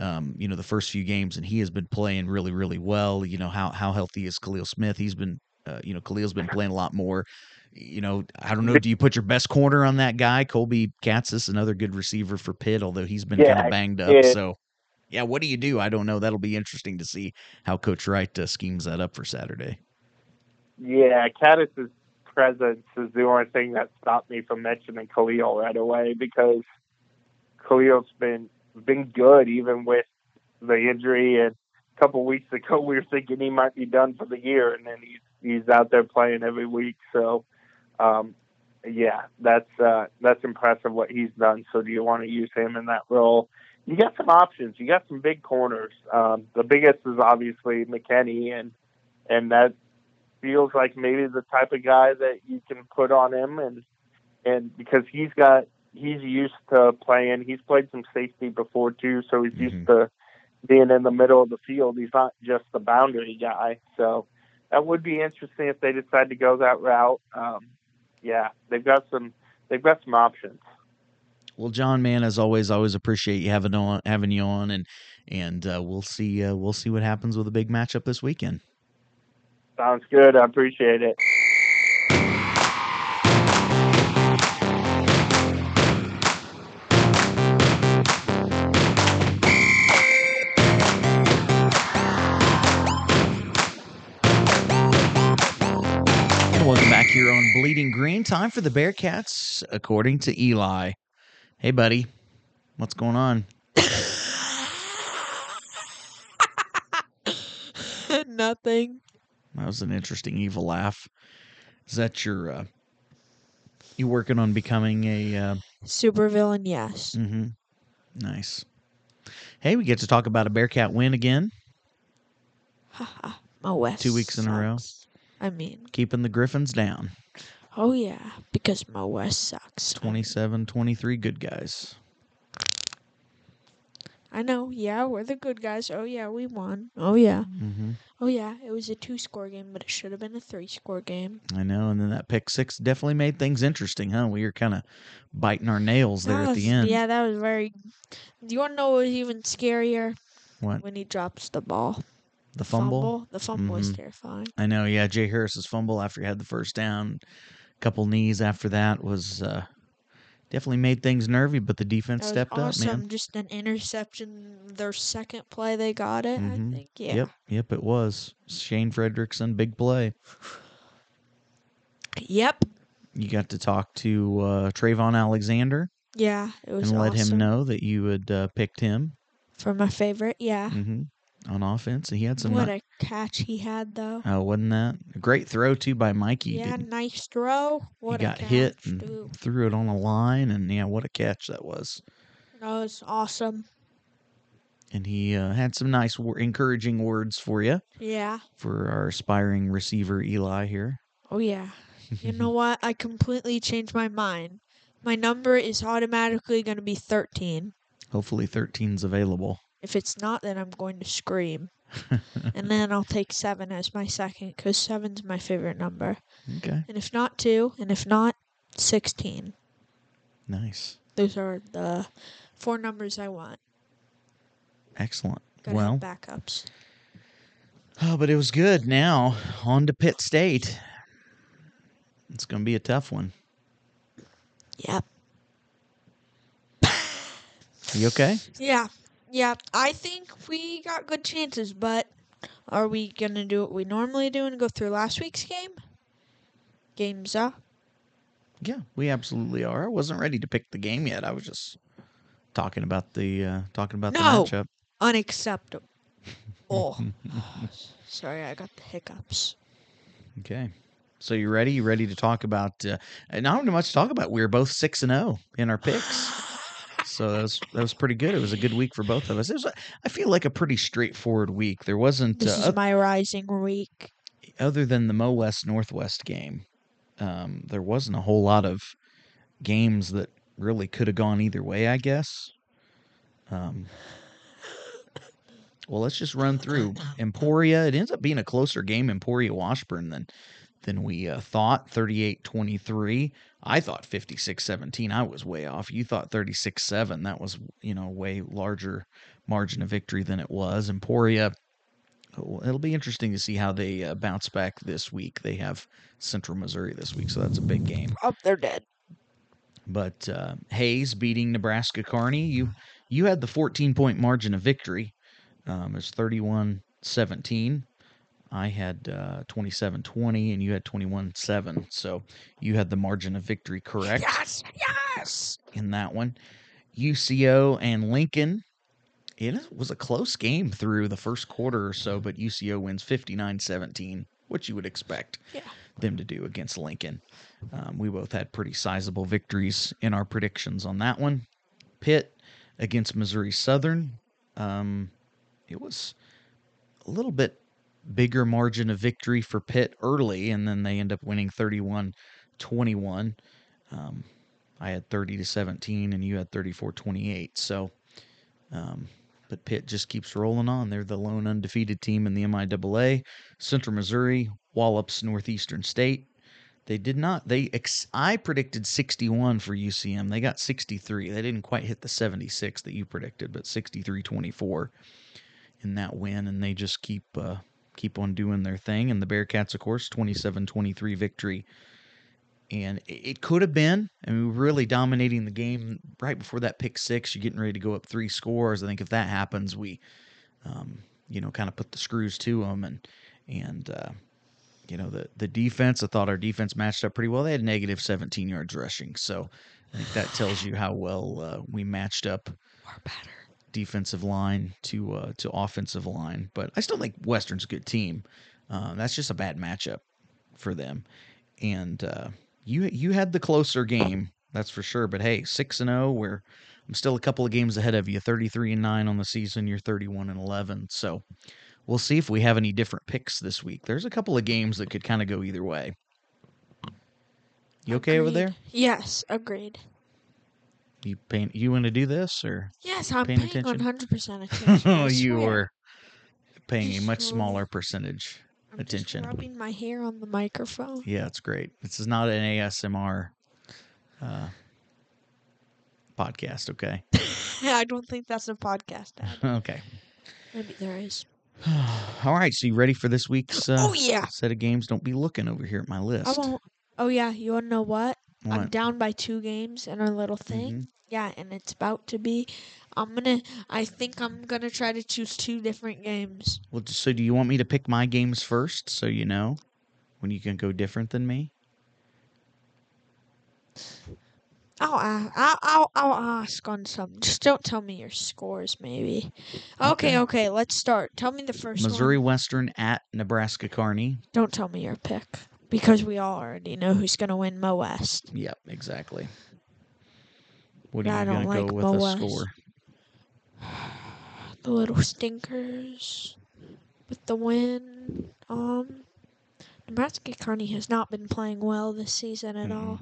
Um, you know, the first few games, and he has been playing really, really well. You know, how how healthy is Khalil Smith? He's been, uh, you know, Khalil's been playing a lot more you know, I don't know. Do you put your best corner on that guy? Colby Katzis, another good receiver for Pitt, although he's been yeah, kind of banged up. Yeah. So, yeah, what do you do? I don't know. That'll be interesting to see how Coach Wright uh, schemes that up for Saturday. Yeah, Katzis' presence is the only thing that stopped me from mentioning Khalil right away because Khalil's been been good even with the injury. And a couple weeks ago, we were thinking he might be done for the year, and then he's he's out there playing every week. So um, yeah, that's uh, that's impressive what he's done. So do you want to use him in that role? You got some options. You got some big corners. Um, the biggest is obviously McKinney, and and that feels like maybe the type of guy that you can put on him, and and because he's got he's used to playing. He's played some safety before too, so he's mm-hmm. used to being in the middle of the field. He's not just the boundary guy. So that would be interesting if they decide to go that route. Um, yeah, they've got some they've got some options. Well, Jon, man, as always, always appreciate you having on having you on, and and uh, we'll see uh, we'll see what happens with a big matchup this weekend. Sounds good. I appreciate it. Welcome back here on Bleeding Green. Time for the Bearcats, according to Eli. Hey, buddy. What's going on? Nothing. That was an interesting evil laugh. Is that your uh you working on becoming a uh super villain, yes. Mm-hmm. Nice. Hey, we get to talk about a Bearcat win again. Haha. My West. Two weeks in a row. I mean, keeping the Griffons down. Oh, yeah, because Mo West sucks. 27 23 good guys. I know. Yeah, we're the good guys. Oh, yeah, we won. Oh, yeah. Mm-hmm. Oh, yeah, it was a two score game, but it should have been a three score game. I know. And then that pick six definitely made things interesting, huh? We were kind of biting our nails there was, at the end. Yeah, that was very. Do you want to know what was even scarier? What? When he drops the ball. The fumble? fumble? The fumble mm-hmm. was terrifying. I know, yeah. Jay Harris's fumble after he had the first down, couple knees after that was uh, definitely made things nervy, but the defense stepped awesome. up, man. Just an interception. Their second play, they got it. Mm-hmm. I think, yeah. Yep, yep, it was Shane Fredrickson, big play. Yep. You got to talk to uh, Trayvon Alexander Yeah, it was and let him know that you had uh, picked him For my favorite, yeah. hmm on offense. He had some. What a catch he had, though. oh, wasn't that a great throw too by Mikey? yeah, Didn't- nice throw. he What got a catch, hit and too. threw it on a line, and yeah, what a catch that was. That was awesome. And he uh, had some nice, wor- encouraging words for you Yeah. for our aspiring receiver Eli here. Oh, yeah. You know what? I completely changed my mind. My number is automatically going to be 13. Hopefully, 13's available. If it's not, then I'm going to scream. and then I'll take 7 as my second because seven's my favorite number. Okay, And if not 2, and if not, 16. nice, Those are the four numbers I want. excellent. Gotta well, backups. oh, but it was good. Now on to Pitt State. It's going to be a tough one. Yep. You okay? Yeah. Yeah. I think we got good chances, but are we going to do what we normally do and go through last week's game? Games up. Yeah, we absolutely are. I wasn't ready to pick the game yet. I was just talking about the uh, talking about No. the matchup. Unacceptable. Oh. Sorry, I got the hiccups. Okay. So you ready? You ready to talk about? Uh, and not much to talk about. We're both six and zero in our picks, so that was that was pretty good. It was a good week for both of us. It was, I feel like a pretty straightforward week. There wasn't This uh, is my rising week. other than the Mo West Northwest game. Um, there wasn't a whole lot of games that really could have gone either way. I guess. Um, well, let's just run through Emporia. It ends up being a closer game, Emporia Washburn, than than we uh, thought. 38-23. I thought 56-17. I was way off. You thought 36-7. That was, you know, way larger margin of victory than it was. Emporia it'll be interesting to see how they uh, bounce back this week. They have Central Missouri this week, so that's a big game. Oh, they're dead. But uh, Hays beating Nebraska Kearney, you you had the 14 point margin of victory. Um, it's 31 17. I had uh, 27 20, and you had 21 7. So you had the margin of victory correct Yes, yes. in that one. UCO and Lincoln. It was a close game through the first quarter or so, but UCO wins 59 17, which you would expect Yeah. them to do against Lincoln. Um, we both had pretty sizable victories in our predictions on that one. Pitt against Missouri Southern. Um, it was a little bit bigger margin of victory for Pitt early, and then they end up winning 31 21. Um, I had 30 to 17, and you had 34 28. So, um, but Pitt just keeps rolling on. They're the lone undefeated team in the MIAA. Central Missouri wallops Northeastern State. They did not. They ex, I predicted 61 for UCM. They got 63. They didn't quite hit the 76 that you predicted, but 63-24 in that win, and they just keep uh, keep on doing their thing. And the Bearcats, of course, 27-23 victory. And it could have been. I mean, we were really dominating the game right before that pick six. You're getting ready to go up three scores. I think if that happens, we, um, you know, kind of put the screws to them and and uh, you know the the defense. I thought our defense matched up pretty well. They had negative 17 yards rushing, so I think that tells you how well uh, we matched up. Better. Defensive line to uh, to offensive line, but I still think Western's a good team. Uh, that's just a bad matchup for them, and uh, you you had the closer game, that's for sure. But hey, six and zero. Where I'm still a couple of games ahead of you. 33 and nine on the season. You're 31 and 11. So we'll see if we have any different picks this week. There's a couple of games that could kind of go either way. You okay over there? Yes, agreed. You paying? You want to do this or? Yes, I'm Paying paying 100% attention. Oh, you were paying a much smaller percentage I'm attention. Just rubbing my hair on the microphone. Yeah, it's great. This is not an ASMR uh, podcast. Okay. I don't think that's a podcast ad. okay. Maybe there is. All right. So you ready for this week's uh, oh yeah. set of games? Don't be looking over here at my list. I won't. Oh yeah. You wanna know what? I'm down by two games in our little thing. Mhm. Yeah, and it's about to be. I'm gonna. I think I'm gonna try to choose two different games. Well, so do you want me to pick my games first, so you know when you can go different than me? I'll, I'll I'll I'll ask on some. Just don't tell me your scores, maybe. Okay, Okay. okay. Let's start. Tell me the first Missouri one. Western at Nebraska Kearney. Don't tell me your pick because we all already know who's gonna win Mo West. Yep, exactly. What are I you gonna like go with Mo a West. score? The little stinkers with the win. Um, Nebraska Kearney has not been playing well this season at all.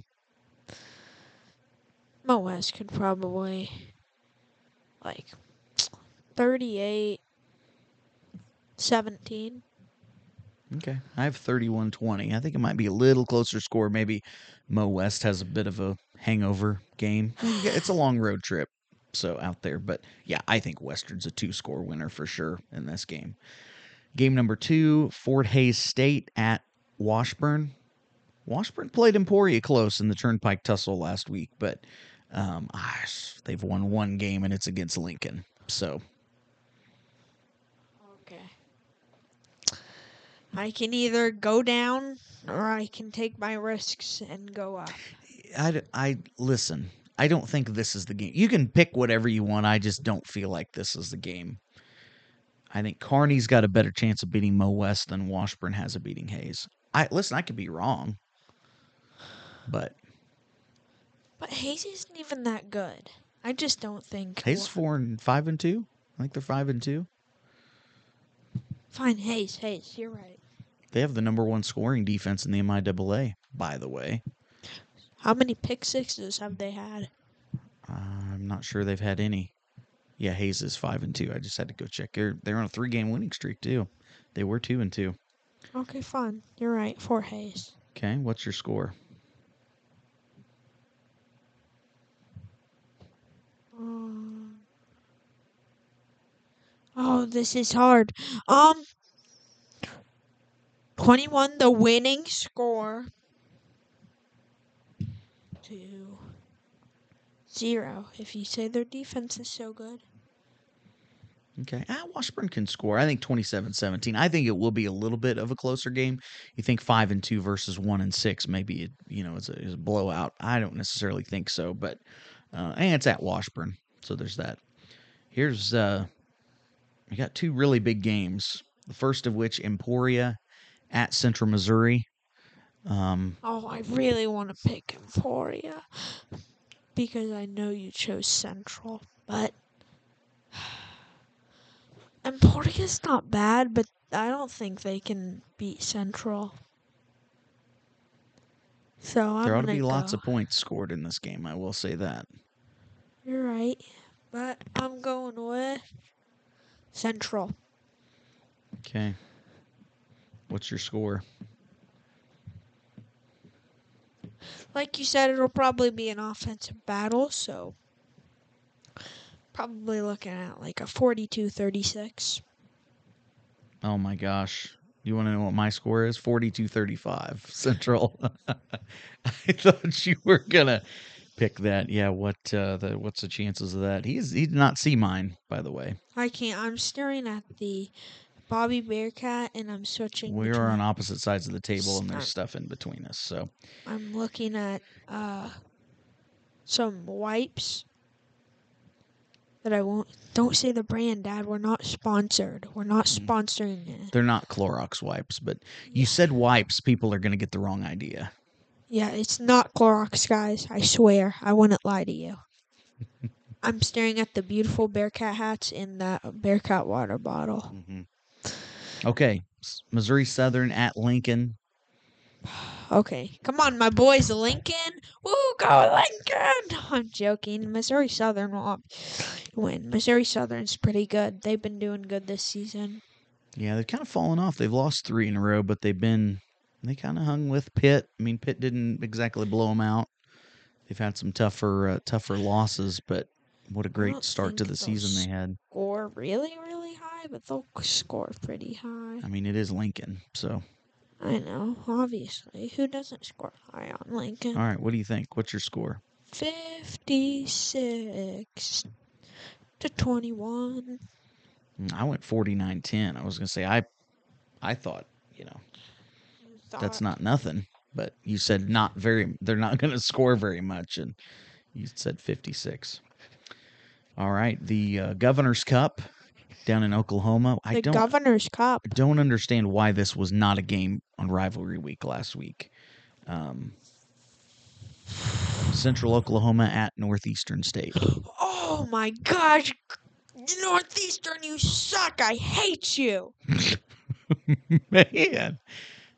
Mo West could probably like 38 17. Okay. I have 31 20. I think it might be a little closer score. Maybe Mo West has a bit of a hangover game. It's a long road trip, so out there. But yeah, I think Western's a two score winner for sure in this game. Game number two Fort Hays State at Washburn. Washburn played Emporia close in the Turnpike tussle last week, but um, ah, they've won one game and it's against Lincoln. So Okay. I can either go down or I can take my risks and go up. I, I listen. I don't think this is the game. You can pick whatever you want. I just don't feel like this is the game. I think Kearney's got a better chance of beating Mo West than Washburn has of beating Hays. I listen. I could be wrong, but But Hays isn't even that good. I just don't think. Hays is four and five and two. I think they're five and two. Fine, Hays, Hays, you're right. They have the number one scoring defense in the MIAA. By the way, How many pick sixes have they had? I'm not sure they've had any. Yeah, Hays is five and two. I just had to go check. They're they're on a three game winning streak too. They were two and two. Okay, fine. You're right. For Hays. Okay, what's your score? Um, oh, this is hard. Um, 21, the winning score. To zero. If you say their defense is so good. Okay. Ah, Washburn can score. I think 27-17. I think it will be a little bit of a closer game. You think 5 and 2 versus 1 and 6 maybe it, you know, is a, is a blowout. I don't necessarily think so, but uh and it's at Washburn. So there's that. Here's uh we got two really big games. The first of which Emporia at Central Missouri. Um Oh, I really want to pick Emporia because I know you chose Central, but Emporia's not bad, but I don't think they can beat Central. So I'm there ought to be lots of points scored in this game, I will say that. You're right, but I'm going with Central. Okay. What's your score? Like you said, it'll probably be an offensive battle, so probably looking at like a 42-36. Oh my gosh. You want to know what my score is? 42-35 Central. I thought you were going to pick that. Yeah, what uh the what's the chances of that? He's he did not see mine, by the way. I can't. I'm staring at the Bobby Bearcat, and I'm switching. We are on opposite sides of the table and there's stuff in between us. So, I'm looking at uh some wipes that I won't. Don't say the brand, Dad. We're not sponsored. We're not Mm. sponsoring it. they're not Clorox wipes, but you said wipes, people are going to get the wrong idea. Yeah, it's not Clorox, guys. I swear. I wouldn't lie to you. I'm staring at the beautiful Bearcat hats in that Bearcat water bottle. Mhm. Okay, Missouri Southern at Lincoln. Okay, come on, my boys, Lincoln. Woo, go Lincoln! I'm joking. Missouri Southern will win. Missouri Southern's pretty good. They've been doing good this season. Yeah, they've kind of fallen off. They've lost three in a row, but they've been they kind of hung with Pitt. I mean, Pitt didn't exactly blow them out. They've had some tougher uh, tougher losses, but what a great start to the season they had. Score really, really high, but they'll score pretty high. I mean, it is Lincoln, so I know, obviously. Who doesn't score high on Lincoln? all right. What do you think? What's your score? 56 to 21. Mm, I went 49-10. I was gonna say I I thought you know that's Thought- not nothing. but you said not very. They're not going to score very much, and you said 56. All right, the uh, Governor's Cup down in Oklahoma. I don't Governor's Cup. I don't understand why this was not a game on rivalry week last week. Um, Central Oklahoma at Northeastern State. Oh my gosh. Northeastern, you suck. I hate you. Man,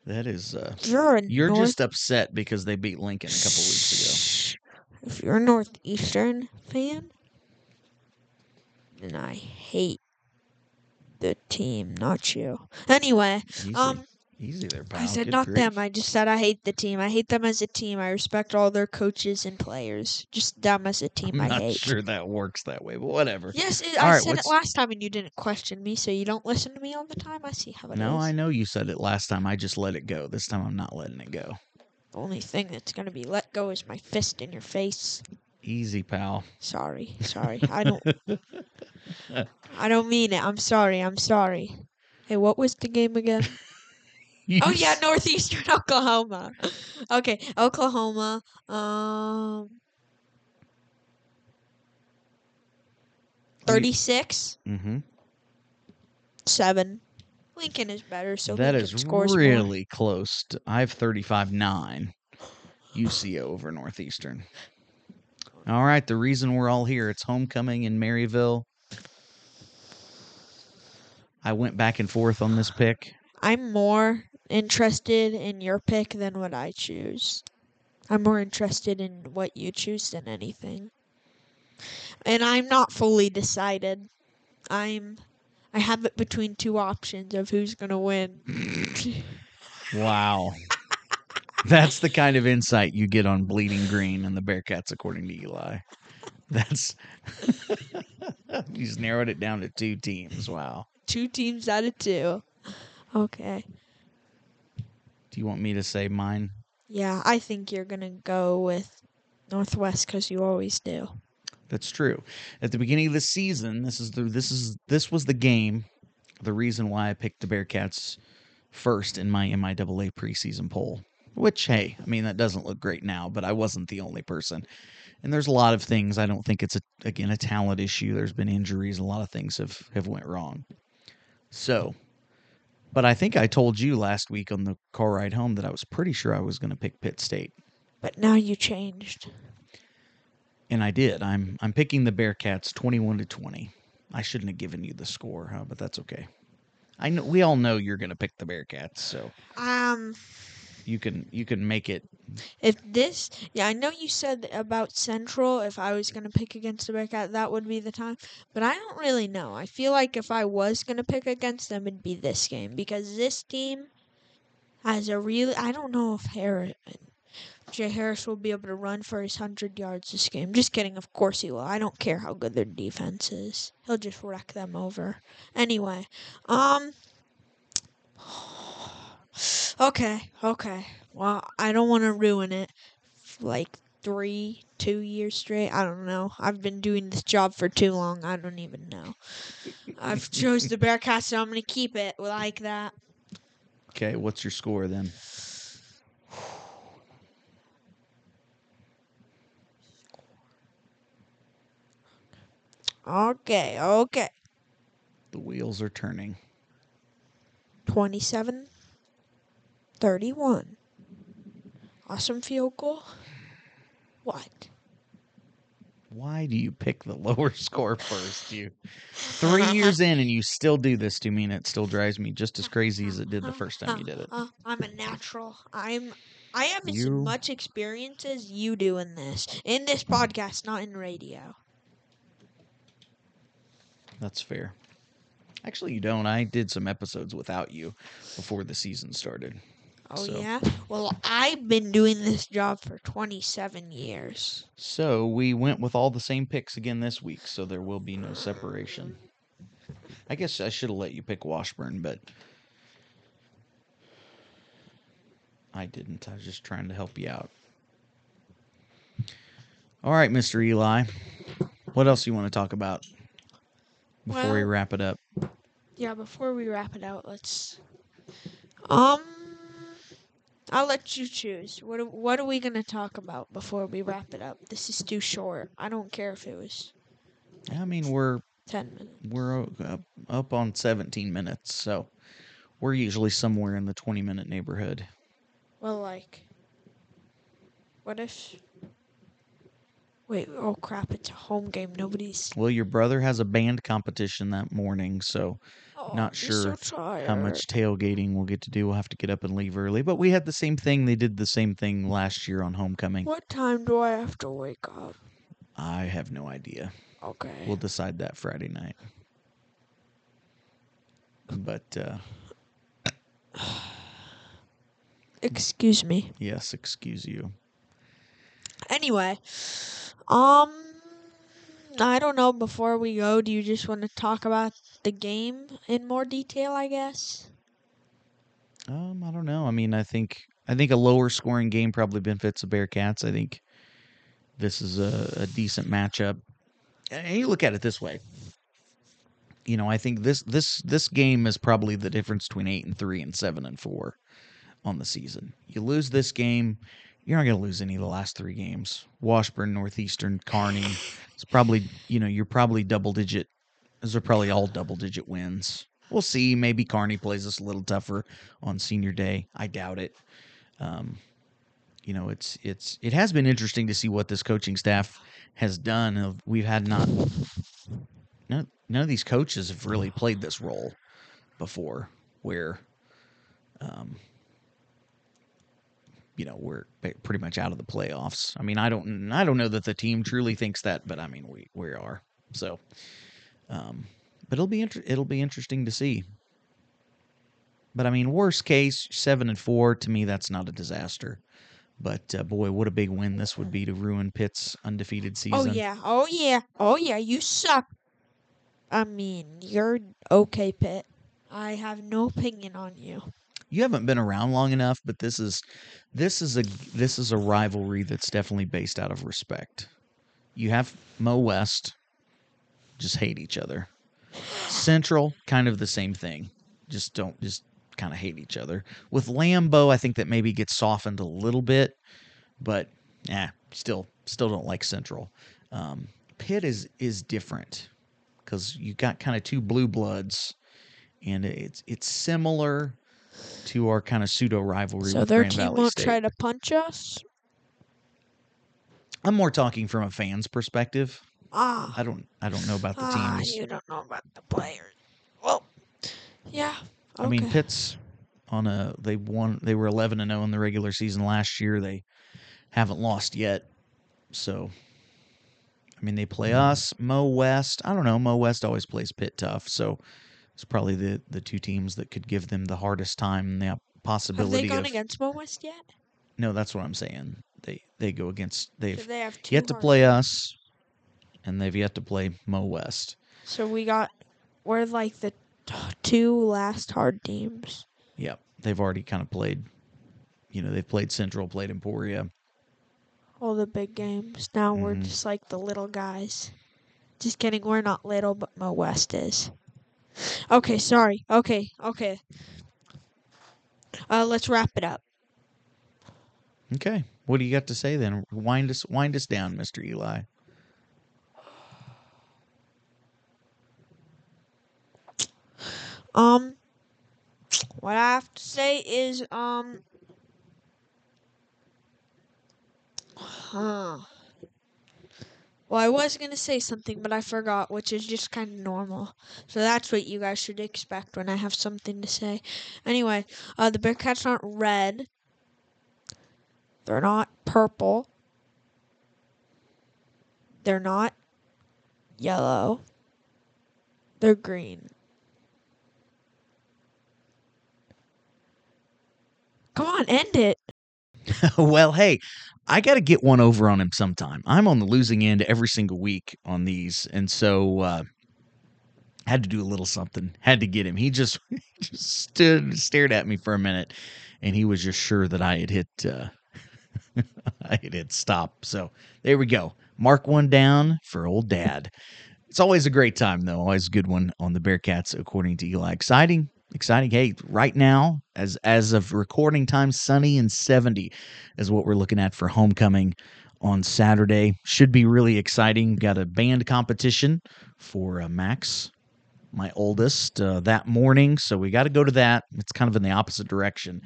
that is. Uh, You're you're North- just upset because they beat Lincoln a couple weeks ago. If you're a Northeastern fan, then I hate the team, not you. Anyway. Easy, um, easy there, pal. I said Good not grief. them. I just said I hate the team. I hate them as a team. I respect all their coaches and players. Just them as a team. I'm I not hate. sure that works that way, but whatever. Yes, it, I right, said it last time and you didn't question me, so you don't listen to me all the time. I see how it is. No, I know you said it last time. I just let it go. This time I'm not letting it go. The only thing that's gonna be let go is my fist in your face. Easy, pal. Sorry, sorry. I don't. I don't mean it. I'm sorry. I'm sorry. Hey, what was the game again? Oh yeah, Northeastern Oklahoma. Okay, Oklahoma. Um, thirty-six, Mhm. seven. Lincoln is better, so that Lincoln is scores more. really close. To, I have 35 9 UCO over Northeastern. All right, the reason we're all here, it's homecoming in Maryville. I went back and forth on this pick. I'm more interested in your pick than what I choose. I'm more interested in what you choose than anything. And I'm not fully decided. I'm I have it between two options of who's going to win. Wow. That's the kind of insight you get on Bleeding Green and the Bearcats, according to Eli. That's he's narrowed it down to two teams. Wow. two teams out of two. Okay. Do you want me to say mine? Yeah, I think you're going to go with Northwest cuz you always do. That's true. At the beginning of the season, this is the this is this was the game. The reason why I picked the Bearcats first in my MIAA preseason poll. Which, hey, I mean that doesn't look great now, but I wasn't the only person. And there's a lot of things. I don't think it's a again a talent issue. There's been injuries. A lot of things have have went wrong. So, but I think I told you last week on the car ride home that I was pretty sure I was going to pick Pitt State. But now you changed. And I did. I'm I'm picking the Bearcats 21 to 20. I shouldn't have given you the score, huh? But that's okay. I know we all know you're going to pick the Bearcats, so Um you can you can make it If this, yeah, I know you said about Central. If I was gonna pick against the Bearcat, that would be the time. But I don't really know. I feel like if I was gonna pick against them, it'd be this game because this team has a really. I don't know if Harris, Jay Harris will be able to run for his hundred yards this game. Just kidding. Of course he will. I don't care how good their defense is. He'll just wreck them over. Anyway, um. Okay, okay. Well, I don't want to ruin it. Like three, two years straight. I don't know. I've been doing this job for too long. I don't even know. I've chose the Bearcats, so I'm gonna keep it like that. Okay, what's your score then? Okay, okay. The wheels are turning. 27 31. Awesome field goal. What? Why do you pick the lower score first? You three years in and you still do this to me, and it still drives me just as crazy as it did the first time you did it. I'm a natural. I'm. I have as You- much experience as you do in this, in this podcast, not in radio. That's fair. Actually, you don't. I did some episodes without you before the season started. Oh So- yeah. Well, I've been doing this job for 27 years. So we went with all the same picks again this week, so there will be no separation. I guess I should have let you pick Washburn, but I didn't. I was just trying to help you out. All right, Mr. Eli. What else you want to talk about before we wrap it up? Yeah. Before we wrap it out, let's. Um. I'll let you choose. What are, what are we gonna talk about before we wrap it up? This is too short. I don't care if it was I mean, we're ten minutes. we're up, up on 17 minutes, so we're usually somewhere in the 20 minute neighborhood. Well, like, what if? Wait, oh crap! It's a home game. Nobody's. Well, your brother has a band competition that morning, so Oh, not sure so how much tailgating we'll get to do. We'll have to get up and leave early. But we had the same thing. They did the same thing last year on homecoming. What time do I have to wake up? I have no idea. Okay. We'll decide that Friday night. But uh, Excuse me. yes, excuse you. Anyway, um, I don't know. Before we go, do you just want to talk about the game in more detail? I guess. Um, I don't know. I mean, I think I think a lower scoring game probably benefits the Bearcats. I think this is a, a decent matchup. And you look at it this way. You know, I think this this this game is probably the difference between eight and three and seven and four on the season. You lose this game, you're not going to lose any of the last three games. Washburn, Northeastern, Kearney. It's probably you know you're probably double digit. Those are probably all double digit wins. We'll see. Maybe Kearney plays us a little tougher on senior day. I doubt it. Um, you know, it's it's it has been interesting to see what this coaching staff has done. We've had not none, none of these coaches have really played this role before, where, um, you know, we're pretty much out of the playoffs. I mean, I don't I don't know that the team truly thinks that, but I mean, we we are. So, um, but it'll be inter- it'll be interesting to see. But I mean, worst case, seven and four to me, that's not a disaster. But uh, boy, what a big win this would be to ruin Pitt's undefeated season. Oh yeah. Oh yeah. Oh yeah. You suck. I mean, you're okay, Pitt. I have no opinion on you. You haven't been around long enough, but this is this is a this is a rivalry that's definitely based out of respect. You have Mo West, just hate each other. Central, kind of the same thing. Just don't just kind of hate each other. With Lambo, I think that maybe gets softened a little bit, but yeah, still still don't like Central. Um, Pitt is is different because you got kind of two blue bloods, and it's it's similar to our kind of pseudo rivalry So their Grand team Valley won't State. try to punch us. I'm more talking from a fan's perspective. Ah. I don't I don't know about the ah, teams. you don't know about the players. Well, yeah. Okay. I mean, Pitt's on a they won they were 11 and 0 in the regular season last year. They haven't lost yet. So I mean, they play us, Mo West. I don't know. Mo West always plays Pitt tough, so it's probably the the two teams that could give them the hardest time and the have possibility they gone of against Mo West yet? No, that's what I'm saying. They they go against they've they have yet to play us and they've yet to play Mo West. So we got we're like the t- two last hard teams. Yep. They've already kind of played you know, they've played Central, played Emporia. All the big games. Now we're Mhm. just like the little guys. Just kidding. We're not little, but Mo West is. Okay, sorry. Okay, okay. Uh, let's wrap it up. Okay. What do you got to say then? Wind us wind us down, Mr. Eli. Um, what I have to say is, um, huh. Well, I was gonna say something, but I forgot, which is just kind of normal. So that's what you guys should expect when I have something to say. Anyway, uh, the Bearcats aren't red. They're not purple. They're not yellow. They're green. Come on, end it. well, hey, I got to get one over on him sometime. I'm on the losing end every single week on these, and so uh, had to do a little something. Had to get him. He just, just stood, stared at me for a minute, and he was just sure that I had hit, uh, I had hit stop. So there we go. Mark one down for old dad. It's always a great time, though. Always a good one on the Bearcats, according to Eli. Exciting, exciting. Hey, right now, as as of recording time, sunny and 70 is what we're looking at for homecoming on Saturday. Should be really exciting. Got a band competition for uh, Max, my oldest, uh, that morning. So we got to go to that. It's kind of in the opposite direction.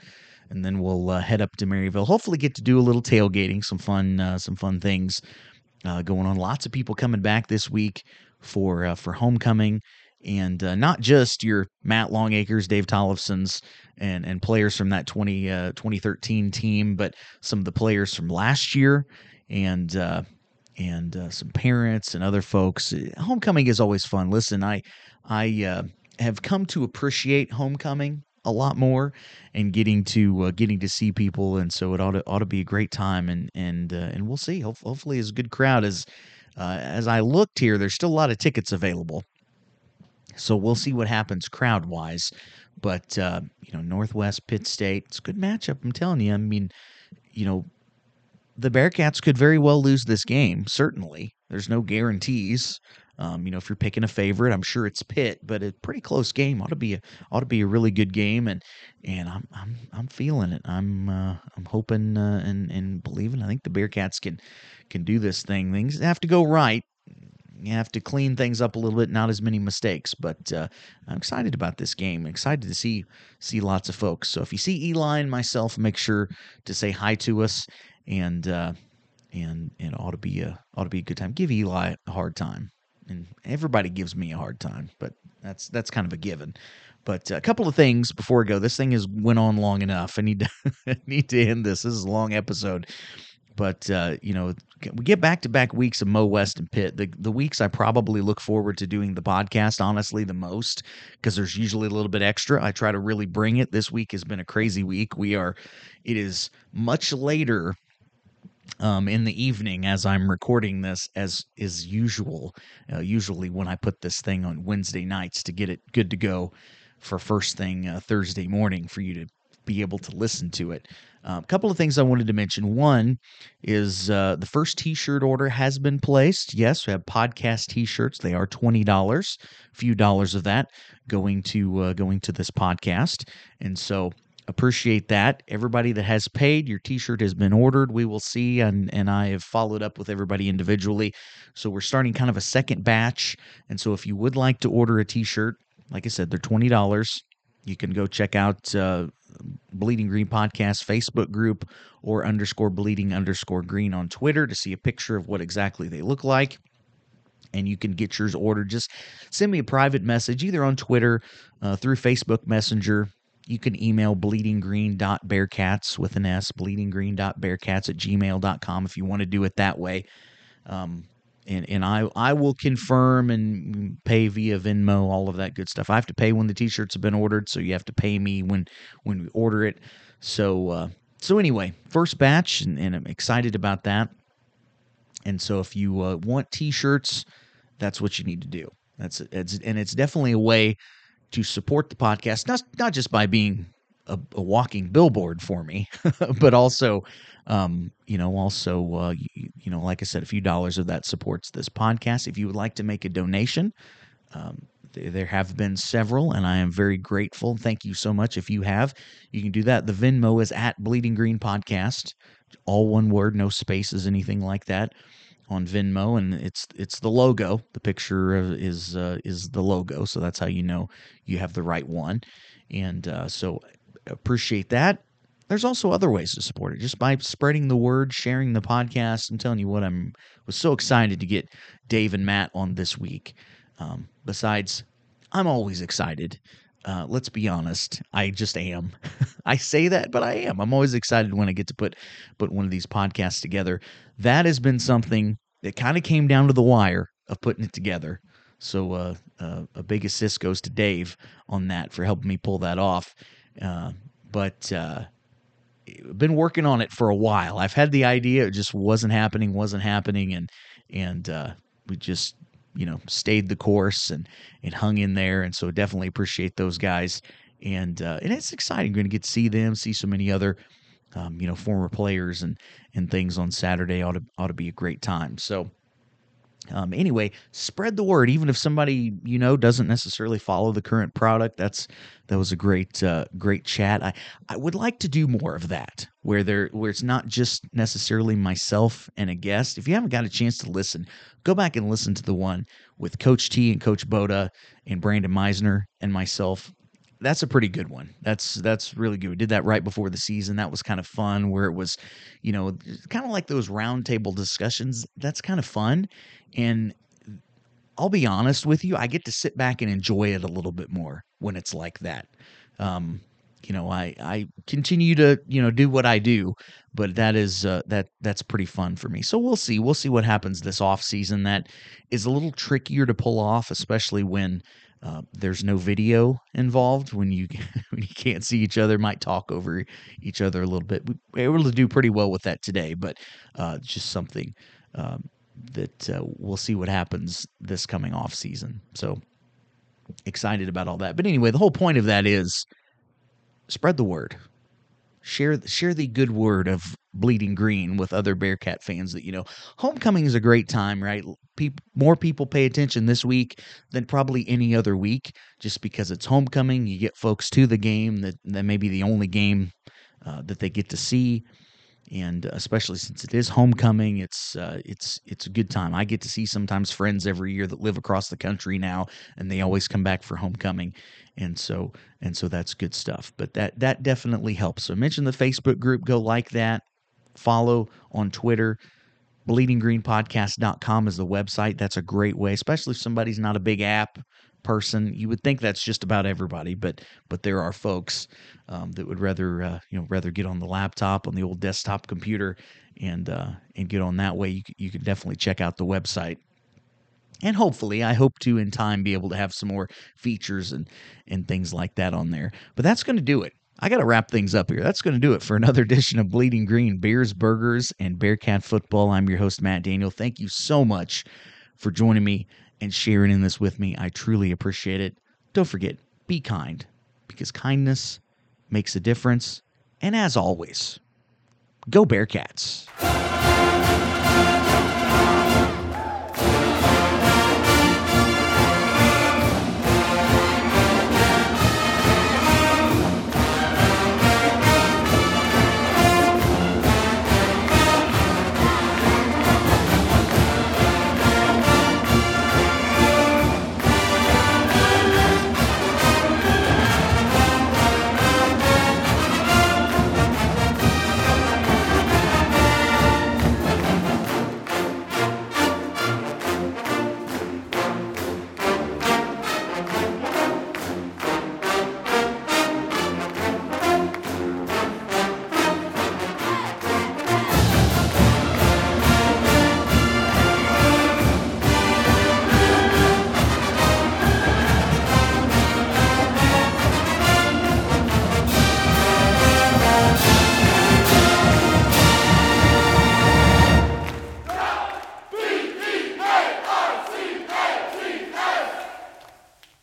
And then we'll uh, head up to Maryville. Hopefully, get to do a little tailgating, some fun, uh, some fun things uh, going on. Lots of people coming back this week for uh, for homecoming and uh, not just your Matt Longacres, Dave Tollefsons, and and players from that 20, uh, 2013 team, but some of the players from last year, and uh, and uh, some parents and other folks. Homecoming is always fun. Listen, I I uh, have come to appreciate homecoming a lot more and getting to uh, getting to see people, and so it ought to ought to be a great time, and and and we'll see. Hopefully, as a good crowd as. as I looked here, there's still a lot of tickets available. So we'll see what happens crowd wise. But, uh, you know, Northwest, Pitt State, it's a good matchup. I'm telling you. I mean, you know, the Bearcats could very well lose this game, certainly. There's no guarantees. Um, you know, if you're picking a favorite, I'm sure it's Pitt, but a pretty close game ought to be a ought to be a really good game, and and I'm I'm I'm feeling it. I'm uh, I'm hoping uh, and and believing. I think the Bearcats can can do this thing. Things have to go right, you have to clean things up a little bit, not as many mistakes. But uh, I'm excited about this game. excited to see see lots of folks. So if you see Eli and myself, make sure to say hi to us, and uh, and and it ought to be a ought to be a good time. Give Eli a hard time, and everybody gives me a hard time, but that's that's kind of a given. But a couple of things before I go. This thing has went on long enough. I need to need to end this. This is a long episode. But uh, you know, we get back to back weeks of Mo West and Pitt. The the weeks I probably look forward to doing the podcast honestly the most because there's usually a little bit extra. I try to really bring it. This week has been a crazy week. We are it is much later um, in the evening as I'm recording this, as is usual. Uh, usually, when I put this thing on Wednesday nights to get it good to go for first thing uh, Thursday morning for you to be able to listen to it. A um, couple of things I wanted to mention. One is uh, the first T-shirt order has been placed. Yes, we have podcast T-shirts. They are twenty dollars. A few dollars of that going to uh, going to this podcast, and so appreciate that. Everybody that has paid, your T-shirt has been ordered. We will see, and and I have followed up with everybody individually. So we're starting kind of a second batch, and so if you would like to order a T-shirt, like I said, they're twenty dollars. You can go check out uh, Bleeding Green Podcast Facebook group or underscore bleeding underscore green on Twitter to see a picture of what exactly they look like. And you can get yours ordered. Just send me a private message either on Twitter, uh, through Facebook Messenger. You can email bleedinggreen.bearcats with an S, bleedinggreen.bearcats at gmail.com if you want to do it that way. Um, and and I I will confirm and pay via Venmo, all of that good stuff. I have to pay when the t-shirts have been ordered, so you have to pay me when when we order it. So uh, so anyway, first batch, and, and, I'm excited about that. And so if you uh, want t-shirts, that's what you need to do. That's it's and it's definitely a way to support the podcast, not not just by being a, a walking billboard for me, but also um, you know, also, uh, you, you, know, like I said, a few dollars of that supports this podcast. If you would like to make a donation, um, th- there have been several, and I am very grateful. Thank you so much. If you have, you can do that. The Venmo is at Bleeding Green Podcast, all one word, no spaces, anything like that on Venmo, and it's it's the logo. The picture is uh, is the logo, so that's how you know you have the right one. And uh, so appreciate that there's also other ways to support it just by spreading the word sharing the podcast. I'm telling you what i'm was so excited to get dave and matt on this week. Um, besides i'm always excited. Uh, let's be honest i just am. I say that but i am. I'm always excited when i get to put put one of these podcasts together. That has been something that kind of came down to the wire of putting it together. So uh, uh, a big assist goes to dave on that for helping me pull that off. Uh, but uh, been working on it for a while. I've had the idea, it just wasn't happening, wasn't happening, and and uh, we just you know stayed the course and and hung in there. And so definitely appreciate those guys. And uh, and it's exciting. Going to get to see them, see so many other um, you know former players and and things on Saturday. Ought to ought to be a great time. So um, anyway, spread the word. Even if somebody you know doesn't necessarily follow the current product, that's that was a great uh, great chat. I I would like to do more of that, where there where it's not just necessarily myself and a guest. If you haven't got a chance to listen, go back and listen to the one with Coach T and Coach Boda and Brandon Meisner and myself that's a pretty good one. That's that's really good. We did that right before the season. That was kind of fun where it was, you know, kind of like those roundtable discussions. That's kind of fun. And I'll be honest with you, I get to sit back and enjoy it a little bit more when it's like that. Um, you know, I I continue to you know do what I do, but that is uh, that that's pretty fun for me. So we'll see. We'll see what happens this off season. That is a little trickier to pull off, especially when uh, there's no video involved when you when you can't see each other. Might talk over each other a little bit. We were able to do pretty well with that today, but uh, just something um, that uh, we'll see what happens this coming off season. So excited about all that. But anyway, the whole point of that is spread the word. Share share the good word of Bleeding Green with other Bearcat fans that you know. Homecoming is a great time, right? People, more people pay attention this week than probably any other week, just because it's homecoming. You get folks to the game that that may be the only game uh, that they get to see and especially since it is homecoming, it's uh, it's it's a good time. I get to see sometimes friends every year that live across the country now, and they always come back for homecoming, and so and so that's good stuff. But that that definitely helps. So mention the Facebook group, go like that, follow on Twitter. BleedingGreenPodcast.com is the website. That's a great way, especially if somebody's not a big app person. You would think that's just about everybody, but but there are folks um, that would rather uh, you know rather get on the laptop on the old desktop computer and uh, and get on that way. You you can definitely check out the website. And hopefully, I hope to in time be able to have some more features and and things like that on there. But that's going to do it. I got to wrap things up here. That's going to do it for another edition of Bleeding Green Beers, Burgers, and Bearcat Football. I'm your host, Matt Daniel. Thank you so much for joining me and sharing in this with me. I truly appreciate it. Don't forget, be kind because kindness makes a difference. And as always, go Bearcats.